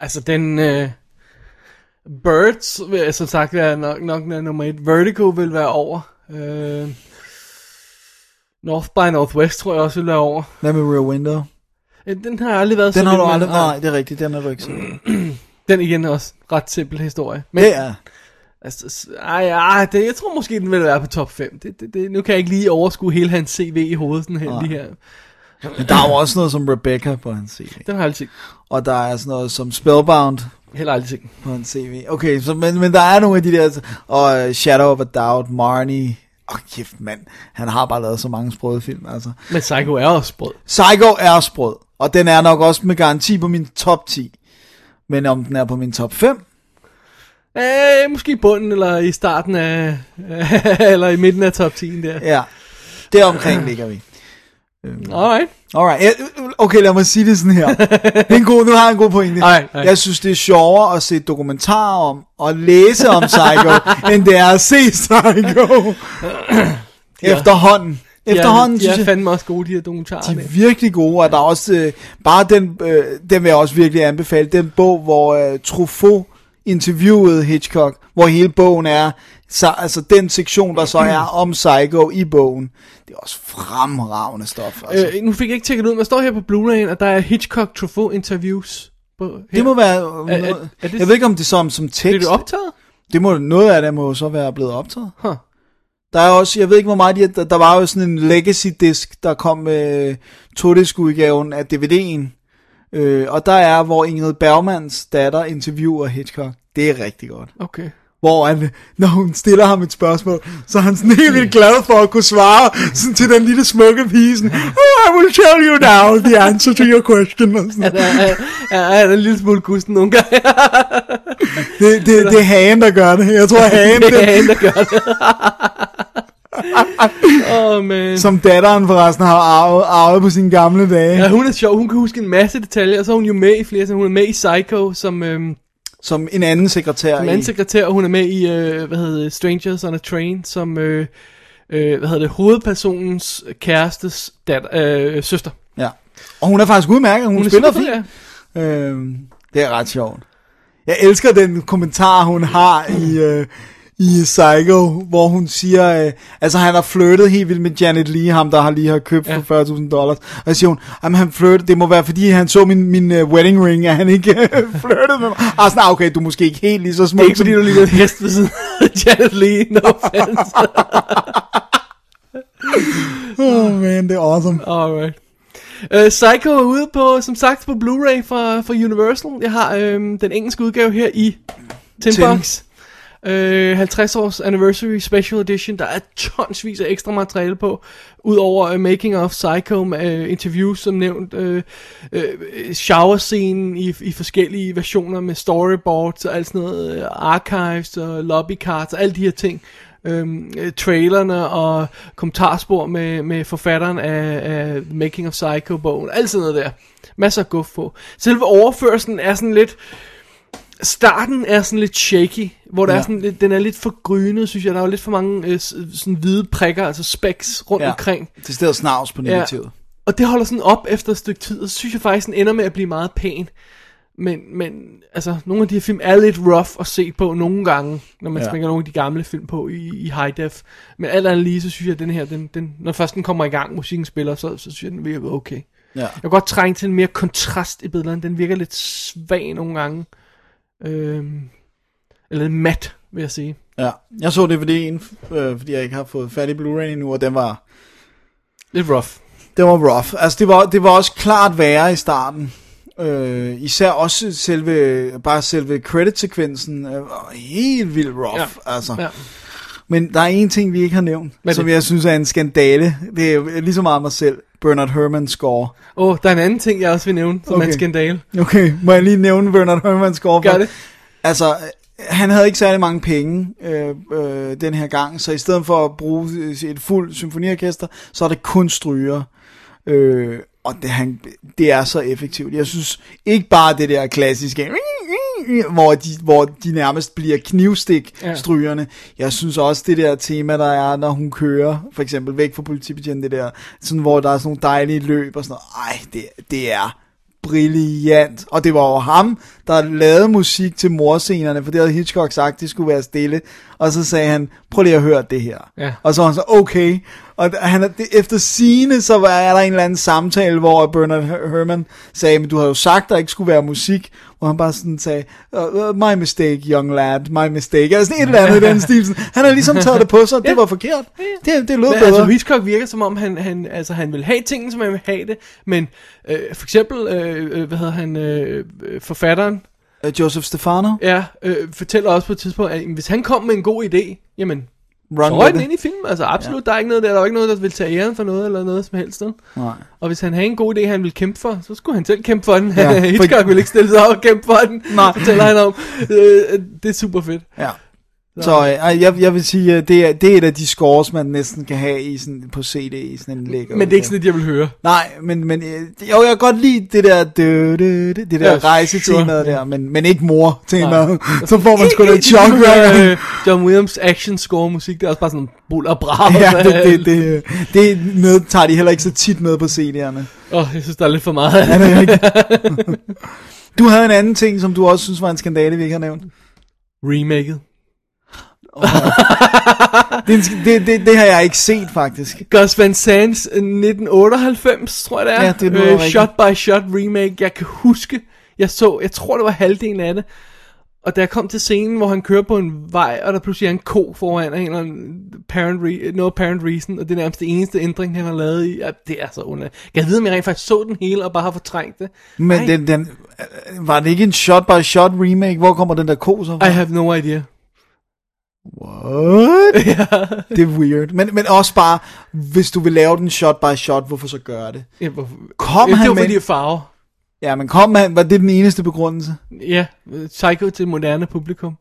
Altså den... Øh, Birds vil jeg som sagt være nok, nok nummer et. Vertigo vil være over. Øh, North by Northwest tror jeg også vil være over. hvad med Rear Window? Øh, Den har aldrig været Den så har du aldrig... Nej, det er rigtigt, den har du ikke set. Den igen er også ret simpel historie. Men, Det er... Altså, ej, ej, det, jeg tror måske, den vil være på top 5. Det, det, det, nu kan jeg ikke lige overskue hele hans CV i hovedet sådan her, lige her. Men der er jo også noget som Rebecca på hans CV. Den har jeg aldrig. Og der er sådan noget som Spellbound Heller aldrig set. på hans CV. Okay, så, men, men der er nogle af de der... Og uh, Shadow of a Doubt, Marnie... Åh, oh, kæft mand. Han har bare lavet så mange sprøde film, altså. Men Psycho er også brød. Psycho er sprød. Og den er nok også med garanti på min top 10. Men om den er på min top 5, Øh, måske i bunden, eller i starten af, eller i midten af top 10 der. ja. Deromkring ligger vi. Alright. Alright, ja, okay, lad mig sige det sådan her. Det er en god, nu har jeg en god pointe. Ej, ej. Jeg synes, det er sjovere at se dokumentarer om, og læse om Psycho, end det er at se Psycho. Efterhånden. Efterhånden, de er, synes jeg, fandme også gode, de her dokumentarer. de er virkelig gode, og der er også, øh, bare den, øh, den vil jeg også virkelig anbefale, den bog, hvor øh, Truffaut interviewede Hitchcock, hvor hele bogen er, så, altså den sektion, der så er om Psycho i bogen, det er også fremragende stof. Altså. Øh, nu fik jeg ikke tjekket ud, men står her på Blu-ray'en, at der er Hitchcock Truffaut interviews. På, her. Det må være, Er- er- noget- er det- jeg ved ikke om det er som, som tekst. Bliver det optaget? Det må, noget af det må så være blevet optaget. Huh. Der er også, jeg ved ikke hvor meget, de, der, der var jo sådan en legacy disk, der kom med todisk udgaven af DVD'en. Øh, og der er, hvor Ingrid Bergmans datter interviewer Hitchcock. Det er rigtig godt. Okay. Hvor han, når hun stiller ham et spørgsmål, så er han sådan helt vildt glad for at kunne svare sådan til den lille smukke pige. Sådan, oh, I will tell you now the answer to your question. Og sådan. Ja, ja, ja, han er en lille smule gusten nogle gange. Det, det, det er hagen, der gør det. Jeg tror, hagen, det er han, der gør det. Oh, man. som datteren forresten har arvet, arvet på sine gamle dage. Ja, hun er sjov. Hun kan huske en masse detaljer, og så er hun jo med i flere. Så hun er med i Psycho som, øhm, Som en anden sekretær. som i- anden sekretær, og hun er med i, øh, hvad hedder det, Strangers on a Train, som, øh, øh, hvad hedder det, hovedpersonens kærestes datter, øh, søster. Ja. Og hun er faktisk udmærket. Hun, Hun er spiller fint. Øhm, det er ret sjovt. Jeg elsker den kommentar, hun har i, øh, i Psycho, hvor hun siger, øh, altså han har flyttet helt vildt med Janet Lee, ham der har lige har købt ja. for 40.000 dollars. Og så siger hun, at han flyttede, det må være fordi han så min, min uh, wedding ring, at han ikke flyttede med mig. Og sådan, "Ah, okay, du er måske ikke helt lige så smuk. Det er ikke fordi, du ligner en hest ved siden Janet Leigh, no offense. Oh man, det er awesome. Alright. Uh, Psycho er ude på, som sagt, på Blu-ray fra, fra Universal. Jeg har øhm, den engelske udgave her i Tin Tin. Øh, 50 års anniversary special edition. Der er tonsvis af ekstra materiale på. Udover uh, Making of Psycho med uh, øh, interviews som nævnt. Øh, uh, uh, shower scene i, i forskellige versioner med storyboards og alt sådan noget. Uh, archives og lobby cards og alle de her ting. Øhm, trailerne og kommentarspor med, med forfatteren af, af Making of Psycho-bogen. Alt sådan noget der. Masser af guf på. Selve overførselen er sådan lidt... Starten er sådan lidt shaky, hvor der Ja. er sådan lidt, den er lidt for grynet, synes jeg. Der er jo lidt for mange øh, sådan hvide prikker, altså specks rundt Ja. omkring. Det stedet snavs på negativet. Og det holder sådan op efter et stykke tid, og så synes jeg faktisk, den ender med at blive meget pæn. Men, men altså, nogle af de her film er lidt rough at se på nogle gange, når man Ja. ja. smækker nogle af de gamle film på i, i high def. Men alt andet lige, så synes jeg, at den her, den, den, når først den kommer i gang, musikken spiller, så, så synes jeg, den virker okay. Ja. Jeg kan godt trænge til en mere kontrast i billederne. Den virker lidt svag nogle gange. Øhm, eller mat, vil jeg sige. Ja, jeg så DVD'en, øh, fordi jeg ikke har fået fat i Blu-ray endnu, og den var, Lidt rough. den var rough. Altså, det var, det var også klart værre i starten. Øh, især også selve, bare selve credit-sekvensen øh, var helt vildt rough. Ja. Altså. Ja. Men der er en ting, vi ikke har nævnt, Hvad som det? jeg synes er en skandale. Det er lige så meget mig selv. Bernard Herrmann score. Åh, oh, der er en anden ting, jeg også vil nævne, som okay. er en skandale. Okay, må jeg lige nævne Bernard Herrmann score? Gør det. Altså, han havde ikke særlig mange penge øh, øh, den her gang, så i stedet for at bruge et fuldt symfoniorkester, så er det kun stryger. Øh, og det, han, det er så effektivt. Jeg synes ikke bare det der klassiske, hvor de, hvor de nærmest bliver knivstik, Ja. Jeg synes også det der tema, der er, når hun kører, for eksempel væk fra politibetjenten, det der, sådan, hvor der er sådan nogle dejlige løb og sådan noget. Ej, det, det er brilliant. Og det var jo ham, der lavede musik til morscenerne, for det havde Hitchcock sagt, det skulle være stille. Og så sagde han, prøv lige at høre det her. Ja. Og så var han så, okay. Og han, det, efter sine så var, er der en eller anden samtale, hvor Bernard Her- Herrmann sagde, men du har jo sagt, der ikke skulle være musik. Hvor han bare sådan sagde, uh, my mistake, young lad, my mistake. Altså et eller andet i den stil. Han har ligesom taget det på sig, det var forkert. Det, det lød bedre. altså, Hitchcock virker som om, han, han, altså, han vil have tingene, som han vil have det, men øh, for eksempel, øh, øh, hvad hedder han, øh, forfatteren, Joseph Stefano, ja, øh, fortæller også på et tidspunkt, at hvis han kom med en god idé, jamen, run så den ind i filmen. Altså absolut, ja. der er ikke noget der, der er ikke noget, der vil tage æren for noget, eller noget som helst. vel? Nej. Og hvis han havde en god idé, han ville kæmpe for, så skulle han selv kæmpe for den. Ja, Ja, for- Hitchcock ville ikke stille sig op og kæmpe for den, Nej. fortæller han om. Øh, det er super fedt. Ja. Så øh, jeg, jeg vil sige, at det er, det er et af de scores, man næsten kan have i sådan, på CD i sådan en lækker. Men det er ikke sådan, at jeg vil høre. Nej, men, men øh, jo, jeg kan godt lide det der, dø, dø, det, det der Ja, ja, rejsetemaet sure. der, men, men ikke mor-temaet. Nej. Så får man sgu et chok øh, John Williams action score musik, det er også bare sådan buller og brav. Ja, det, det, det, det noget, tager de heller ikke så tit med på CD'erne. Åh, jeg synes, der er lidt for meget. Er det ikke? Du havde en anden ting, som du også synes var en skandale, vi ikke har nævnt. Remaket. Det, er en sk- det, det, det har jeg ikke set, faktisk. Gus Van Sants øh, 1998, tror jeg det er. Ja, det være rigtigt. Shot by shot remake. Jeg kan huske, jeg så, jeg tror det var halvdelen af det. Og da jeg kom til scenen, hvor han kører på en vej, og der pludselig er en ko foran af en eller anden parent re- no apparent reason, og det er nærmest det eneste ændring, han har lavet i. Ja, det er så underligt. Jeg vide, om jeg rent faktisk så den hele, og bare har fortrængt det. Men Ej, den, den, øh, var det ikke en shot-by-shot remake? Hvor kommer den der ko så fra? I have no idea. What? Det er weird. Men, men også bare, hvis du vil lave den shot by shot, hvorfor så gøre det? Ja, hvorfor? Kom ja, han det var med- fordi farve. Ja, men kom han, var det den eneste begrundelse? Ja, Psycho til moderne publikum.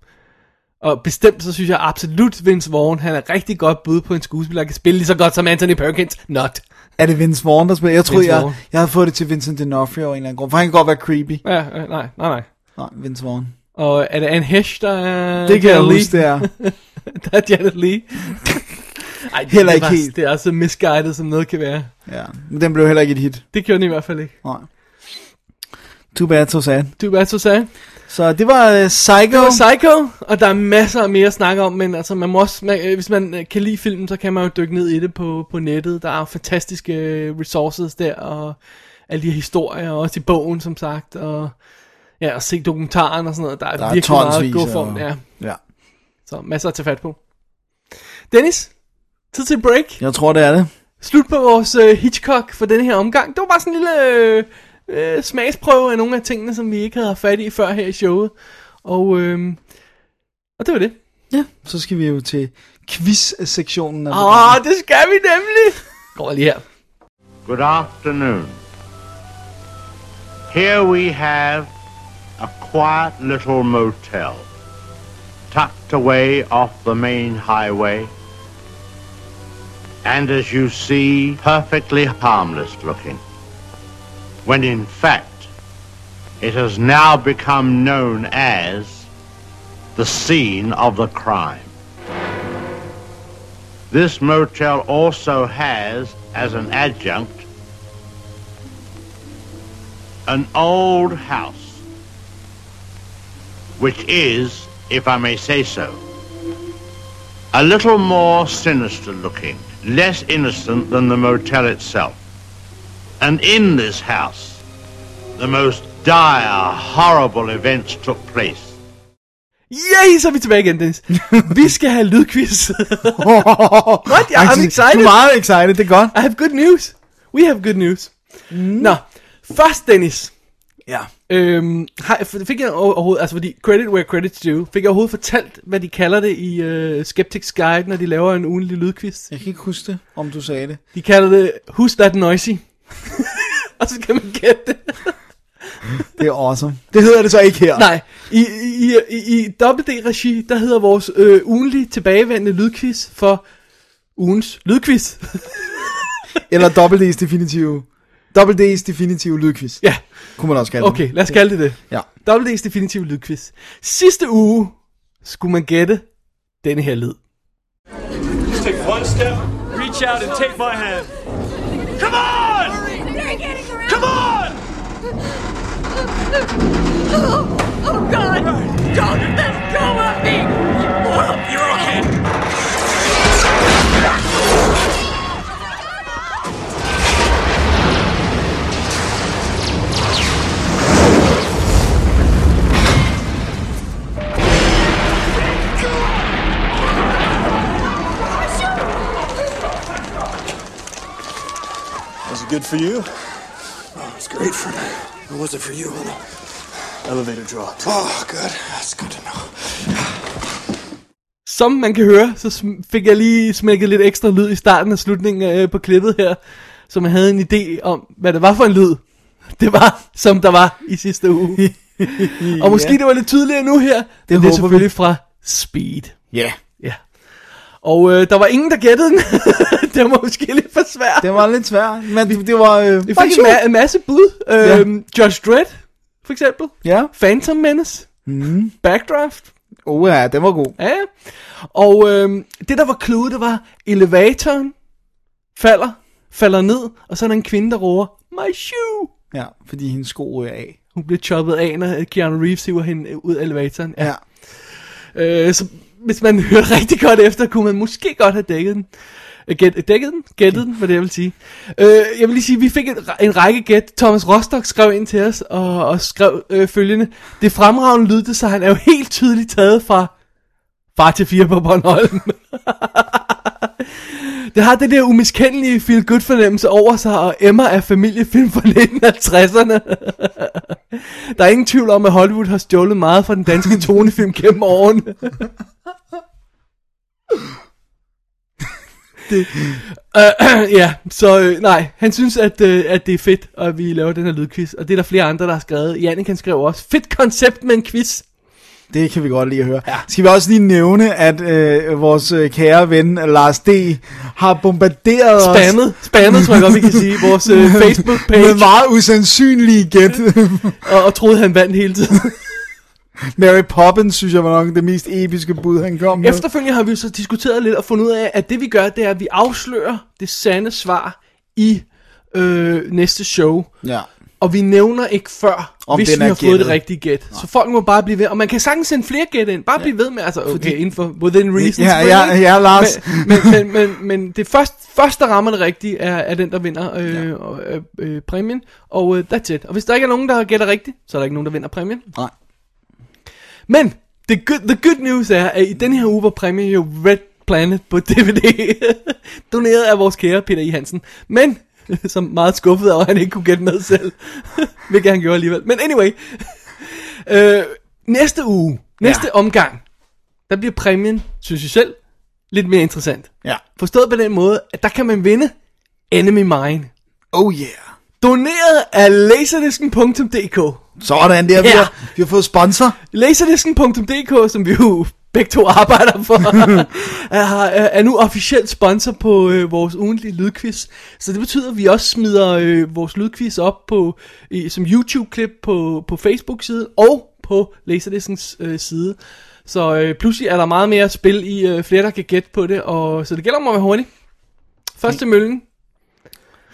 Og bestemt så synes jeg absolut Vince Vaughn, han er rigtig godt bud på en skuespiller, der kan spille lige så godt som Anthony Perkins. Not. Er det Vince Vaughn, der spiller? Jeg troede, Vince jeg, jeg havde fået det til Vincent D'Onofrio af en eller anden grund, for han kan godt være creepy. Ja, øh, nej, nej, nej. Nej, Vince Vaughn. Og er det Anne Hesh, der er Det kan jeg huske, det er. der er Janet Leigh. Ej, det Heller er ikke bare- helt. Det er også misguided, som noget kan være. Ja, men den blev heller ikke et hit. Det gjorde den i hvert fald ikke. Nej. Too bad, so sad. Du er så sagde. Så det var uh, Psycho. Det var Psycho, og der er masser mere at snakke om, men altså, man må også, man, øh, hvis man øh, kan lide filmen, så kan man jo dykke ned i det på, på nettet. Der er fantastiske resources der, og alle de her historier, og også i bogen, som sagt, og ja, og se dokumentaren og sådan noget. Der er, Der er virkelig meget at tonsvis, gå for, og- ja. Ja. Så masser at tage fat på. Dennis, tid til break. Jeg tror, det er det. Slut på vores øh, Hitchcock for denne her omgang. Det var bare sådan en lille øh, øh, smagsprøve af nogle af tingene, som vi ikke havde haft fat i før her i showet. Og, øh, og det var det. Ja, så skal vi jo til quiz-sektionen. Åh, programmet. det skal vi nemlig. Går lige her. Good afternoon. Here we have a quiet little motel, tucked away off the main highway, and as you see, perfectly harmless looking. When in fact, it has now become known as the scene of the crime. This motel also has, as an adjunct, an old house which is, if I may say so, a little more sinister looking, less innocent than the motel itself. And in this house, the most dire, horrible events took place. Yay, så er vi tilbage igen, Dennis. vi skal have lydquiz. What? Yeah, I'm excited. Du er meget excited, det er godt. I have good news. We have good news. Mm. Nå, først Dennis. Ja. Øhm, har, fik jeg overhovedet, altså fordi credit where credit's due, fik jeg overhovedet fortalt, hvad de kalder det i uh, Skeptics Guide, når de laver en ugenlig lydquiz? Jeg kan ikke huske det, om du sagde det. De kalder det, Who's That Noisy? Og så kan man gætte det. Det er awesome. Det hedder det så ikke her. Nej, i, i, i, i WD-regi, der hedder vores øh, ugenlige tilbagevendende lydquiz for ugens lydquiz. Eller Double D's definitive. Double D's definitive lydquiz. Ja. Kunne man også kalde det. Okay, lad os kalde det det. Ja. Double D's definitive lydquiz. Sidste uge skulle man gætte denne her lyd. Just take one step, reach out and take my hand. Come on! Come on! Oh, oh God! Don't let go of me! You're okay. Was it good for you? Oh, it's great for me. It for you, honey? Elevator dropped. Oh, good. That's good to know. Som man kan høre, så fik jeg lige smækket lidt ekstra lyd i starten og slutningen øh, på klippet her, så man havde en idé om, hvad det var for en lyd. Det var, som der var i sidste uge. og måske Ja. det var lidt tydeligere nu her, det, men det er selvfølgelig fra Speed. Ja. Ja. Og øh, der var ingen, der gættede den. det var måske lidt for svært. Det var lidt svært, men det, det var... Øh, Vi fik en, ma- en masse bud. Ja. Øhm, Judge Dredd, for eksempel. Ja. Phantom Menace. Mm. Backdraft. Oh ja, den var god. Ja, ja. Og øhm, det der var clue, det var elevatoren falder, falder ned, og så er der en kvinde, der råber, my shoe. Ja, fordi hendes sko ryger af. Hun bliver choppet af, når Keanu Reeves hiver hende øh, ud af elevatoren. Ja. Øh, så hvis man hører rigtig godt efter, kunne man måske godt have dækket den. Øh, Gæt, dækket den? Gættet den, hvad det jeg vil sige. Øh, jeg vil lige sige, vi fik en, en række gæt. Thomas Rostock skrev ind til os og, og skrev øh, følgende. Det fremragende lyd, så han er jo helt tydeligt taget fra Far til fire på Bornholm. det har det der umiskendelige feel good fornemmelse over sig, og Emma er familiefilm fra 1950'erne. Der er ingen tvivl om, at Hollywood har stjålet meget fra den danske tonefilm gennem årene. det, uh, ja, så øh, nej, han synes, at, øh, at det er fedt, at vi laver den her lydquiz, og det er der flere andre, der har skrevet. Jannik han skrev også, fedt koncept med en quiz. Det kan vi godt lide at høre. Ja. Skal vi også lige nævne, at øh, vores øh, kære ven Lars D. har bombarderet Spammet, os. spammet tror jeg godt, vi kan sige, vores øh, Facebook-page. Med meget usandsynlige gæt. og, og troede, han vandt hele tiden. Mary Poppins, synes jeg var nok det mest episke bud, han kom med. Efterfølgende har vi så diskuteret lidt og fundet ud af, at det vi gør, det er, at vi afslører det sande svar i øh, næste show. Ja. Og vi nævner ikke før, Om hvis den vi har fået gættet. det rigtige gæt. Så folk må bare blive ved. Og man kan sagtens sende flere gæt ind. Bare ja. blive ved med, altså okay, Fordi- inden for within reason. Ja, ja, ja, Lars. Men, men, men, men, men det første, første, der rammer det rigtige, er, er den, der vinder øh, ja. øh, øh, præmien. Og øh, that's it. Og hvis der ikke er nogen, der gætter rigtigt, så er der ikke nogen, der vinder præmien. Nej. Men the good, the good news er, at i den her uge var præmien jo Red Planet på DVD. doneret af vores kære Peter I. Hansen. Men, som meget skuffet over, at han ikke kunne gætte med selv. Hvilket han gjorde alligevel. Men anyway. øh, næste uge, næste ja. omgang, der bliver præmien, synes jeg selv, lidt mere interessant. Ja. Forstået på den måde, at der kan man vinde Enemy Mine. Oh yeah. Doneret af laserdisken.dk. Sådan der, vi, Ja. har, vi har fået sponsor. Laserdisken.dk, som vi jo begge to arbejder for, er, er nu officielt sponsor på øh, vores ugentlige lydquiz. Så det betyder, at vi også smider øh, vores lydquiz op på i, som YouTube-klip på, på Facebook-siden og på Laserdiskens øh, side. Så øh, pludselig er der meget mere spil i øh, flere, der kan gætte på det, og så det gælder om at være hurtig. Først til møllen.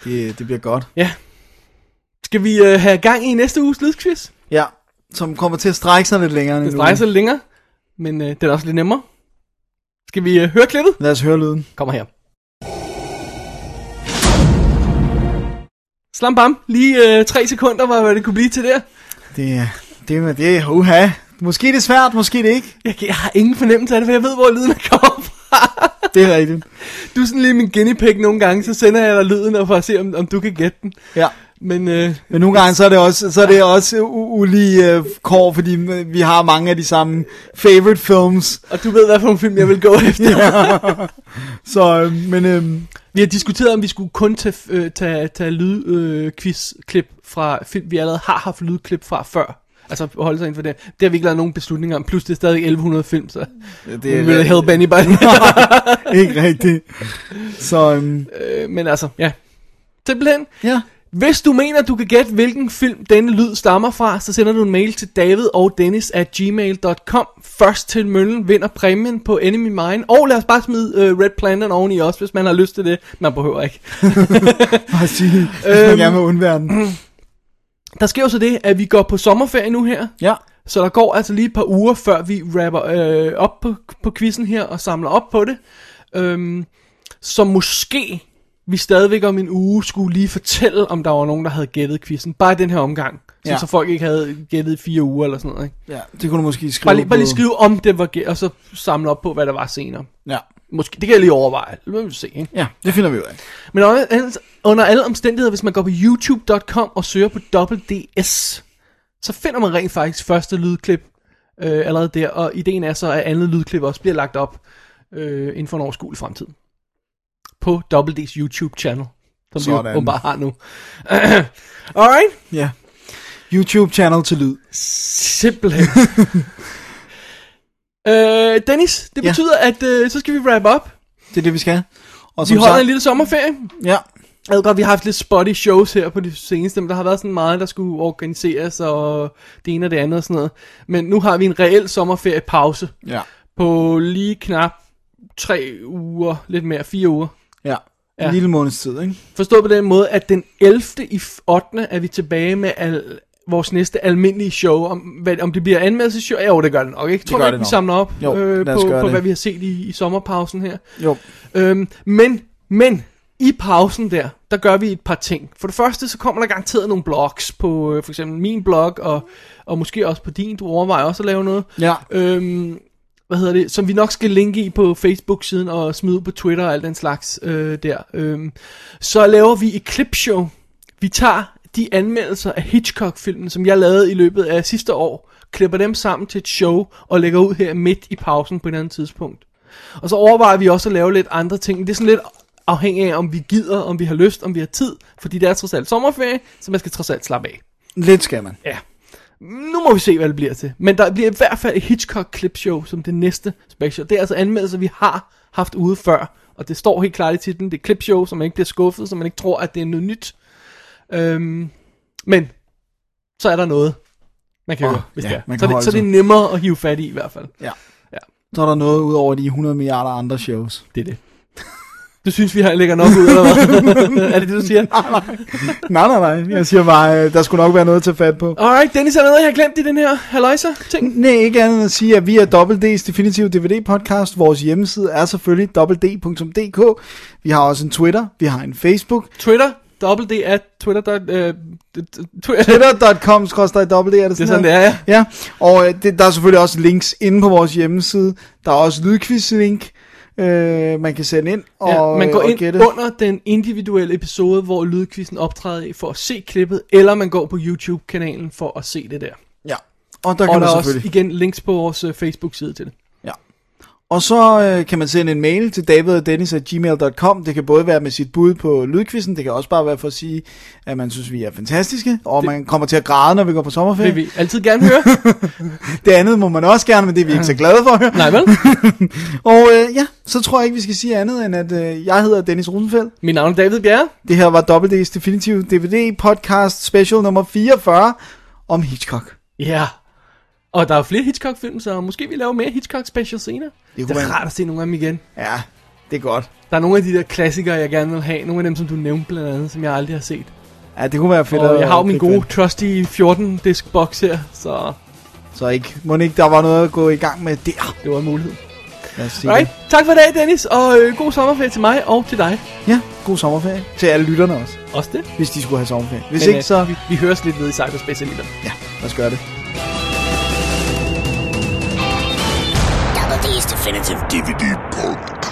Det, det bliver godt. Ja. Skal vi øh, have gang i næste uges lydquiz? Ja. som kommer til at strække sig lidt længere. Den strækker sig lidt længere, men øh, den er også lidt nemmere. Skal vi øh, høre klippet? Lad os høre lyden. Kommer her. Slam bam, lige øh, tre sekunder, hvad, hvad det kunne blive til der. Det er, det er, det uha. Måske det er svært, måske det ikke. Jeg, jeg har ingen fornemmelse af det, for jeg ved, hvor lyden kommer fra. Det er rigtigt. Du er sådan lige min guinea pig nogle gange, så sender jeg dig lyden og for at se, om, om du kan gætte den. Ja. Men, øh, Men nogle gange så er det også, så er det også ulige uh, kår, fordi øh, vi har mange af de samme favorite films. Og du ved, hvad for en film jeg vil gå efter. ja. Så, øh, men... Øh, vi har diskuteret, om vi skulle kun tage, øh, tage, tage lydquiz-klip fra film, vi allerede har haft lydklip fra før. Altså holde sig inden for det. Det har vi ikke lavet nogen beslutninger om. Plus det er stadig 1100 film, så Ja, det er will help anybody. ikke rigtigt. Så, øhm, øh, men altså, ja. Simpelthen. Ja. Hvis du mener, du kan gætte, hvilken film denne lyd stammer fra, så sender du en mail til david og dennis at gmail.com. Først til møllen vinder præmien på Enemy Mine. Og lad os bare smide uh, Red Planet oveni også, hvis man har lyst til det. Man behøver ikke. bare sige, hvis man Øhm, gerne vil undvære den. Der sker jo så det, at vi går på sommerferie nu her. Ja. Så der går altså lige et par uger, før vi rapper øh, op på, på quizzen her og samler op på det. Øhm, så måske vi stadigvæk om en uge skulle lige fortælle, om der var nogen, der havde gættet quizzen. Bare i den her omgang. Så, Ja. så folk ikke havde gættet i fire uger eller sådan noget. Ikke? Ja, det kunne du måske skrive Bare lige, bare lige skrive om det var gæt, og så samle op på, hvad der var senere. Ja. Måske, det kan jeg lige overveje. Det må vi se. Ikke? Ja, det finder vi ud af. Men under, under alle omstændigheder, hvis man går på youtube.com og søger på WDS, så finder man rent faktisk første lydklip øh, allerede der, og ideen er så, at andet lydklip også bliver lagt op øh, inden for en overskuelig fremtid. På WD's YouTube-channel, som vi Sådan. jo bare har nu. Alright? Ja. YouTube-channel til lyd. Simpelthen. øh, Dennis, det Ja. betyder, at øh, så skal vi wrap up. Det er det, vi skal. Og Vi holder sagt- en lille sommerferie. Ja. Jeg ved godt, vi har haft lidt spotty shows her på de seneste, men der har været sådan meget, der skulle organiseres, og det ene og det andet og sådan noget. Men nu har vi en reel sommerferiepause. Ja. På lige knap tre uger, lidt mere, fire uger. Ja. Ja. En lille måneds tid, ikke? Forstået på den måde, at den 11. i 8. er vi tilbage med al, vores næste almindelige show. Om, hvad, om det bliver anmeldelseshow? Ja, jo, det gør det nok, ikke? Det Tror ikke, vi nok. samler op Jo, øh, på, på det. hvad vi har set i, i sommerpausen her? Jo. Øhm, men, men, i pausen der, der gør vi et par ting. For det første, så kommer der garanteret nogle blogs på øh, for eksempel min blog, og, og måske også på din. Du overvejer også at lave noget. Ja. Øhm, hvad hedder det, som vi nok skal linke i på Facebook-siden og smide på Twitter og alt den slags øh, der. Øhm, så laver vi et clipshow. Vi tager de anmeldelser af Hitchcock-filmen, som jeg lavede i løbet af sidste år, klipper dem sammen til et show og lægger ud her midt i pausen på et andet tidspunkt. Og så overvejer vi også at lave lidt andre ting. Det er sådan lidt afhængig af, om vi gider, om vi har lyst, om vi har tid. Fordi det er trods alt sommerferie, så man skal trods alt slappe af. Lidt skal man. Ja. Nu må vi se, hvad det bliver til. Men der bliver i hvert fald et Hitchcock clipshow som det næste special. Det er altså anmeldelser, vi har haft ude før. Og det står helt klart i titlen. Det er clipshow, så man ikke bliver skuffet, så man ikke tror, at det er noget nyt. Øhm, men så er der noget, man kan Åh, høre, hvis ja, det er. man Så det, så det er nemmere at hive fat i i hvert fald. Ja. ja. Så er der noget ud over de 100 milliarder andre shows. Det er det. Du synes, vi har lægger nok ud, eller hvad? er det det, du siger? Nej, nej, nej. Jeg siger bare, øh, der skulle nok være noget at tage fat på. Alright, Dennis, er noget, jeg har glemt i den her haløjser ting? Nej, ikke andet end at sige, at vi er WD's Definitive DVD Podcast. Vores hjemmeside er selvfølgelig www.dk. Vi har også en Twitter, vi har en Facebook. Twitter, dobbelt D at twitter. øh, twi- Twitter.com wd er det sådan Det er sådan, det er, ja. Ja, og øh, det, der er selvfølgelig også links inde på vores hjemmeside. Der er også lydquiz-link, øh, man kan sende ind og, ja, man går og ind gætte. under den individuelle episode, hvor lydquizzen optræder i, for at se klippet, eller man går på YouTube-kanalen for at se det der. Ja, og der kan og man der er også selvfølgelig... igen links på vores uh, Facebook-side til det. Og så øh, kan man sende en mail til davidogdennis.gmail.com. Det kan både være med sit bud på lydquizzen, det kan også bare være for at sige, at man synes, vi er fantastiske, og det... man kommer til at græde, når vi går på sommerferie. Vil vi altid gerne høre. det andet må man også gerne, men det er vi ikke så glade for. Nej vel? og øh, ja, så tror jeg ikke, vi skal sige andet, end at øh, jeg hedder Dennis Rosenfeldt. Mit navn er David Bjerre. Det her var WD's Definitive DVD Podcast Special nummer 44 om Hitchcock. Ja. Og der er flere Hitchcock-film, så måske vi laver mere Hitchcock-special senere. Det, det er være- rart at se nogle af dem igen. Ja, det er godt. Der er nogle af de der klassikere, jeg gerne vil have. Nogle af dem, som du nævnte blandt andet, som jeg aldrig har set. Ja, det kunne være fedt Og jeg har jo min gode trusty 14 disk box her, så Så ikke, må ikke der var noget at gå i gang med der. det var en mulighed. Lad os sige Right. Tak for i dag, Dennis, og øh, god sommerferie til mig og til dig. Ja, god sommerferie. Til alle lytterne også. Også det. Hvis de skulle have sommerferie. Hvis Men, ikke, øh, så... Vi, vi høres lidt ved i Cyberspace alligevel. Ja, lad os gøre det. Definitive DVD Podcast.